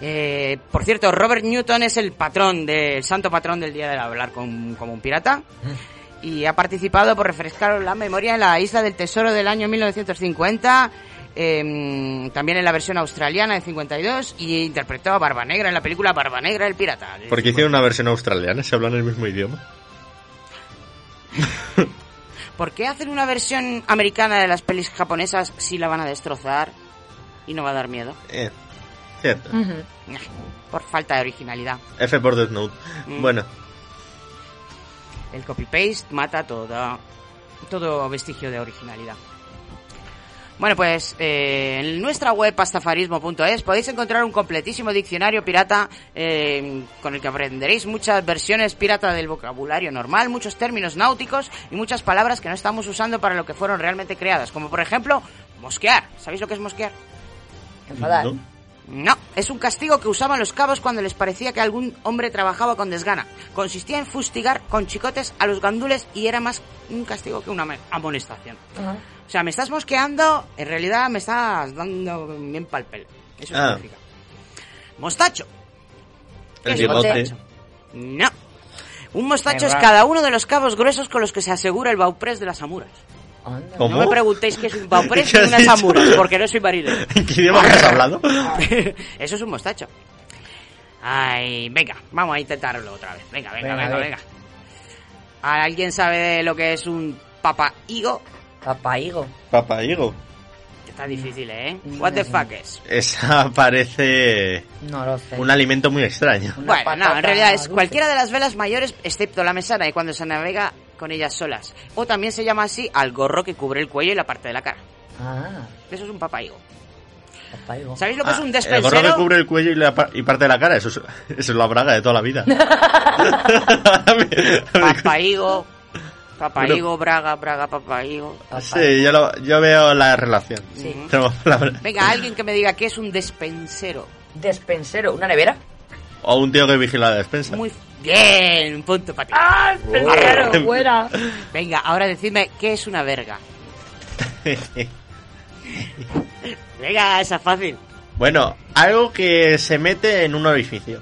Eh, por cierto, Robert Newton es el patrón del santo patrón del día del hablar con- como un pirata y ha participado por refrescar la memoria en la Isla del Tesoro del año 1950. em, también en la versión australiana de 52 y interpretó a Barba Negra en la película Barba Negra el pirata. de Porque hicieron una versión australiana, se hablan el mismo idioma. [laughs] ¿Por qué hacen una versión americana de las pelis japonesas si la van a destrozar y no va a dar miedo? Eh, cierto. Por falta de originalidad. F por Death Note. Mm. Bueno, El copy-paste mata todo, todo vestigio de originalidad. Bueno, pues eh, en nuestra web pastafarismo.es podéis encontrar un completísimo diccionario pirata eh, con el que aprenderéis muchas versiones pirata del vocabulario normal, muchos términos náuticos y muchas palabras que no estamos usando para lo que fueron realmente creadas, como por ejemplo mosquear. ¿Sabéis lo que es mosquear? Enfadar. ¿no? No, es un castigo que usaban los cabos cuando les parecía que algún hombre trabajaba con desgana. Consistía en fustigar con chicotes a los gandules y era más un castigo que una amonestación. O sea, me estás mosqueando, en realidad me estás dando bien pa'l pelo. Eso Ah. significa. Mostacho. ¿Qué el es bigote. mostacho? No. Un mostacho es cada uno de los cabos gruesos con los que se asegura el bauprés de las amuras. ¿Cómo? No me preguntéis [laughs] qué es un bauprés ¿Qué ni unas dicho? amuras, porque no soy marinero. [laughs] ¿En qué idioma has hablado? [laughs] Eso es un mostacho. Ay, venga, vamos a intentarlo otra vez. Venga, venga, Venga, venga, venga. ¿Alguien sabe de lo que es un papa higo? Papaigo. Papaigo. Está difícil, ¿eh? What the fuck es. Esa parece No lo sé. un alimento muy extraño. Bueno, no, en realidad es cualquiera de las velas mayores excepto la mesana y cuando se navega con ellas solas. O también se llama así al gorro que cubre el cuello y la parte de la cara. Ah, Eso es un papaigo. papaigo. ¿Sabéis lo que es un El gorro que despensero? cubre el cuello y, la y parte de la cara, eso es, eso es la braga de toda la vida. [laughs] [laughs] Papaigo. Papaigo, braga, braga, papaigo. Sí, yo, lo- yo veo la relación. Sí. La Venga, alguien que me diga qué es un despensero. Despensero, ¿una nevera? O un tío que vigila la despensa. Muy bien, un punto para ti. ¡Ah, despensero! ¡Buena! Venga, ahora decidme qué es una verga. [laughs] Venga, esa es fácil. bueno, algo que se mete en un orificio.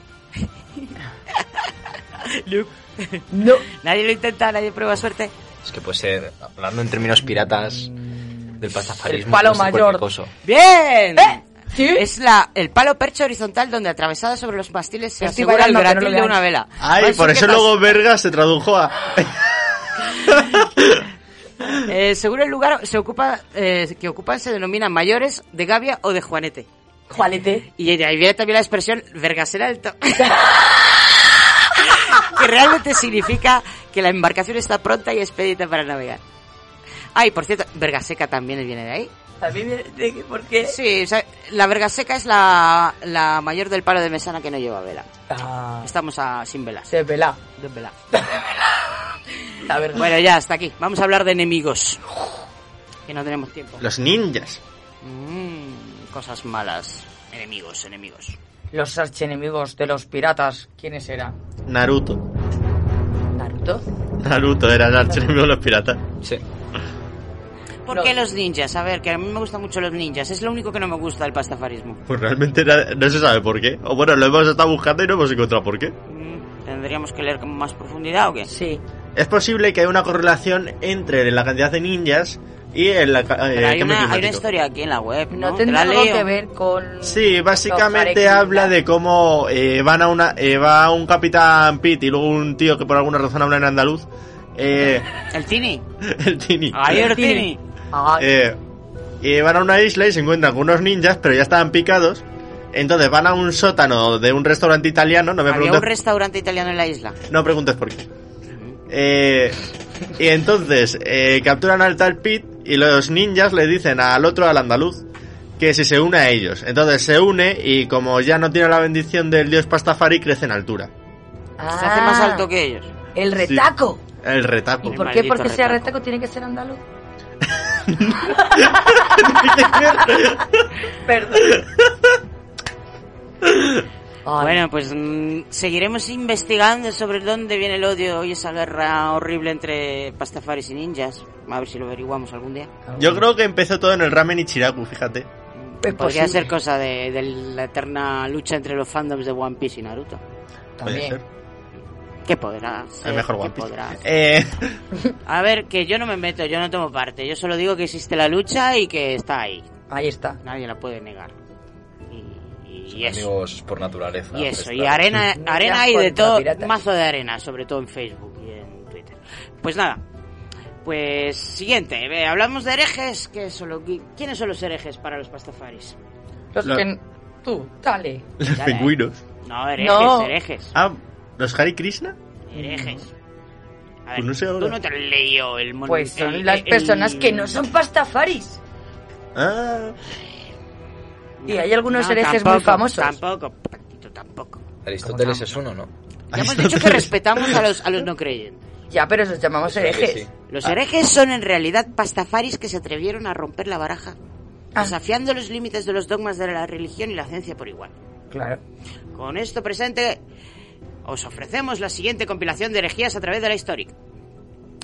No. Nadie lo intenta, nadie prueba suerte. Es que puede ser, hablando en términos piratas, del pastafarismo. El palo mayor. ¡Bien! ¿Eh? ¿Sí? Es la, el palo percha horizontal donde atravesada sobre los mastiles se Estoy asegura el no gratil de una vela. Ay, por eso luego verga se tradujo a... [laughs] Eh, según el lugar se ocupa, eh, que ocupan se denominan mayores de Gavia o de Juanete. Juanete. Y de ahí viene también la expresión vergasera alto. [laughs] que realmente significa que la embarcación está pronta y expedita para navegar. Ay, por cierto, vergaseca también viene de ahí. También viene de que- ¿Por qué? Sí, o sea, la vergaseca es la, la mayor del palo de mesana que no lleva vela. Ah, Estamos a, sin velas. se vela. De vela. [laughs] La verdad. Bueno, ya, hasta aquí. Vamos a hablar de enemigos. Que no tenemos tiempo. Los ninjas. Mm, cosas malas. Enemigos, enemigos. Los archienemigos de los piratas, ¿quiénes eran? Naruto. ¿Naruto? Naruto era el archienemigo de los piratas. Sí. ¿Por No. qué los ninjas? A ver, que a mí me gustan mucho los ninjas. Es lo único que no me gusta del pastafarismo. Pues realmente no se sabe por qué. O bueno, lo hemos estado buscando y no hemos encontrado por qué. Mm, ¿Tendríamos que leer con más profundidad o qué? Sí. Es posible que haya una correlación entre la cantidad de ninjas y el la, ca- eh, Pero hay cambio una, hay una historia aquí en la web, ¿no? ¿No ¿Te tendrá algo que ver con...? Sí, básicamente habla de cómo eh, van a una eh, va un capitán Pitt y luego un tío que por alguna razón habla en andaluz. Eh, ¿El Tini? [laughs] el Tini. Ay, el Tini. Ah, Eh, y van a una isla y se encuentran con unos ninjas, pero ya estaban picados. Entonces van a un sótano de un restaurante italiano. No me Había un preguntes, restaurante italiano en la isla. no preguntes por qué. Eh, y entonces eh, capturan al tal Pete y los ninjas le dicen al otro, al andaluz, que si se une a ellos. Entonces se une y como ya no tiene la bendición del dios Pastafari, crece en altura. Se hace más alto que ellos. Ah, El retaco. El retaco. ¿Y por qué? Porque sea retaco. retaco tiene que ser andaluz. [laughs] Perdón. Bueno, pues mm, seguiremos investigando sobre dónde viene el odio y esa guerra horrible entre pastafaris y ninjas. A ver si lo averiguamos algún día. Yo creo que empezó todo en el ramen Ichiraku, fíjate. Es Podría posible. ser cosa de, de la eterna lucha entre los fandoms de One Piece y Naruto. Puede También. ser. ¿Qué podrá ser? El mejor ¿Qué One Piece. Eh, A ver, que yo no me meto, yo no tomo parte. Yo solo digo que existe la lucha y que está ahí. Ahí está. Nadie la puede negar. Y, y Son eso. amigos por naturaleza. Y eso, y arena, [laughs] arena y de todo, piratas. mazo de arena, sobre todo en Facebook y en Twitter. Pues nada, pues siguiente, hablamos de herejes, ¿qué son los- ¿quiénes son los herejes para los pastafaris? Los Lo- que... Tú, dale. [laughs] los Dale. pingüinos. No, herejes, No. herejes, Ah, ¿los Hare Krishna? herejes. A ver, Pues no sé tú no te has leído el mon- Pues son el- las el- personas que no son pastafaris. Ah, Y hay algunos No, herejes tampoco, muy famosos. Tampoco, Patito, tampoco. Aristóteles es uno, ¿no? Ya hemos dicho que respetamos a los, a los no [laughs] creyentes. Ya, pero los llamamos herejes. Sí. Los herejes son en realidad pastafaris que se atrevieron a romper la baraja, Ah. desafiando los límites de los dogmas de la religión y la ciencia por igual. Claro. Con esto presente, os ofrecemos la siguiente compilación de herejías a través de la historia.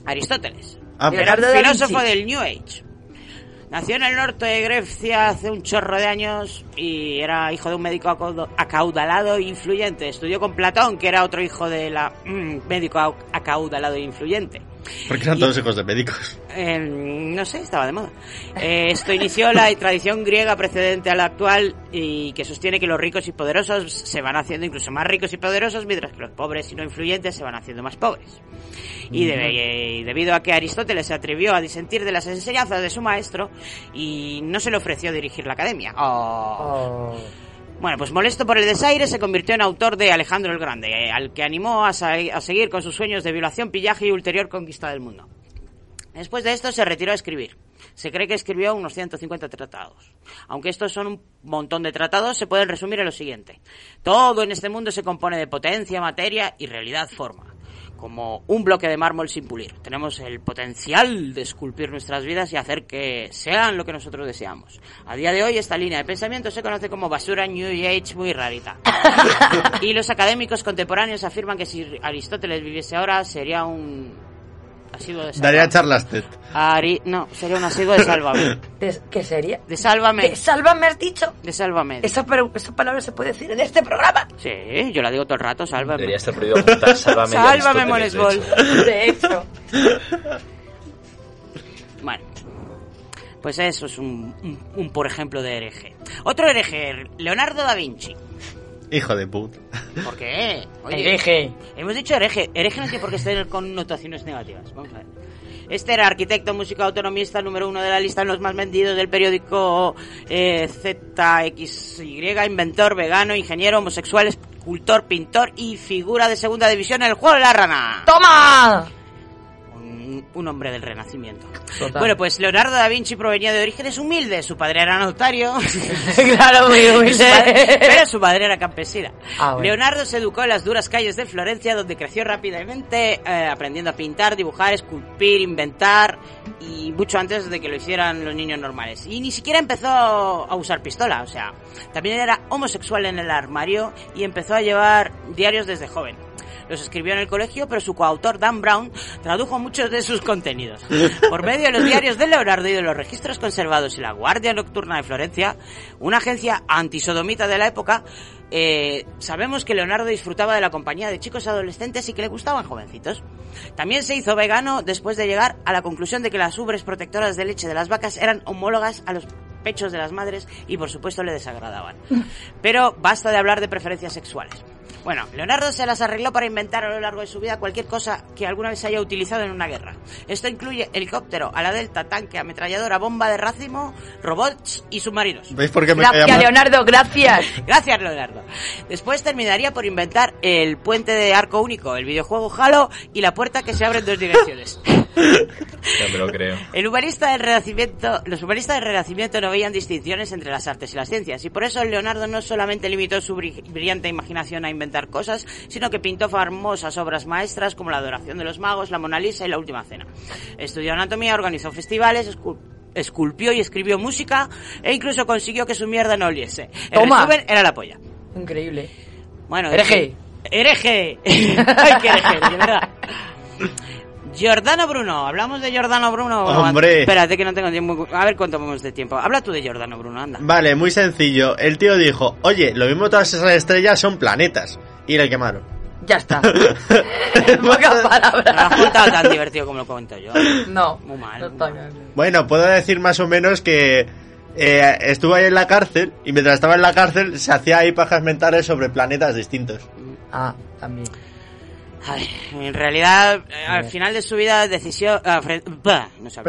Aristóteles, Ah, era un filósofo del New Age. Nació en el norte de Grecia hace un chorro de años y era hijo de un médico acaudalado e influyente. Estudió con Platón, que era otro hijo de la mm, médico au- acaudalado e influyente. Porque eran todos hijos de médicos. Eh, no sé, estaba de moda. Eh, esto inició la tradición griega precedente a la actual y que sostiene que los ricos y poderosos se van haciendo incluso más ricos y poderosos, mientras que los pobres y no influyentes se van haciendo más pobres. Y, de- y debido a que Aristóteles se atrevió a disentir de las enseñanzas de su maestro y no se le ofreció dirigir la academia. Oh. Bueno, pues molesto por el desaire, se convirtió en autor de Alejandro el Grande, eh, al que animó a, a seguir con sus sueños de violación, pillaje y ulterior conquista del mundo. Después de esto se retiró a escribir. Se cree que escribió unos 150 tratados. Aunque estos son un montón de tratados, se pueden resumir en lo siguiente. Todo en este mundo se compone de potencia, materia y realidad forma. Como un bloque de mármol sin pulir. Tenemos el potencial de esculpir nuestras vidas y hacer que sean lo que nosotros deseamos. A día de hoy esta línea de pensamiento se conoce como basura New Age muy rarita. [laughs] y los académicos contemporáneos afirman que si Aristóteles viviese ahora sería un asiduo de Daría charlas TED. Ari... No, sería un asiduo de Sálvame. [laughs] ¿De- ¿Qué sería? De Sálvame. ¿De Sálvame has dicho? De Sálvame. Esa, pero, esa palabra se puede decir en este programa. Sí, yo la digo todo el rato, Sálvame. Debería estar prohibido apuntar Sálvame Sálvame, Monesbol. De hecho. [laughs] Bueno, pues eso es un, un, un, por ejemplo de hereje. Otro hereje, Leonardo da Vinci. Hijo de puta. ¿Por qué? Hereje. Hemos dicho hereje. Hereje no tiene por qué tener connotaciones negativas. Vamos a ver. Este era arquitecto, músico, autonomista, número uno de la lista en los más vendidos del periódico eh, ZXY, inventor, vegano, ingeniero, homosexual, escultor, pintor y figura de segunda división en el juego de la rana. ¡Toma! Un, hombre del renacimiento. Total. Bueno, pues Leonardo da Vinci provenía de orígenes humildes. Su padre era notario. [laughs] claro, muy humilde. Pero su madre era campesina. Ah, bueno. Leonardo se educó en las duras calles de Florencia, donde creció rápidamente, eh, aprendiendo a pintar, dibujar, esculpir, inventar, y mucho antes de que lo hicieran los niños normales. Y ni siquiera empezó a usar pistola, o sea, también era homosexual en el armario y empezó a llevar diarios desde joven. Los escribió en el colegio, pero su coautor Dan Brown tradujo muchos de sus contenidos. Por medio de los diarios de Leonardo y de los registros conservados en la Guardia Nocturna de Florencia, una agencia antisodomita de la época, eh, sabemos que Leonardo disfrutaba de la compañía de chicos adolescentes y que le gustaban jovencitos. También se hizo vegano después de llegar a la conclusión de que las ubres protectoras de leche de las vacas eran homólogas a los pechos de las madres y por supuesto le desagradaban. Pero basta de hablar de preferencias sexuales. Bueno, Leonardo se las arregló para inventar a lo largo de su vida cualquier cosa que alguna vez haya utilizado en una guerra. Esto incluye helicóptero, ala delta, tanque, ametralladora, bomba de racimo, robots y submarinos. ¿Veis por qué me Gracias, llama- Leonardo, gracias. [laughs] Gracias, Leonardo. Después terminaría por inventar el puente de arco único, el videojuego Halo y la puerta que se abre en dos direcciones. [laughs] Me lo creo. El humanista del Renacimiento, los humanistas del Renacimiento no veían distinciones entre las artes y las ciencias, y por eso Leonardo no solamente limitó su bri- brillante imaginación a inventar cosas, sino que pintó famosas obras maestras como la Adoración de los Magos, la Mona Lisa y la Última Cena. Estudió anatomía, organizó festivales, escul- esculpió y escribió música, e incluso consiguió que su mierda no oliese. En Toma. resumen, era la polla. Increíble. Bueno, Hereje. Hereje. [laughs] Ay, qué hereje, de verdad. Giordano Bruno, hablamos de Giordano Bruno. Hombre. Espérate que no tengo tiempo. A ver cuánto vamos de tiempo. Habla tú de Giordano Bruno, anda. Vale, muy sencillo. El tío dijo, oye, lo mismo todas esas estrellas son planetas. Y le quemaron. Ya está. [laughs] Pocas palabras. No lo has contado tan divertido como lo cuento yo. No. Muy mal. No está bien. Bueno, puedo decir más o menos que eh, estuvo ahí en la cárcel y mientras estaba en la cárcel se hacía ahí pajas mentales sobre planetas distintos. Ah, también. A ver, en realidad, eh, al final de su vida, decisión. ah, no sé.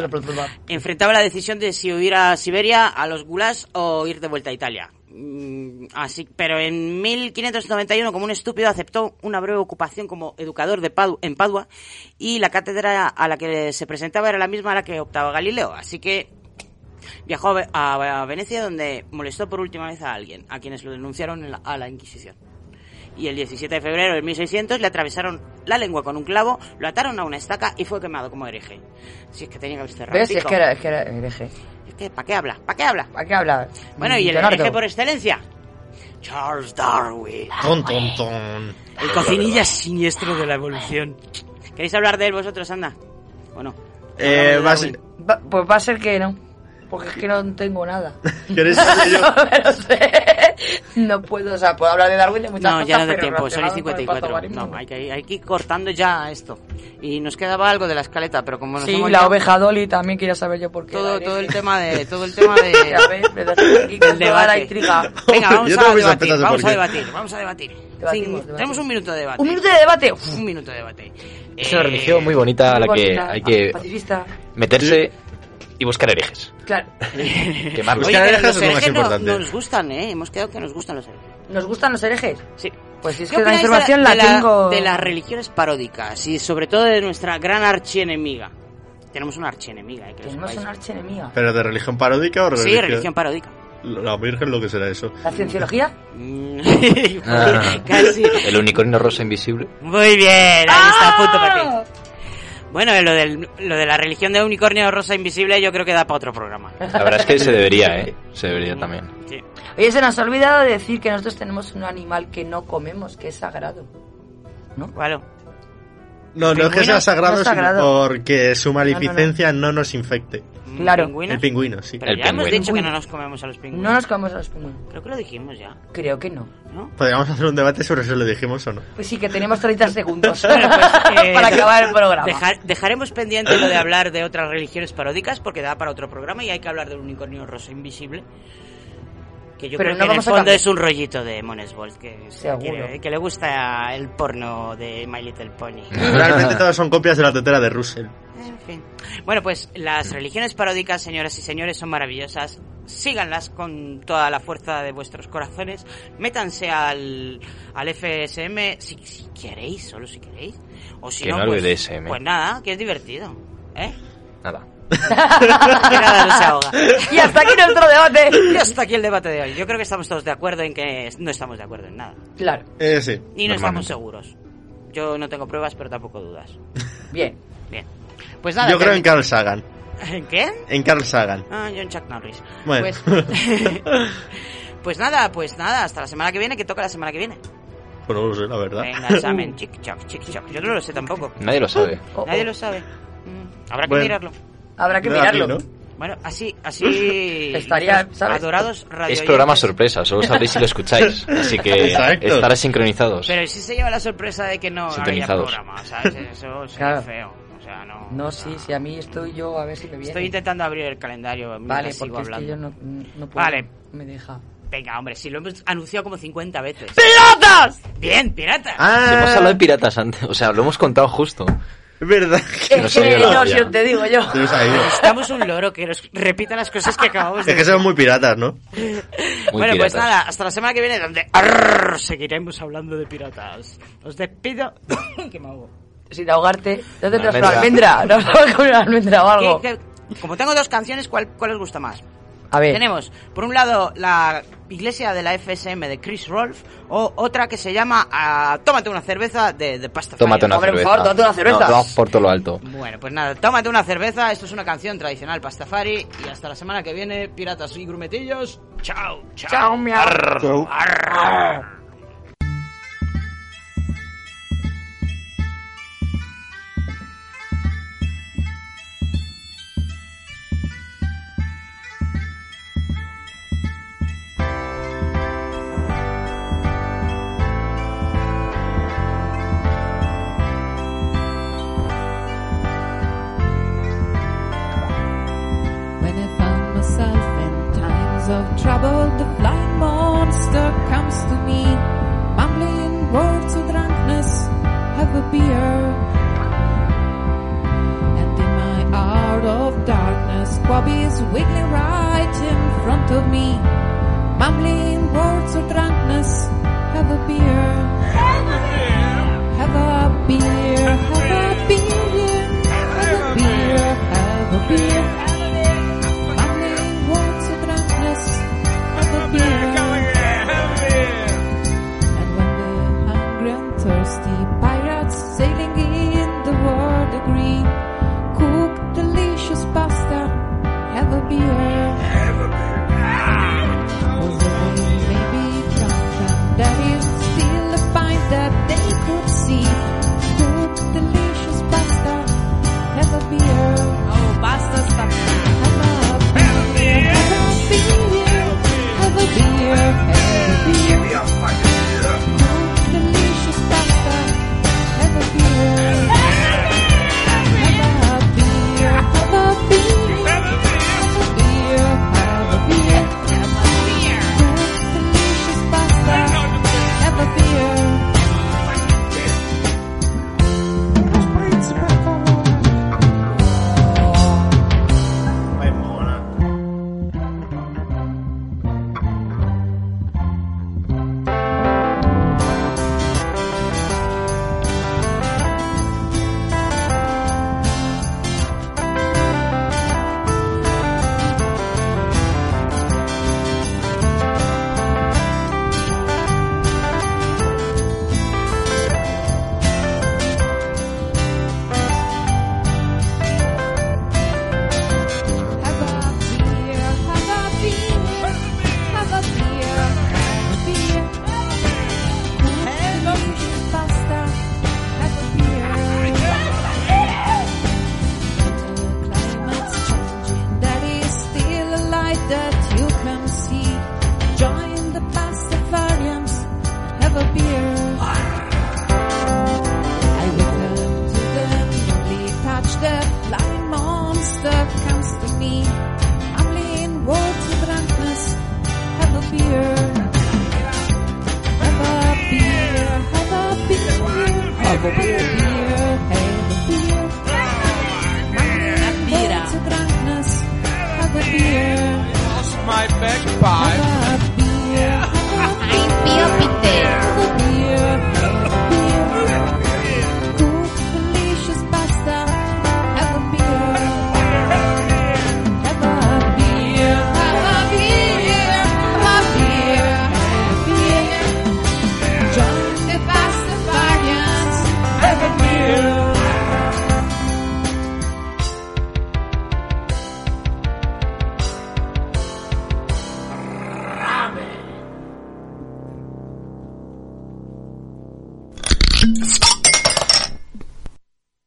Enfrentaba la decisión de si huir a Siberia, a los Gulas o ir de vuelta a Italia. Mm, Así, pero en 1591, como un estúpido, aceptó una breve ocupación como educador de Padu- en Padua y la cátedra a la que se presentaba era la misma a la que optaba Galileo. Así que viajó a Ve- a, a Venecia donde molestó por última vez a alguien, a quienes lo denunciaron en la- a la Inquisición. Y el 17 de febrero de 1600 le atravesaron la lengua con un clavo, lo ataron a una estaca y fue quemado como hereje. Si es que tenía que haber cerrado. ¿Ves? Es que era, es que era hereje. Es que, ¿para qué habla? ¿Para qué habla? ¿Para qué hablas? Bueno, y el Leonardo. hereje por excelencia. Charles Darwin. Ton, ton, ton. El cocinilla siniestro de la evolución. [laughs] ¿Queréis hablar de él vosotros, anda? ¿O no? Eh, Hablamos de va a Darwin. ser- Va- pues va a ser que no. Porque es que no tengo nada. [laughs] ¿Quieres [laughs] saber yo? Pero sé, no puedo, o sea, puedo hablar de Darwin de muchas No, cosas, ya no da tiempo, son y relacionado con el 54. patobarismo. No, hay que, hay que ir cortando ya esto. Y nos quedaba algo de la escaleta, pero como nos Sí, hemos la oveja Dolly también quería saber yo por qué. todo, todo el tema de todo el tema de [laughs] A ver, aquí del toda la debate. intriga. Venga, vamos Yo a debatir, de vamos a debatir, vamos a debatir. Debatimos, Sin- debatimos. Tenemos un minuto de debate. Un minuto de debate. Uf, Un minuto de debate. Es una Eh, religión muy bonita a la que hay que Pacifista. meterse y buscar herejes. Claro. [laughs] Quemarlos. Oye, Buscar herejes los es lo más herejes no- importante. nos gustan, ¿eh? Hemos quedado que nos gustan los herejes. ¿Nos gustan los herejes? Sí. Pues es ¿Qué que la información de la, la- tengo... de las religiones paródicas y sobre todo de nuestra gran archienemiga? Tenemos una archienemiga, ¿eh? Que Tenemos una archienemiga. ¿Pero de religión paródica o Sí, religión? religión paródica. La Virgen, lo que será eso. ¿La cienciología? Mm, [laughs] Ah. Casi. El unicornio rosa invisible. Muy bien, ahí está a punto ¡Ah! perfecto. Bueno, lo, del, lo de la religión de unicornio rosa invisible yo creo que da para otro programa. La verdad es que se debería, ¿eh? Se debería también. Sí. Oye, se nos ha olvidado decir que nosotros tenemos un animal que no comemos, que es sagrado. ¿Cuál? No, no es que sea sagrado, No es sino porque su maleficencia no, nos infecte. Claro. ¿Pingüinos? El pingüino, sí. Pero El ya hemos pingüino. dicho que no nos comemos a los pingüinos. No nos comemos a los pingüinos. Creo que lo dijimos ya, Creo que no. ¿no? Podríamos hacer un debate sobre si lo dijimos o no. Pues sí, que tenemos 30 segundos [laughs] [laughs] Bueno, pues, eh, para acabar el programa. dejar- dejaremos pendiente lo de hablar de otras religiones paródicas porque da para otro programa y hay que hablar del unicornio rosa invisible. Que yo Pero creo no que en el vamos a fondo cambiar. es un rollito de Monesbold que, Seguro. quiere- que le gusta el porno de My Little Pony. Realmente todas son copias de la tetera de Russell. En fin. Bueno, pues las religiones paródicas, señoras y señores, son maravillosas. Síganlas con toda la fuerza de vuestros corazones. Métanse al, al FSM si, si queréis, solo si queréis. O si Que no, no pues, pues nada, que es divertido. ¿Eh? Nada. [laughs] Que nada no se ahoga. Y hasta aquí nuestro debate. Y hasta aquí el debate de hoy. Yo creo que estamos todos de acuerdo en que no estamos de acuerdo en nada. Claro. Eh, sí. Y no estamos seguros. Yo no tengo pruebas, pero tampoco dudas. Bien. Bien. Pues nada. Yo creo en Carl Sagan. ¿En qué? En Carl Sagan. Ah, yo en Chuck Norris. Bueno. Pues, [laughs] pues nada, pues nada, hasta la semana que viene, que toca la semana que viene. Pues no lo sé, la verdad. Venga, examen, [laughs] chic, choc, chic, choc. Yo no lo sé tampoco. Nadie lo sabe. Oh, [laughs] Nadie oh. lo sabe. Mm, Habrá que Bueno. mirarlo. Habrá que mirarlo. aquí, ¿no? Bueno, así, así. Estaría, ¿sabes? Adorados radio Es programa sorpresa, solo sabréis si lo escucháis. Así que Exacto. estará sincronizados. Pero si se lleva la sorpresa de que no haya Sintonizados. programa, ¿sabes? Eso sería Claro. feo. No. Sí, sí, a mí estoy yo, a ver si me viene. Estoy intentando abrir el calendario. Vale, sigo porque es que hablando. yo no, no puedo. Vale. Me deja. Venga, hombre, si lo hemos anunciado como 50 veces. ¡Piratas! Bien, pirata. Ah, hemos hablado de piratas antes, o sea, lo hemos contado justo. es verdad. Que no yo te digo yo. Necesitamos un loro que nos repita las cosas que acabamos de Es que somos muy piratas, ¿no? Muy bueno, pues piratas. nada, hasta la semana que viene, donde arrr, seguiremos hablando de piratas. Os despido. [coughs] que me. Sin ahogarte. ¿No tendrás Una almendra? [laughs] ¿No vas con una almendra o algo? ¿Qué- qué- como tengo dos canciones, ¿cuál, ¿cuál os gusta más? A ver. Tenemos, por un lado, la iglesia de la FSM de Chris Rolfe, o otra que se llama ah, Tómate una cerveza de, de Pasta Tómate una Hombre, por cerveza. favor, tómate una cerveza. No, vamos por todo lo alto. Bueno, pues nada, tómate una cerveza. Esto es una canción tradicional pastafari. Y hasta la semana que viene, piratas y grumetillos. Chao, chao. Chao, miau.